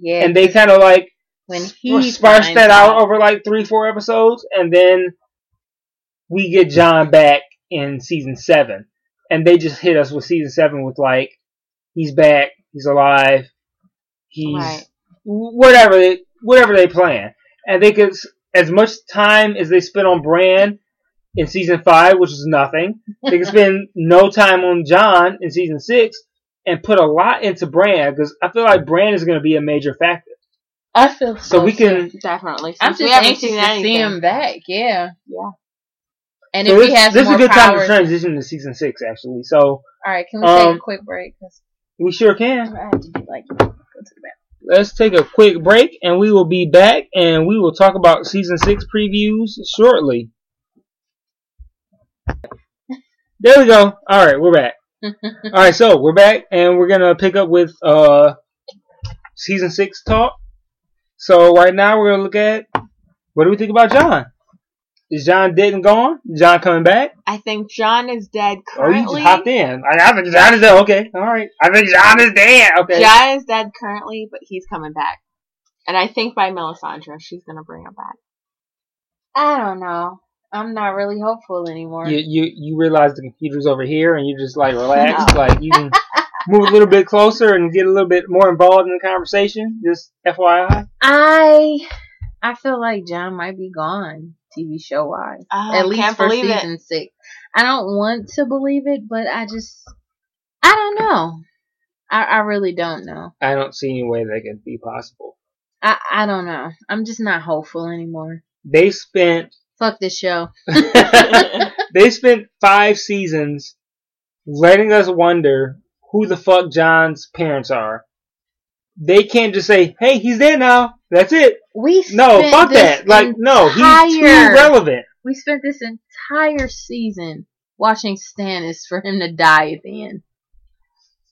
yeah, And they kind of like when he sparse finds that out over like three four episodes, and then we get Jon back in season seven, and they just hit us with season seven with like he's back, he's alive, he's Right. whatever they whatever they plan, and they could as much time as they spent on Bran in season five, which is nothing, they could spend no time on Jon in season six and put a lot into Bran because I feel like Bran is going to be a major factor. I feel so. So we can Definitely. I'm just anxious to anything. see him back. Yeah. Yeah. And So if this, he has this is a good time to transition to season six, actually. So all right, can we take Um, a quick break? 'Cause we sure can. I have to do like go to the bathroom. Let's take a quick break, and we will be back, and we will talk about season six previews shortly. There we go. All right, we're back. All right, so we're back, and we're gonna pick up with uh season six talk. So right now we're gonna look at what do we think about Jon? Is Jon dead and gone? Jon coming back? I think Jon is dead currently. Oh, you just hopped in. I, I think Jon is dead. Okay, all right. I think Jon is dead. Okay. Jon is dead currently, but he's coming back. And I think by Melisandre, she's gonna bring him back. I don't know. I'm not really hopeful anymore. You you you realize the computer's over here, and you just like relax, No. like you can move a little bit closer and get a little bit more involved in the conversation. Just FYI. I I feel like Jon might be gone, TV show wise. Oh, At least for believe it. season six. I don't want to believe it, but I just I don't know. I, I really don't know. I don't see any way that could be possible. I, I don't know. I'm just not hopeful anymore. They spent Fuck this show. they spent five seasons letting us wonder who the fuck Jon's parents are. They can't just say, "Hey, he's there now." That's it. We No, fuck that. Like, no, he's too relevant. We spent this entire season watching Stannis for him to die at the end.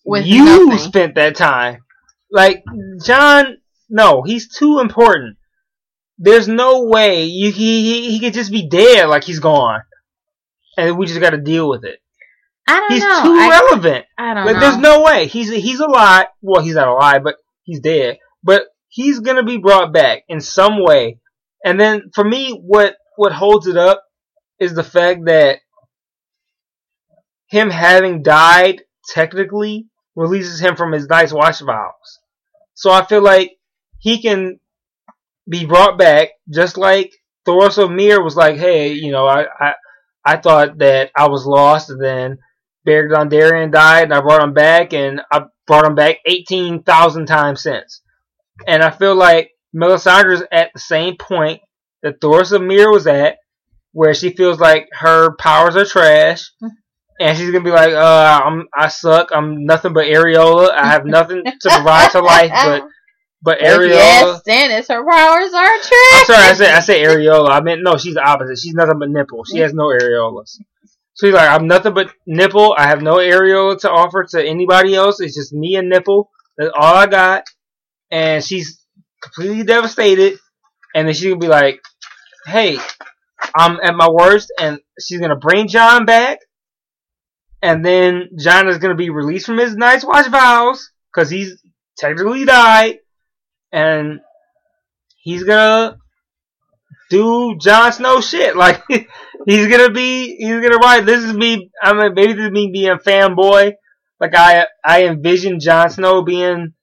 With you nothing. spent that time. Like Jon, no, he's too important. There's no way you he he, he could just be dead like he's gone, and we just got to deal with it. I don't He's know. too I, relevant. I don't Like know. there's no way he's he's alive. Well, he's not alive, but he's dead. But he's gonna be brought back in some way. And then for me, what what holds it up is the fact that him having died technically releases him from his Night's Watch vows. So I feel like he can be brought back just like Thoros of Myr was like, hey, you know, I, I I thought that I was lost and then Beric Dondarrion died and I brought him back and I brought him back 18,000 times since. And I feel like Melisandre's at the same point that Thoros of Myr was at where she feels like her powers are trash and she's gonna be like, uh, I'm, I suck. I'm nothing but Areola. I have nothing to provide to life but, but Areola. Yes, Stannis, her powers are trash. I'm sorry, I said I said areola. I meant no, she's the opposite. She's nothing but nipple. She has no areolas. So he's like, I'm nothing but nipple. I have no areola to offer to anybody else. It's just me and nipple. That's all I got. And she's completely devastated. And then she's gonna be like, Hey, I'm at my worst, and she's gonna bring Jon back. And then Jon is gonna be released from his Night's Watch vows because he's technically died, and he's gonna do Jon Snow shit. Like he's gonna be, he's gonna write. This is me. I mean, maybe this is me being fanboy. Like I, I envision Jon Snow being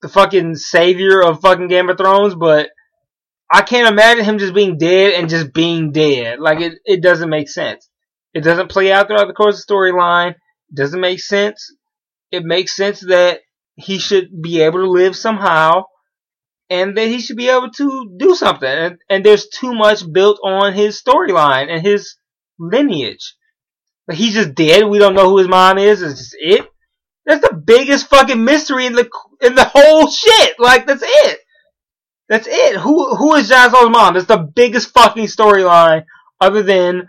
the fucking savior of fucking Game of Thrones, but I can't imagine him just being dead and just being dead. Like it, it doesn't make sense. It doesn't play out throughout the course of the storyline. Doesn't make sense. It makes sense that he should be able to live somehow and that he should be able to do something. And, and there's too much built on his storyline and his lineage. Like he's just dead. We don't know who his mom is. It's just it. That's the biggest fucking mystery in the in the whole shit. Like that's it. That's it. Who who is Jon Snow's mom? That's the biggest fucking storyline, other than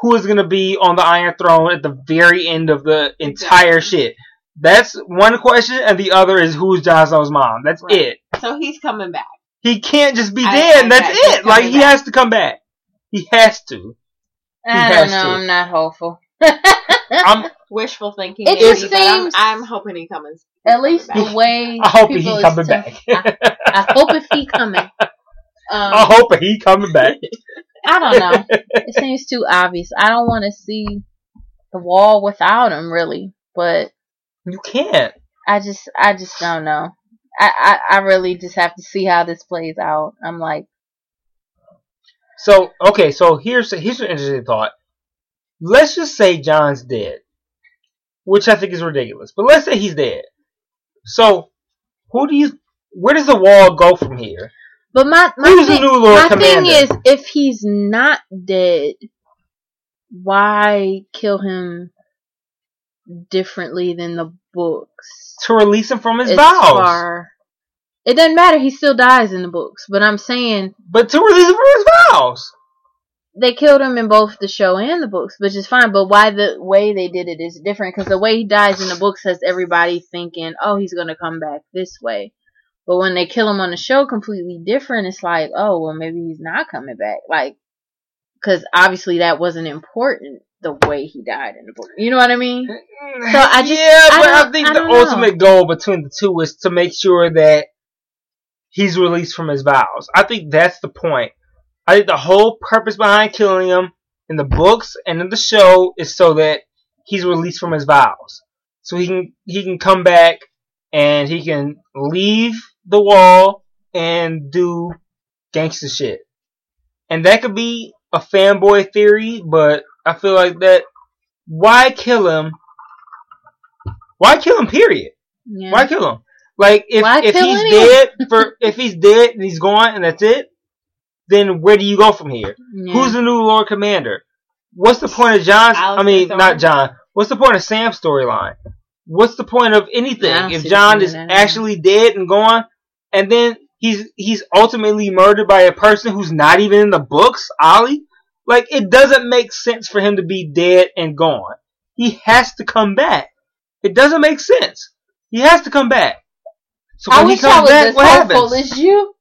who is gonna be on the Iron Throne at the very end of the entire shit. That's one question, and the other is who's Jon Snow's mom. That's Right. it. So he's coming back. He can't just be I- dead. and that's bet it. Like coming he back. has to come back. He has to. I has don't know. to. I'm not hopeful. I'm. Wishful thinking. It maybe, just but I'm, seems- I'm hoping he comes. At least back. the way I hope he people coming tell- back. I hope if he coming. Um, I hope he coming back. I don't know. It seems too obvious. I don't want to see the wall without him, really. But You can't. I just, I just don't know. I, I, I really just have to see how this plays out. I'm like, So okay, so here's here's an interesting thought. Let's just say Jon's dead, which I think is ridiculous. But let's say he's dead. So who do you? Where does the wall go from here? but my my, Who's the thing, new Lord my thing is, if he's not dead, why kill him differently than the books? To release him from his as vows, far- It doesn't matter. He still dies in the books. But I'm saying but to release him from his vows. they killed him in both the show and the books, which is fine. But why the way they did it is different because the way he dies in the books has everybody thinking, oh, he's gonna come back this way. But when they kill him on the show, completely different. It's like, oh, well, maybe he's not coming back. Like, because obviously that wasn't important. The way he died in the book, you know what I mean? So I just- yeah, I but I, think I the know. ultimate goal between the two is to make sure that he's released from his vows. I think that's the point. I think the whole purpose behind killing him in the books and in the show is so that he's released from his vows, so he can he can come back and he can leave the wall and do gangster shit. And that could be a fanboy theory, but I feel like that. Why kill him? Why kill him? Period. Yeah. Why kill him? Like if Why if he's dead for if he's dead and he's gone and that's it, then where do you go from here? Yeah. Who's the new Lord Commander? What's the point of Jon's? I Alliser mean, not Jon. What's the point of Sam's storyline? What's the point of anything Yeah, if John is actually dead and gone, and then he's he's ultimately murdered by a person who's not even in the books, Olly? Like it doesn't make sense for him to be dead and gone. He has to come back. It doesn't make sense. He has to come back. So I when he wish I comes was back, as what happens? as you.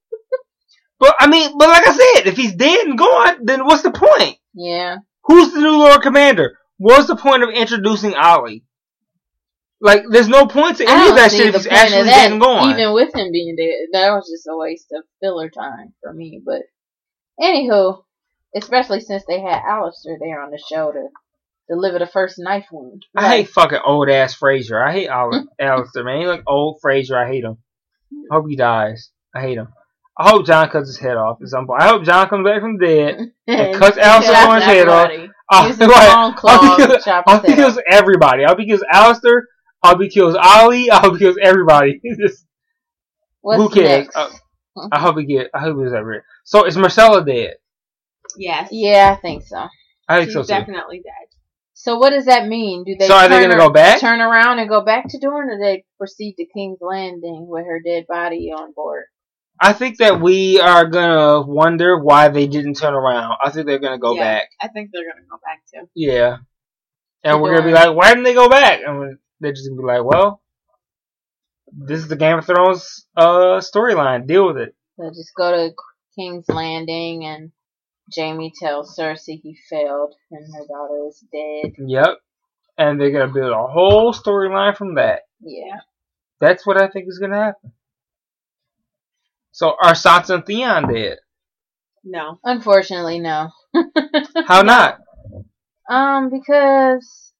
But I mean, but like I said, if he's dead and gone, then what's the point? Yeah. Who's the new Lord Commander? What's the point of introducing Olly? Like, there's no point to any of that shit if he's actually dead and gone. Even with him being dead, that was just a waste of filler time for me. But anywho, especially since they had Alliser there on the show to deliver the first knife wound. I hate fucking old ass Fraser. I hate Al- Alliser, man. He like old Fraser. I hate him. I hope he dies. I hate him. I hope Jon cuts his head off at some point. I hope Jon comes back from dead. and cuts Alliser Thorne's head off. Everybody. I'll, Use right. I'll be kills, I'll be kills everybody. I'll be kills Alliser. I'll be kills Olly. I'll be kills everybody. Just- What's who cares? next? Uh, I hope he get. I hope was ever. So is Myrcella dead? Yes. yeah, I think so. I think She's so too. definitely dead. So what does that mean? Do they So are they turn gonna ar- go back? turn around and go back to Dorne, or they proceed to King's Landing with her dead body on board? I think that we are gonna wonder why they didn't turn around. I think they're gonna go Yeah. back. I think they're gonna go back too. Yeah. And To we're gonna be like, why didn't they go back? And they're just gonna be like, well, this is the Game of Thrones uh storyline. Deal with it. So just go to King's Landing and Jaime tells Cersei he failed and her daughter is dead. Yep. And they're gonna build a whole storyline from that. Yeah. That's what I think is gonna happen. So are Sansa and Theon dead? No. Unfortunately, no. How not? Um, because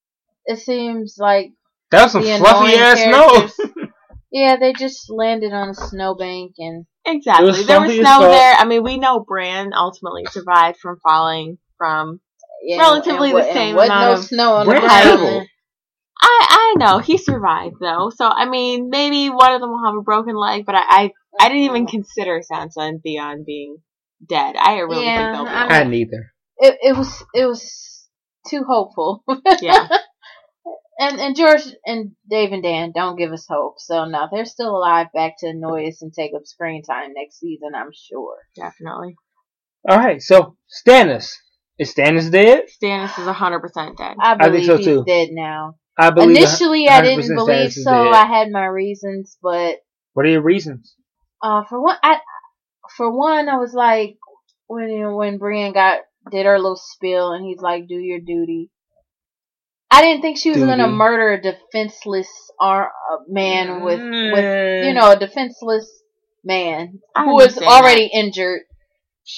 it seems like That was some fluffy ass snow. characters. yeah, they just landed on a snowbank and Exactly. was There was something snow as there. I mean, we know Bran ultimately survived from falling from. yeah, Relatively and the wa- and same wasn't amount no of snow on the Brand's ground. I I know he survived though, so I mean maybe one of them will have a broken leg, but I I, I didn't even consider Sansa and Theon being dead. I really Yeah, think they'll be. I. I neither. It it was it was too hopeful. Yeah. And and George and Dave and Dan don't give us hope. So no, they're still alive back to annoy us and take up screen time next season, I'm sure. Definitely. Alright, so Stannis. Is Stannis dead? Stannis is hundred percent dead. I I think believe so, he's too. dead now. I believe Initially, I didn't 100% believe so. dead. I had my reasons, but What are your reasons? uh, for one, I for one, I was like when you know, when Brienne got did her little spill and he's like, "Do your duty." I didn't think she was gonna murder a defenseless ar- uh, man with with Mm. you know a defenseless man I who was understand already injured.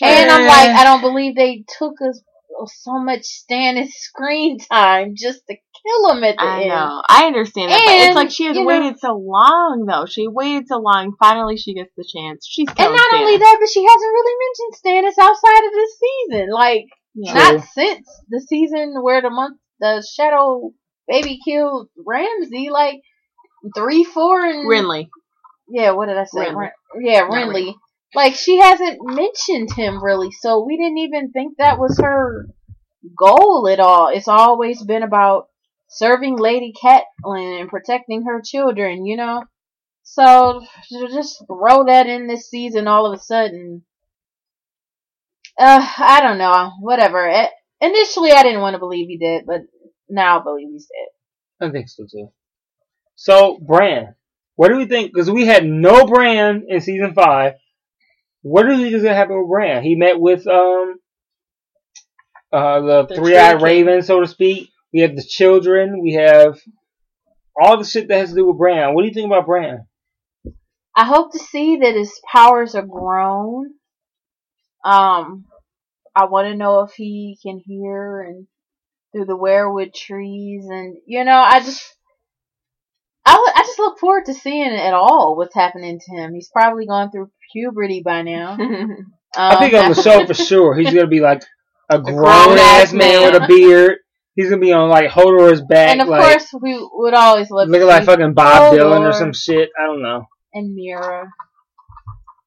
And I'm like, I don't believe they took us so much Stannis screen time just to kill him at the I end. know. I understand that. but And, it's like she has you know- waited so long, though. She waited so long. Finally, she gets the chance. She's And killing not only that, but she hasn't really mentioned Stannis outside of this season. Like, Yeah. Not since the season where the month the Shadow baby killed Ramsay. Like three, four, and Renly. yeah. What did I say? Renly. Ren- yeah, Not Renly. Like she hasn't mentioned him really, so we didn't even think that was her goal at all. It's always been about serving Lady Catelyn and protecting her children, you know. So to just throw that in this season all of a sudden. Uh, I don't know. Whatever. Eh, initially, I didn't want to believe he did, but now I believe he's dead. I think so too. So, Bran, what do we think? Because we had no Bran in season five. What do you think is gonna happen with Bran? He met with um uh the, The three-eyed raven, so to speak. We have the children. We have all the shit that has to do with Bran. What do you think about Bran? I hope to see that his powers are grown. Um, I want to know if he can hear and through the weirwood trees, and you know, I just, I, I just look forward to seeing at all what's happening to him. He's probably gone through puberty by now. Um, I think on the show for sure he's gonna be like a grown grown-ass ass man man. with a beard. He's gonna be on like Hodor's back, and of like course, we would always love to looking like fucking Bob Hodor Dylan or some shit. I don't know. and Meera.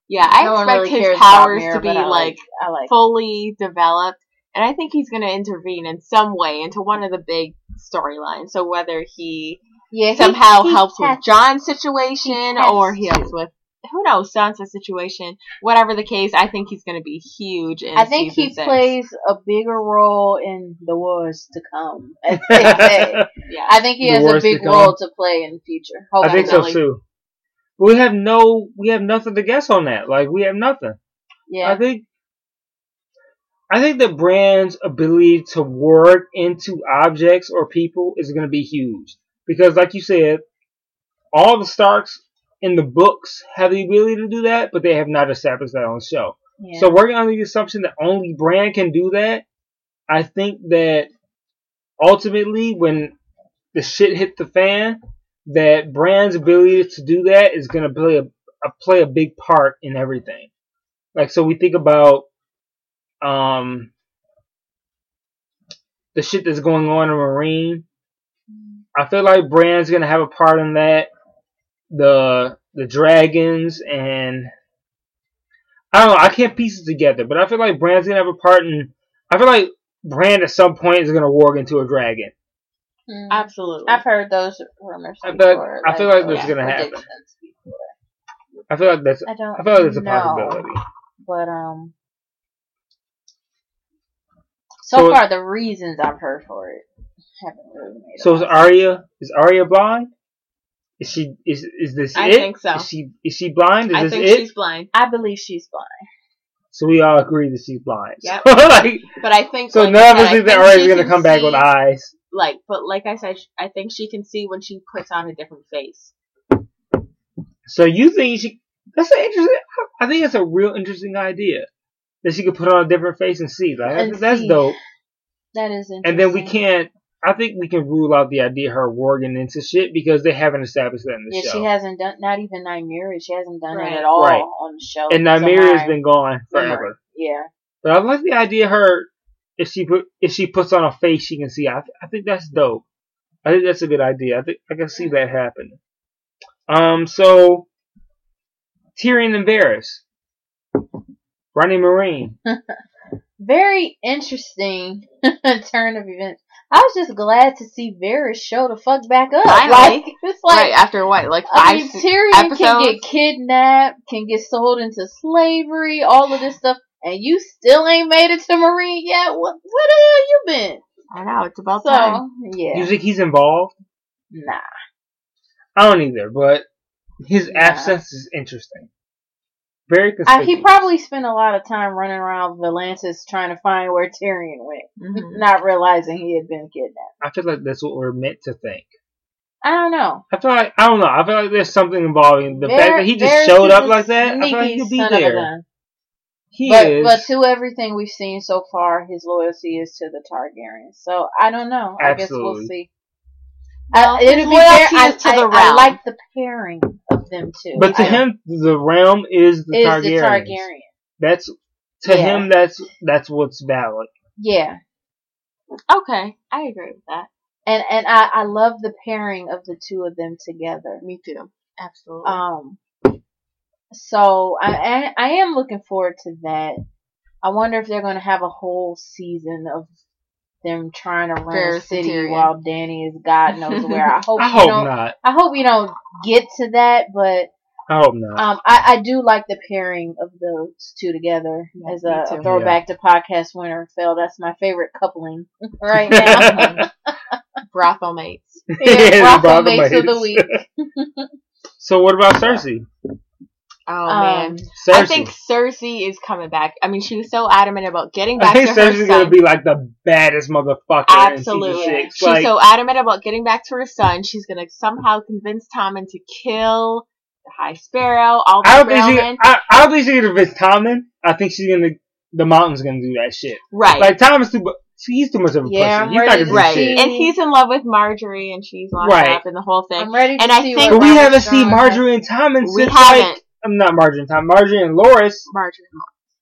yeah, I No expect really his powers Meera, to be but I like I like. fully developed, and I think he's going to intervene in some way into one of the big storylines. So whether he Yeah, somehow he helps has with Jon's situation, has or he helps with who knows Sansa's situation. Whatever the case, I think he's going to be huge. In I think he six. plays a bigger role in the wars to come. as they say. Yeah, I think he The has a wars to big role to play in the future. I think so too. But we have no, we have nothing to guess on that. Like we have nothing. Yeah. I think, I think the Bran's ability to warg into objects or people is going to be huge because, like you said, all the Starks in the books have the ability to do that, but they have not established that on the show. yeah. So working on the assumption that only Bran can do that, I think that ultimately when the shit hit the fan, that Bran's ability to do that is going to play a, a play a big part in everything. Like so, we think about um the shit that's going on in Meereen. I feel like Bran's going to have a part in that. The the dragons and I don't know. I can't piece it together, but I feel like Bran's gonna have a part in. I feel like Brand at some point is gonna warg into a dragon. Mm. absolutely. I've heard those rumors I feel like- before. I feel like that's those gonna happen. I feel like that's. I don't. I feel like that's a know, possibility. But um, so, So- far the reasons I've heard for it haven't really made. So is lot. Arya? Is Arya blind? Is she? Is is this I it? think so. Is she? Is she blind? Is I this think it? she's blind, I believe she's blind. So we all agree that she's blind. Yep. like, but I think so like none of us think that think Arya's she gonna can come back with eyes. Like, but like I said, I think she can see when she puts on a different face. So you think she? That's an interesting. I think it's a real interesting idea that she could put on a different face and see. Like And that's, that's see. dope. That is interesting. And then we can't. I think we can rule out the idea of her warging into shit because they haven't established that in the Yeah, show. she hasn't done not even Nymeria. She hasn't done Right. it at all Right. on the show. and So Nymeria's my been gone forever. Yeah, But I like the idea of her if she put if she puts on a face she can see. I I think that's dope. I think that's a good idea. I think I can see that happening. Um. So Tyrion and Varys, Ronnie Meereen. very interesting turn of events. I was just glad to see Varys show the fuck back up. Finally. Like it's like right after what, like I five mean, se- Tyrion can get kidnapped, can get sold into slavery, all of this stuff, and you still ain't made it to Meereen yet. What where the hell you been? I know it's about So time. You yeah, think he's involved? Nah. I don't either, but his Nah. absence is interesting. Very I, conspicuous. he probably spent a lot of time running around Volantis trying to find where Tyrion went, Mhm. not realizing he had been kidnapped. I feel like that's what we're meant to think. I don't know. I feel like I don't know. I feel like there's something involving the fact that he just showed up like that. I feel like he'll be son of a there. He But is. but to everything we've seen so far, his loyalty is to the Targaryens. So I don't know. I guess we'll see. Well, Uh, it'll be loyalty fair. I, to I- the I like the pairing of them two. but to I- him, the realm is the is Targaryens. the Targaryen. That's to Yeah. him. That's that's what's valid. Yeah, Okay, I agree with that. and and I I love the pairing of the two of them together. Me too. Absolutely. Um, so I, I I am looking forward to that. I wonder if they're going to have a whole season of them trying to run a Ferris city Tyrion. while Dany is God knows where. I hope I we hope don't. not. I hope we don't get to that, but I hope not. um, I, I do like the pairing of those two together Yeah, as a, too. a throwback to podcast winner Phil. That's my favorite coupling right now. Brothel mates. Yeah, yeah, brothel brothel mates of the week. So what about Cersei? Oh Um, man. Cersei. I think Cersei is coming back. I mean, she was so adamant about getting I back think to her Cersei's son. gonna be like the baddest motherfucker Absolutely. in six. She's Like, so adamant about getting back to her son. She's gonna somehow convince Tommen to kill the High Sparrow, all the I don't think she. I, I don't think she's gonna convince Tommen. I think she's gonna. The Mountain's gonna do that shit. Right. Like Tommen's too. He's too much of a Yeah, I'm pussy. He's not gonna do right. shit. And he's in love with Margaery and she's locked Right. up and the whole thing. I'm ready to And I think- But we haven't seen Margaery and Tommen We since haven't. like. I'm not Margaery and Tom. Margaery and Loras Margaery.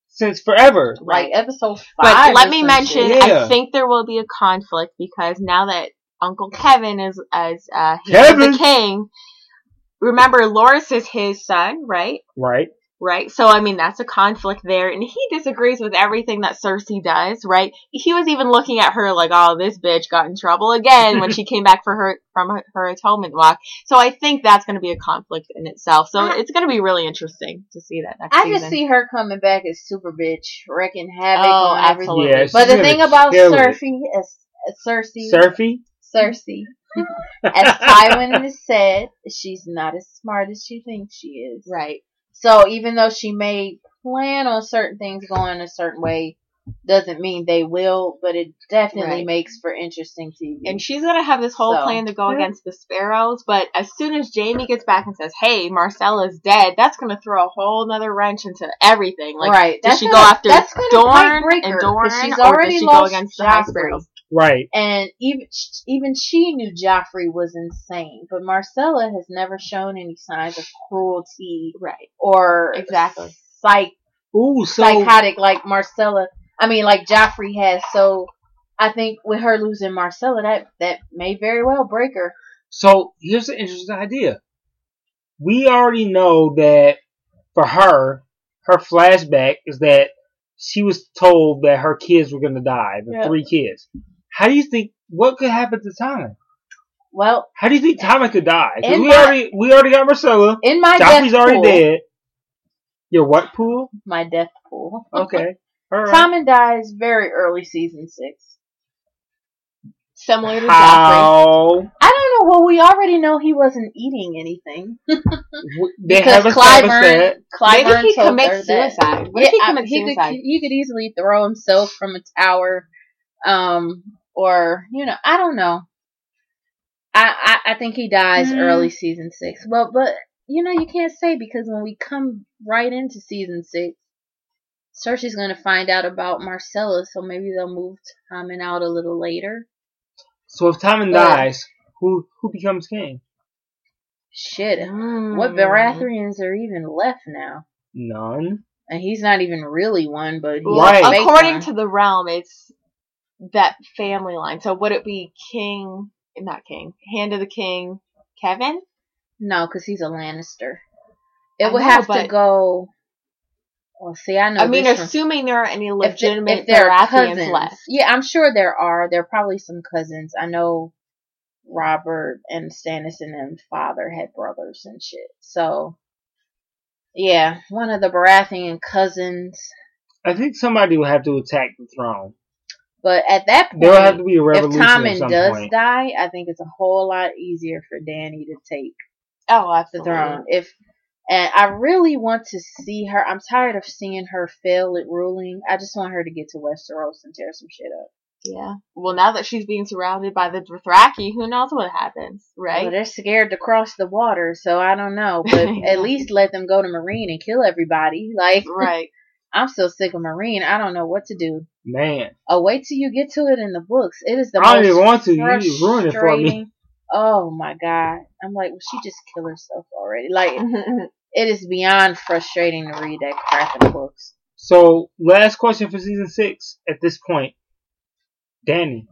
since forever. Right. like episode five. But let me mention. Yeah. I think there will be a conflict because now that Uncle Kevan is as uh, he's Kevan? the king, remember Loras is his son, right? Right. Right. So I mean that's a conflict there, and he disagrees with everything that Cersei does, right? He was even looking at her like, "Oh, this bitch got in trouble again" when she came back for her from her, her atonement walk. So I think that's going to be a conflict in itself. So I- it's going to be really interesting to see that next time. I season. just see her coming back as super bitch, wrecking havoc Oh, on everything. absolutely. Yeah, But the thing about. Cersei is uh, Cersei, Cersei. Cersei, as Tywin has said, she's not as smart as she thinks she is. right. So even though she may plan on certain things going a certain way, doesn't mean they will. But it definitely Right. makes for interesting TV. And she's gonna have this whole So- plan to go against the sparrows, but as soon as Jaime gets back and says, "Hey, Myrcella's dead," that's gonna throw a whole nother wrench into everything. Like, right? does That's she gonna- go after that's gonna break and her, 'cause Dorne, she's or already does she go lost against the High Sparrows? Right. And even even she knew Joffrey was insane, but Myrcella has never shown any signs of cruelty Right. or Exactly. psych Ooh, so psychotic like Myrcella. I mean, like Joffrey has. So I think with her losing Myrcella, that that may very well break her. So here's an interesting idea. We already know that for her, her flashback is that she was told that her kids were going to die, the Yeah. three kids. How do you think what could happen to Tommen? Well, How do you think Tommen could die? We my- already we already got Myrcella. in my Joffrey's death already pool, dead. Your what pool? my death pool. Okay. All right. Tommen dies very early season six. Similar to Joffrey. How? I don't know. Well, we already know he wasn't eating anything They because have established Qyburn, that. Qyburn Maybe he told her commits suicide. What Yeah, if he I- commits he suicide? Could, he could easily throw himself from a tower, um, or you know, I don't know. I I, I think he dies Hmm. early season six. Well, but you know, you can't say because when we come right into season six, Cersei's gonna find out about Myrcella, so maybe they'll move Tommen out a little later. So if Tommen But- dies, who who becomes king? Shit, Mm. what Baratheons are even left now? None. And he's not even really one, but Right. according one. to the realm, it's that family line. So would it be King? Not King. Hand of the King. Kevan. No, because he's a Lannister. It I would know, have to go. Well, see, I know. I mean, this one. assuming there are any legitimate if there are Baratheons cousins, left. yeah, I'm sure there are. There are probably some cousins. I know Robert and Stannis and them father had brothers and shit. So, yeah, one of the Baratheon cousins. I think somebody will have to attack the throne. But at that point, There have to be a if revolution at Tommen does point. die, I think it's a whole lot easier for Dany to take Oh, the absolutely. throne. If and I really want to see her. I'm tired of seeing her fail at ruling. I just want her to get to Westeros and tear some shit up. Yeah. Well, now that she's being surrounded by the Dothraki, who knows what happens, right? Well, they're scared to cross the water, so I don't know. But at least let them go to Meereen and kill everybody. Like right. I'm so sick of Meereen. I don't know what to do. Man, Oh, wait till you get to it in the books. It is the I don't most even want to. You ruined it for me. frustrating- Oh my god! I'm like, well, she just killed herself already. Like it is beyond frustrating to read that crap in books. So, last question for season six. At this point, Dany,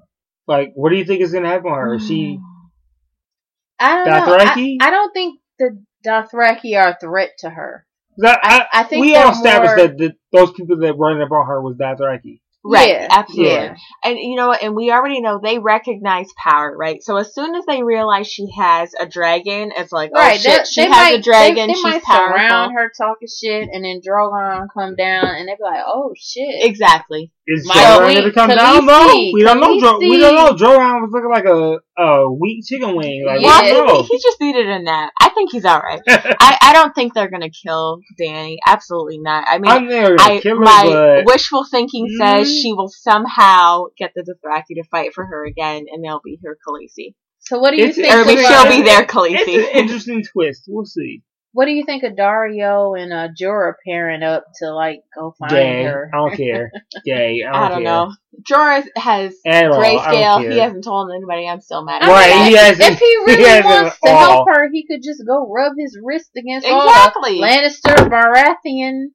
like, what do you think is gonna happen to her? Is she I don't know. Dothraki? I, I don't think the Dothraki are a threat to her. 'Cause I, I, I- I think we all established more- that the, those people that running up on her was Dothraki. Right, Yeah, absolutely. yeah. And you know? And we already know they recognize power, right? So as soon as they realize she has a dragon, it's like, oh, Right, oh shit, she has might, a dragon. They, they she's might powerful. surround her talking shit, and then Drogon come down, and they be like, "Oh shit!" Exactly. Is My- Joran we- gonna come Khaleesi- down though? We don't know. Jo- we don't know. Khaleesi- Joran was looking like a a weak chicken wing. Like Yeah. Well, he, he just needed a nap. I think he's all right. I, I don't think they're gonna kill Dany. Absolutely not. I mean, I'm there I kill her, my but wishful thinking says Mm. she will somehow get the Dothraki to fight for her again, and they'll be her Khaleesi. So what do you It's- think? Or at Think least about she'll it. be their it's an interesting twist. We'll see. What do you think of Daario and uh, Jorah pairing up to like go find Gay. her? I don't care. Gay. I don't, I don't care. know. Jorah has At all. I grayscale. He hasn't told anybody. I'm still mad. At Right, that. he hasn't- if he really he hasn't wants to all. help her, he could just go rub his wrist against all Exactly. the Lannister, Baratheon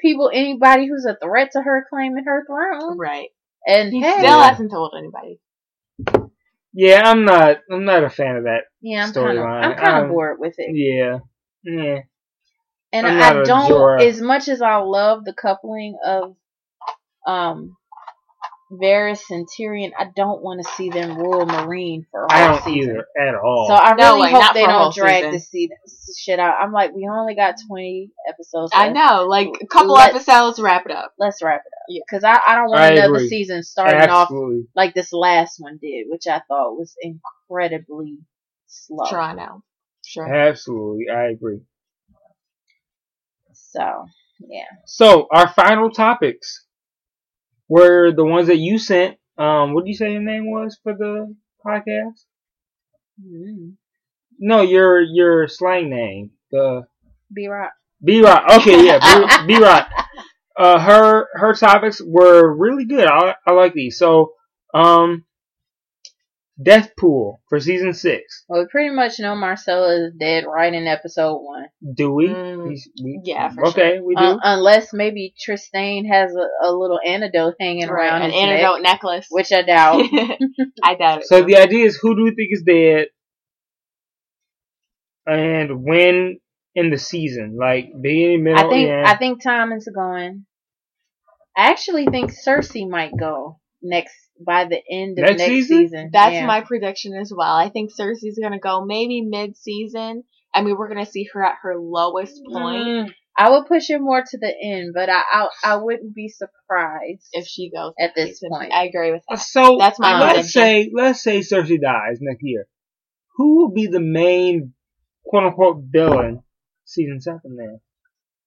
people, anybody who's a threat to her claiming her throne. Right. And He hey, still hasn't told anybody. Yeah, I'm not. I'm not a fan of that. yeah, I'm kind of, storyline. I'm kind of Um, bored with it. Yeah. Yeah. And I'm I not a don't, Jorah. as much as I love the coupling of, um, Varys and Tyrion, I don't want to see them rule Meereen for a I whole don't season. either at all. So I No really way, hope they for a whole don't drag the season. this se- this shit out. I'm like, we only got 20 episodes. I know. Like a couple Let- episodes, wrap it up. Let's wrap it up. Yeah. Because I, I don't want I another agree. season starting off like this last one did, which I thought was incredibly slow. Drawn out. Sure. Absolutely. I agree. So, yeah. So our final topics were the ones that you sent. Um, what do you say your name was for the podcast? Mm. No, your your slang name. The B Rock. B Rock. Okay, yeah, B Rock. Uh, her her topics were really good. I I like these. So, um, Death Pool for season six. Well, we pretty much know Myrcella is dead right in episode one. Do we? Mm, We- we- yeah, for okay, we do. Uh, unless maybe Trystane has a, a little antidote hanging Right. around An his antidote neck, necklace. which I doubt. I doubt it. so the idea is, who do we think is dead, and when in the season, like beginning, middle, I think end. I think Tommy's going. I actually think Cersei might go next by the end of Next next, season? season. That's Yeah. my prediction as well. I think Cersei's gonna go maybe mid season. I mean, we're gonna see her at her lowest point Mm, I would push it more to the end, but I I, I wouldn't be surprised if she goes at this season. point. I agree with that. So That's my let's prediction. say let's say Cersei dies next year. Who will be the main quote unquote villain season seven then?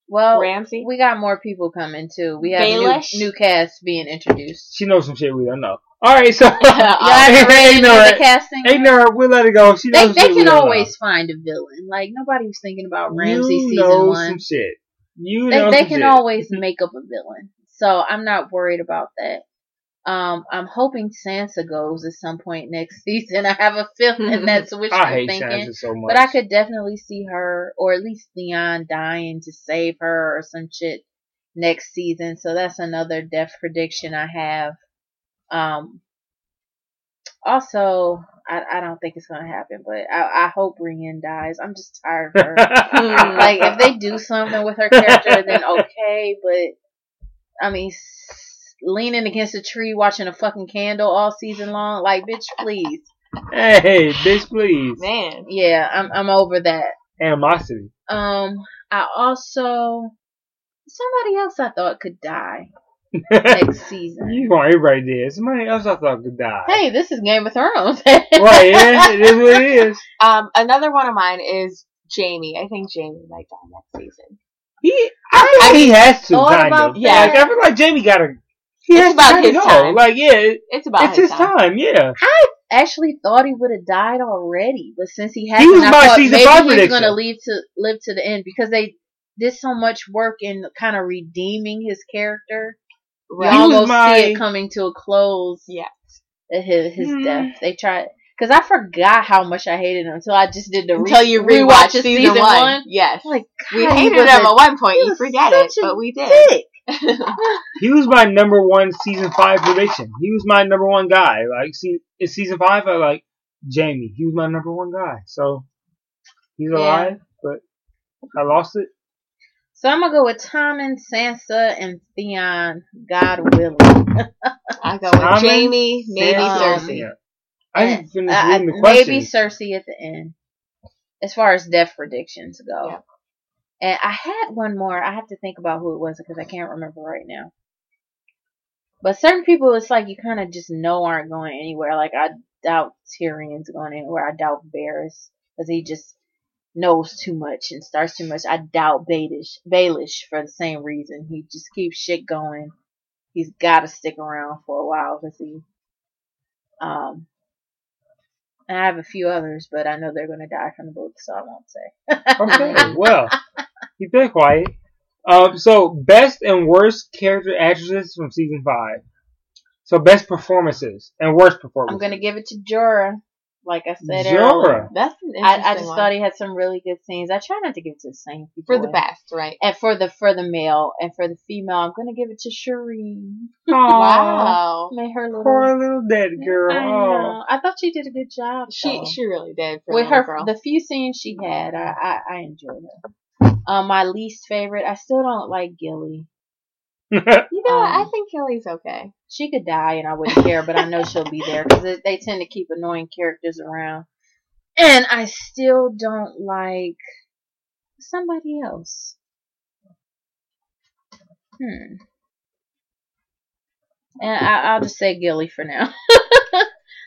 Well, Ramsay. we got more people coming too. We have Baelish? new, new cast being introduced. She knows some shit we don't know. Alright, so Y'all haven't read ignore casting? Ignore it, we'll let it go. She knows They some they shit can don't always find a villain. Like nobody was thinking about know. Ramsay you season know one. some shit. You they know they some can shit. always make up a villain. So I'm not worried about that. Um, I'm hoping Sansa goes at some point next season. I have a feeling that's wishful I hate thinking. Sansa so much. But I could definitely see her, or at least Theon dying to save her or some shit next season. So that's another death prediction I have. Um, also, I, I don't think it's gonna happen, but I, I hope Brienne dies. I'm just tired of her. like if they do something with her character, then okay. But I mean, leaning against a tree, watching a fucking candle all season long, like bitch, please. hey, bitch, please. Man. Yeah, I'm I'm over that. Animosity. Um, I also somebody else I thought could die. next season. You want everybody dead. Somebody else I thought could die. Hey, this is Game of Thrones. Right, yeah, it is what it is. Um, another one of mine is Jaime. I think Jaime might die next season. He, I feel like he has to, kind about of. that. Like, I feel like Jaime got to. He It's has about to kinda his go. time. Like, yeah, it, It's about it's his time. Yeah. I actually thought he would have died already, but since he hasn't, was I thought season maybe five he's gonna leave to live to the end because they did so much work in kind of redeeming his character. You Right. He was almost my- see it coming to a close. Yeah. his his Hmm. death. They tried because I forgot how much I hated him until I just did the re- Until you rewatch rewatch of season, one. Yes. Like we God, he hated him a at one point. You forget it, but we did. dick. He was my number one season five prediction. He was my number one guy. Like, see, in season five, I like Jaime. He was my number one guy. So he's Yeah. alive, but I lost it. So I'm gonna go with Tommen, Sansa, and Theon. God willing. I go with Tommen, Jaime, maybe Sansa, Cersei. yeah. I didn't finish uh, reading the maybe. Cersei at the end, as far as death predictions go. Yeah. And I had one more. I have to think about who it was because I can't remember right now. But certain people, it's like you kind of just know aren't going anywhere. Like I doubt Tyrion's going anywhere. I doubt Varys because he just knows too much and starts too much. I doubt Baelish, Baelish for the same reason. He just keeps shit going. He's got to stick around for a while because he, um, I have a few others, but I know they're going to die from the book, so I won't say. Okay, well, keep been quiet. Um, so best and worst character actresses from season five. So best performances and worst performances. I'm gonna give it to Jorah. Like I said Jorah. earlier, That's an I, interesting I just one. thought he had some really good scenes. I try not to give it to the same people. for the best, right? And for the for the male and for the female, I'm gonna give it to Shireen. Aw, Wow. Made her little. Poor little dead girl. I, Oh. know. I thought she did a good job. She though. she really did for with her girl. the few scenes she had, I I, I enjoyed her. Um, my least favorite, I still don't like Gilly. you know, what? I um, think Kelly's okay. She could die and I wouldn't care, but I know she'll be there because they tend to keep annoying characters around. And I still don't like somebody else. Hmm. And I, I'll just say Gilly for now.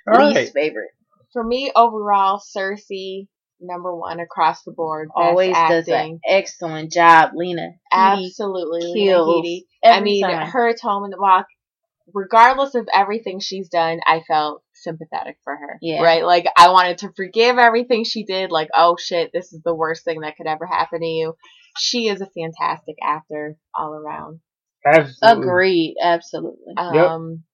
All Least right. favorite. For me, overall, Cersei number one across the board. Always does acting. an excellent job, Lena. Headey Absolutely, Lena kills Headey. every I mean, time. her atonement walk, regardless of everything she's done, I felt sympathetic for her. Yeah. Right? Like, I wanted to forgive everything she did. Like, oh shit, this is the worst thing that could ever happen to you. She is a fantastic actor all around. Absolutely. Agreed, absolutely. Um,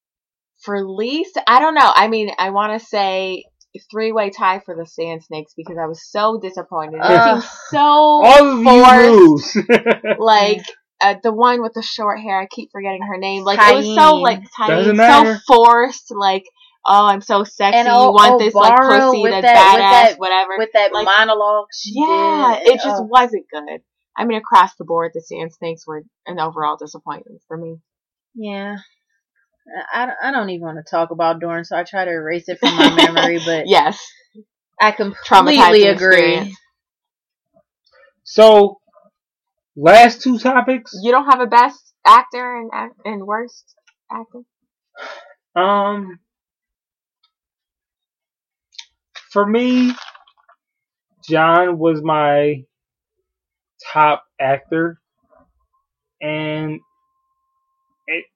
for least, I don't know. I mean, I want to say three way tie for the Sand Snakes because I was so disappointed. It seemed so All of you forced. lose. like uh, the one with the short hair. I keep forgetting her name. Like it was so like tiny, so forced. Like oh, I'm so sexy. And you O- want this like Obara pussy with that's that- with badass, that- whatever. With that like- monologue she yeah, did. it just uh, wasn't good. I mean, across the board, the Sand Snakes were an overall disappointment for me. Yeah. I, don't- I don't even want to talk about Dorne, so I try to erase it from my memory, but Yes, I completely Traumatizing agree. experience. so, last two topics. you don't have a best actor and and worst actor. Um, for me, Jon was my top actor, and a-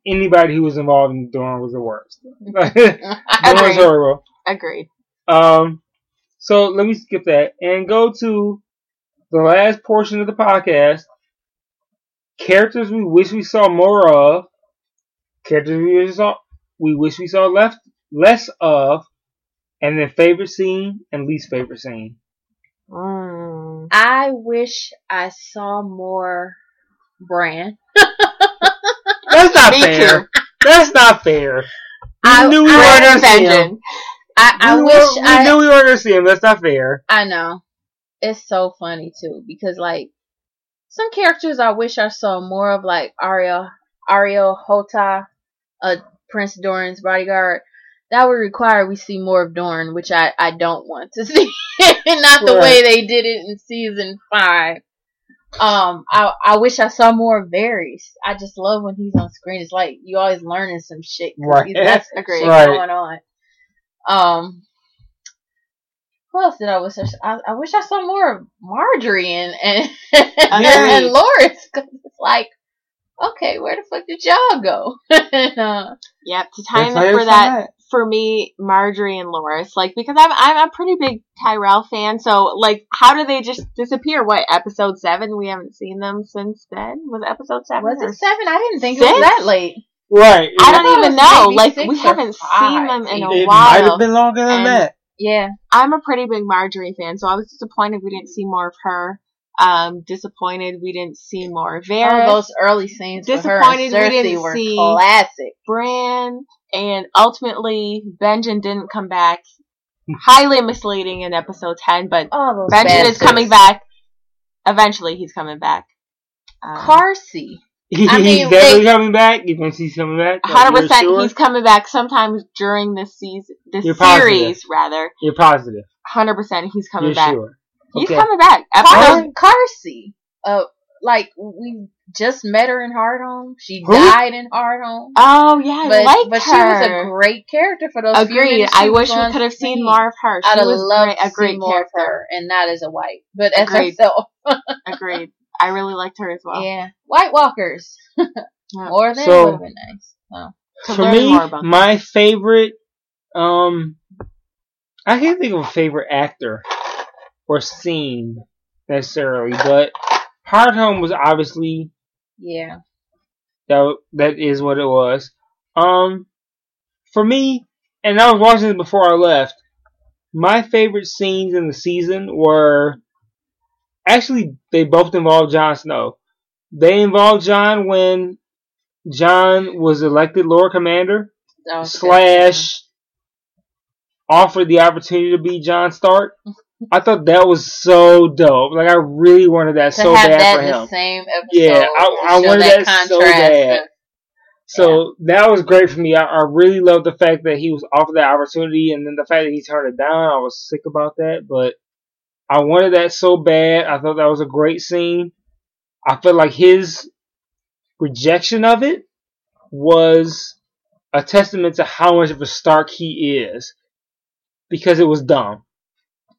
anybody who was involved in Dorne was the worst. Dorne was Agreed. horrible. Agreed. Um, so let me skip that and go to the last portion of the podcast. Characters we wish we saw more of. Characters we wish we saw, we wish we saw left less of, and then favorite scene and least favorite scene. Mm. I wish I saw more Bran. That's not Me fair. too. That's not fair. We I- knew we I- weren't gonna see him. I, I we wish were- we I knew we weren't gonna see him. That's not fair. I know. It's so funny too because like some characters I wish I saw more of like Areo Areo Hotah, uh Prince Doran's bodyguard. That would require we see more of Doran, which I, I don't want to see. Not the Right. way they did it in season five. Um, I I wish I saw more of Varys. I just love when he's on screen. It's like you always learning some shit. 'cause Right. he's got some Agreed. Right. going on. Um, who else did I wish I wish I saw more of Margaery and and, and Loras because it's like, okay, where the fuck did y'all go? and, uh, Yep, to time in for you that, find it. For me, Margaery and Loras, like because I'm I'm a pretty big Tyrell fan, so like how do they just disappear? What episode seven? We haven't seen them since then. Was episode seven? was it seven? I didn't think it was that late. Right. I I don't thought even know. Like we haven't seen them in a it while. might have been longer than And- that. Yeah, I'm a pretty big Margaery fan, so I was disappointed we didn't see more of her. Um, disappointed we didn't see more of Varys. all those early scenes with her and Disappointed we didn't were see- classic. Bran, and ultimately Benjen didn't come back. Highly misleading in episode 10, but All those Benjen is coming back. Eventually, he's coming back. Um, Karsi. he's I mean, definitely they- coming back. You think he's coming back? Hundred percent, sure? he's coming back sometimes during this season, this You're positive. series rather. You're positive. Hundred percent, he's coming You're back. sure. He's Okay. coming back. Car- Episode, Karsi. Uh, like we just met her in Hardhome. She Who? died in Hardhome. oh yeah, I like but her. she was a great character for those. Agreed. minutes I wish we could have seen more of her. She I'd have was loved great, to a great see more of her, and not as a wight, but as Agreed. herself. Agreed. I really liked her as well. yeah, White Walkers. Yeah. More than So- would have been nice. So. To For me, my favorite, um, I can't think of a favorite actor or seen necessarily, but Hardhome was obviously Yeah. that that is what it was. Um, for me, and I was watching it before I left. My favorite scenes in the season were actually they both involved Jon Snow. They involved Jon when Jon was elected Lord Commander That was a good slash offered the opportunity to be Jon Stark. I thought that was so dope. Like I really wanted that to so bad that for him. same episode. Yeah, I- I wanted that that so bad. of- So that was great for me. I, I really loved the fact that he was offered that opportunity, and then the fact that he turned it down. I was sick about that, but I wanted that so bad. I thought that was a great scene. I felt like his rejection of it was a testament to how much of a Stark he is, because it was dumb.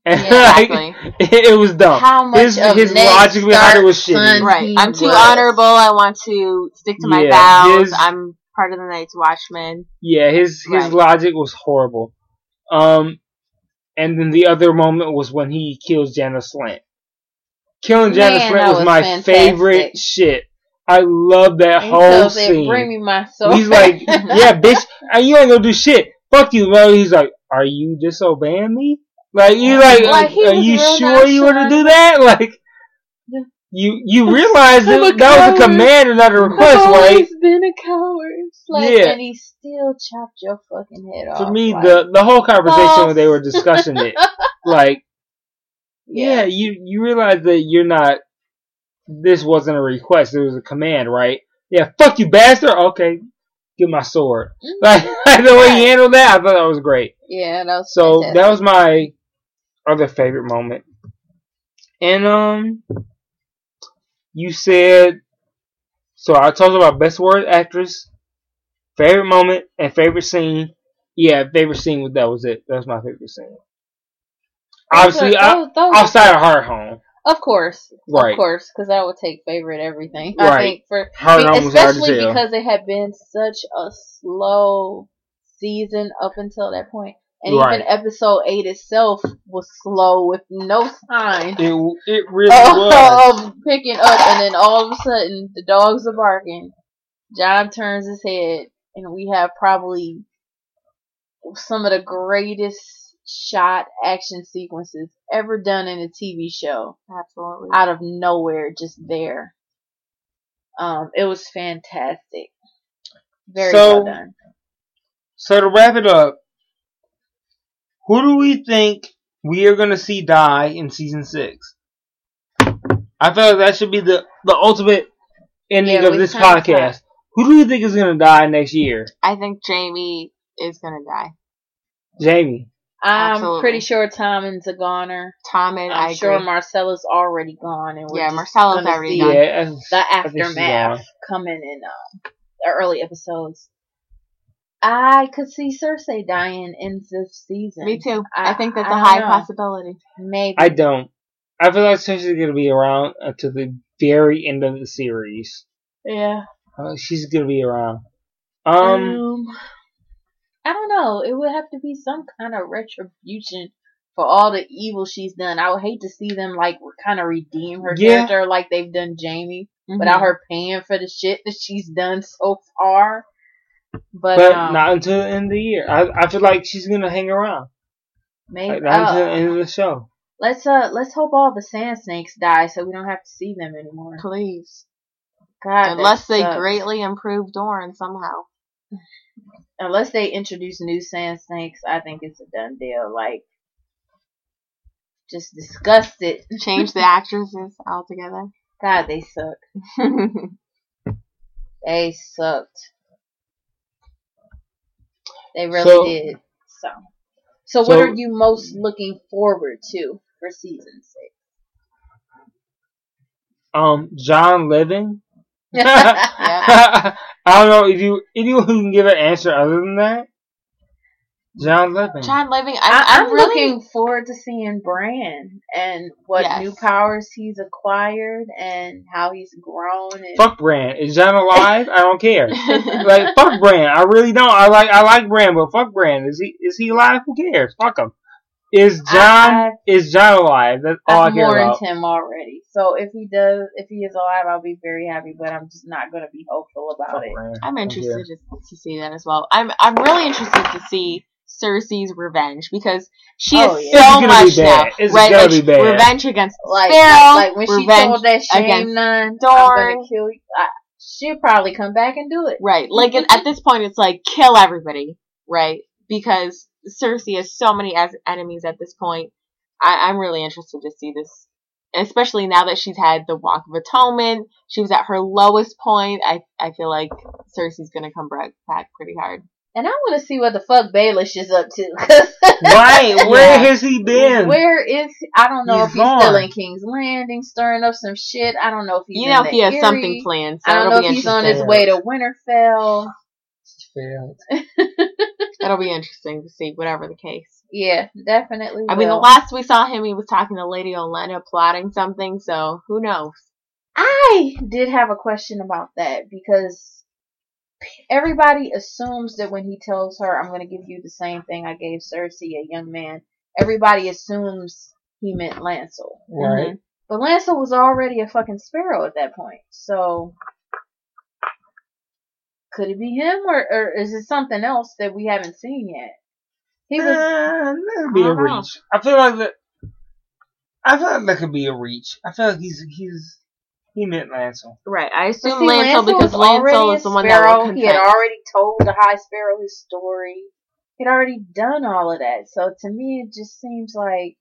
And Yeah, like, exactly. it, it was dumb. How much his of his Ned logic behind it was Stark's shitty. Right. I'm too was. honorable. I want to stick to my Yeah, vows. his- I'm part of the Night's Watchmen. Yeah, his his Right. logic was horrible. Um, and then the other moment was when he kills Janos Slynt. Killing Janos Slynt was, was my fantastic. favorite shit. I love that He whole tells it, scene. Bring me my soul. He's like, "Yeah, bitch, and you ain't gonna do shit. Fuck you, bro." He's like, "Are you disobeying me? Like, you like, Like, are you sure you want to do that? Like." You you realize that that was a command and not a request, I've right? always been a coward. Like, Yeah. and he still chopped your fucking head off. For me, like, the the whole conversation False. when they were discussing it, like, yeah, Yeah. you you realize that you're not. This wasn't a request; it was a command, right? Yeah, fuck you, bastard. Okay, get my sword. Mhm. Like the way he handled that, I thought that was great. yeah, that was So fantastic. that was my other favorite moment. And um, you said so. I talked about best word actress, favorite moment, and favorite scene. Yeah, favorite scene was that was it. That was my favorite scene. Obviously, Those- those- outside of Hardhome, Of course, Right. of course, because I would take favorite everything. I Right. think for Hardhome was hard to especially because it had been such a slow season up until that point, and Right. even episode eight itself was slow with no sign It it really of, was. of picking up, and then all of a sudden the dogs are barking. Jon turns his head, and we have probably some of the greatest shot action sequences ever done in a TV show Absolutely. out of nowhere, just there. Um, it was fantastic. Very So- well done. So to wrap it up, who do we think we are gonna see die in season six? I feel like that should be the the ultimate ending Yeah, of this kinda podcast. Who do you think is gonna die next year? I think Jaime is gonna die. Jaime. I'm Absolutely. pretty sure Tommen's a goner. Tom and I'm I sure agree. Myrcella's already gone, and we're Yeah, just Myrcella's gonna already gone. Yeah, the I think she's aftermath coming in um, the early episodes. I could see Cersei dying in this season. Me too. I, I- think that's I a don't high know. possibility. Maybe. I don't. I feel like Cersei's gonna be around until the very end of the series. yeah. Uh, she's gonna be around. Um, Um, I don't know. It would have to be some kind of retribution for all the evil she's done. I would hate to see them like kind of redeem her Yeah. character like they've done Jaime Mhm. without her paying for the shit that she's done so far. But, but um, not until the end of the year. I I feel like she's gonna hang around. maybe Like, not until the uh, end of the show. let's uh let's hope all the sand snakes die so we don't have to see them anymore. Please. God, Unless they sucks. greatly improve Doran somehow. unless they introduce new sand snakes, I think it's a done deal. Like, just disgust it. Change the actresses altogether. God, they suck. They sucked. They really So- did. So, so what So- are you most looking forward to for season six? Um, Jon Living. I don't know if you anyone who can give an answer other than that. Jon Living. Jon Living, I, I, I'm I'm, really, looking forward to seeing Bran and what Yes. new powers he's acquired and how he's grown. And Fuck Bran. Is Jon alive? I don't care. Like fuck Bran. I really don't. I like I like Bran, but fuck Bran. Is he is he alive? Who cares? Fuck him. Is Jon I- is Jon alive? That's all I I've care mourned about. him already. So if he does, if he is alive, I'll be very happy. But I'm just not going to be hopeful about Fuck it. Bran. I'm interested care. to, to see that as well. I'm I'm really interested to see Cersei's revenge because she Oh, is yeah. It's so gonna be much now. It's right? gonna like, be bad. Revenge against Like, Sparrow, like, like when she revenge told that shame against nun, I'm Dorne. kill you. I, she'll probably come back and do it. Right. Like at, at this point, it's like kill everybody, right? Because Cersei has so many as enemies at this point. I, I'm really interested to see this, especially now that she's had the Walk of Atonement. She was at her lowest point. I I feel like Cersei's gonna come back back pretty hard. And I want to see what the fuck Baelish is up to. Right? Where Yeah. has he been? Where is I don't know He's if he's still gone. in King's Landing, stirring up some shit. I don't know if he's You in know the he has Eyrie. something planned, so I don't know be if he's on his way to Winterfell. It'll be interesting to see whatever the case. Yeah, definitely. I mean, the last we saw him, he was talking to Lady Olenna, plotting something. So who knows? I did have a question about that because everybody assumes that when he tells her, I'm going to give you the same thing I gave Cersei, a young man, everybody assumes he meant Lancel. Right. But Lancel was already a fucking sparrow at that point. So, could it be him or, or is it something else that we haven't seen yet? He was. Uh, that could be I a don't know. reach. I feel like that. I feel like that could be a reach. I feel like he's he's he meant Lancel. Right. I assume see, Lancel because was Lancel is the one sparrow. that will He had already told the High Sparrow his story. He'd already done all of that. So to me, it just seems like,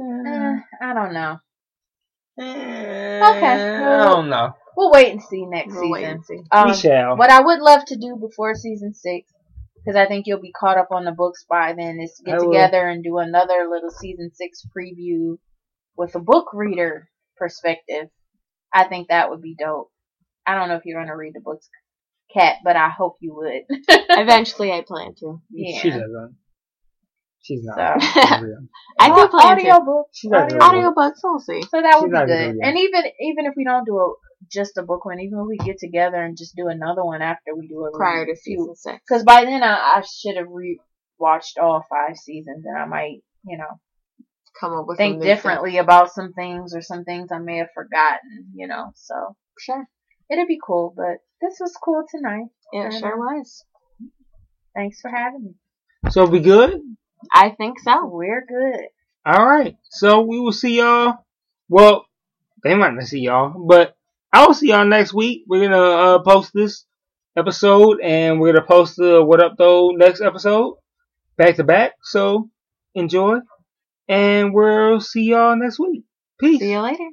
eh, I don't know. Okay. well- I don't know. We'll wait and see next We'll wait season. and see. Um, we shall. What I would love to do before season six, because I think you'll be caught up on the books by then, is to I get will. together and do another little season six preview with a book reader perspective. I think that would be dope. I don't know if you're going to read the books, Cat, but I hope you would. Eventually, I plan to. yeah. She doesn't. She's not. So- I do plan audio to. book. She's not audio gonna. Audiobooks, we'll see. So that She's would be good. And even even if we don't do a just a book one, even if we get together and just do another one after we do a Prior to season six. Because by then I, I should have re watched all five seasons, and I might, you know, Come up with think new differently about some things or some things I may have forgotten, you know. So. Sure. it'd be cool. But this was cool tonight. It Fair sure was. Thanks for having me. So we good? I think so. We're good. All right. So we will see y'all. Well, they might not see y'all, but I will see y'all next week. We're gonna uh, post this episode, and we're gonna post the What Up Though next episode back to back. So enjoy, and we'll see y'all next week. Peace. See you later.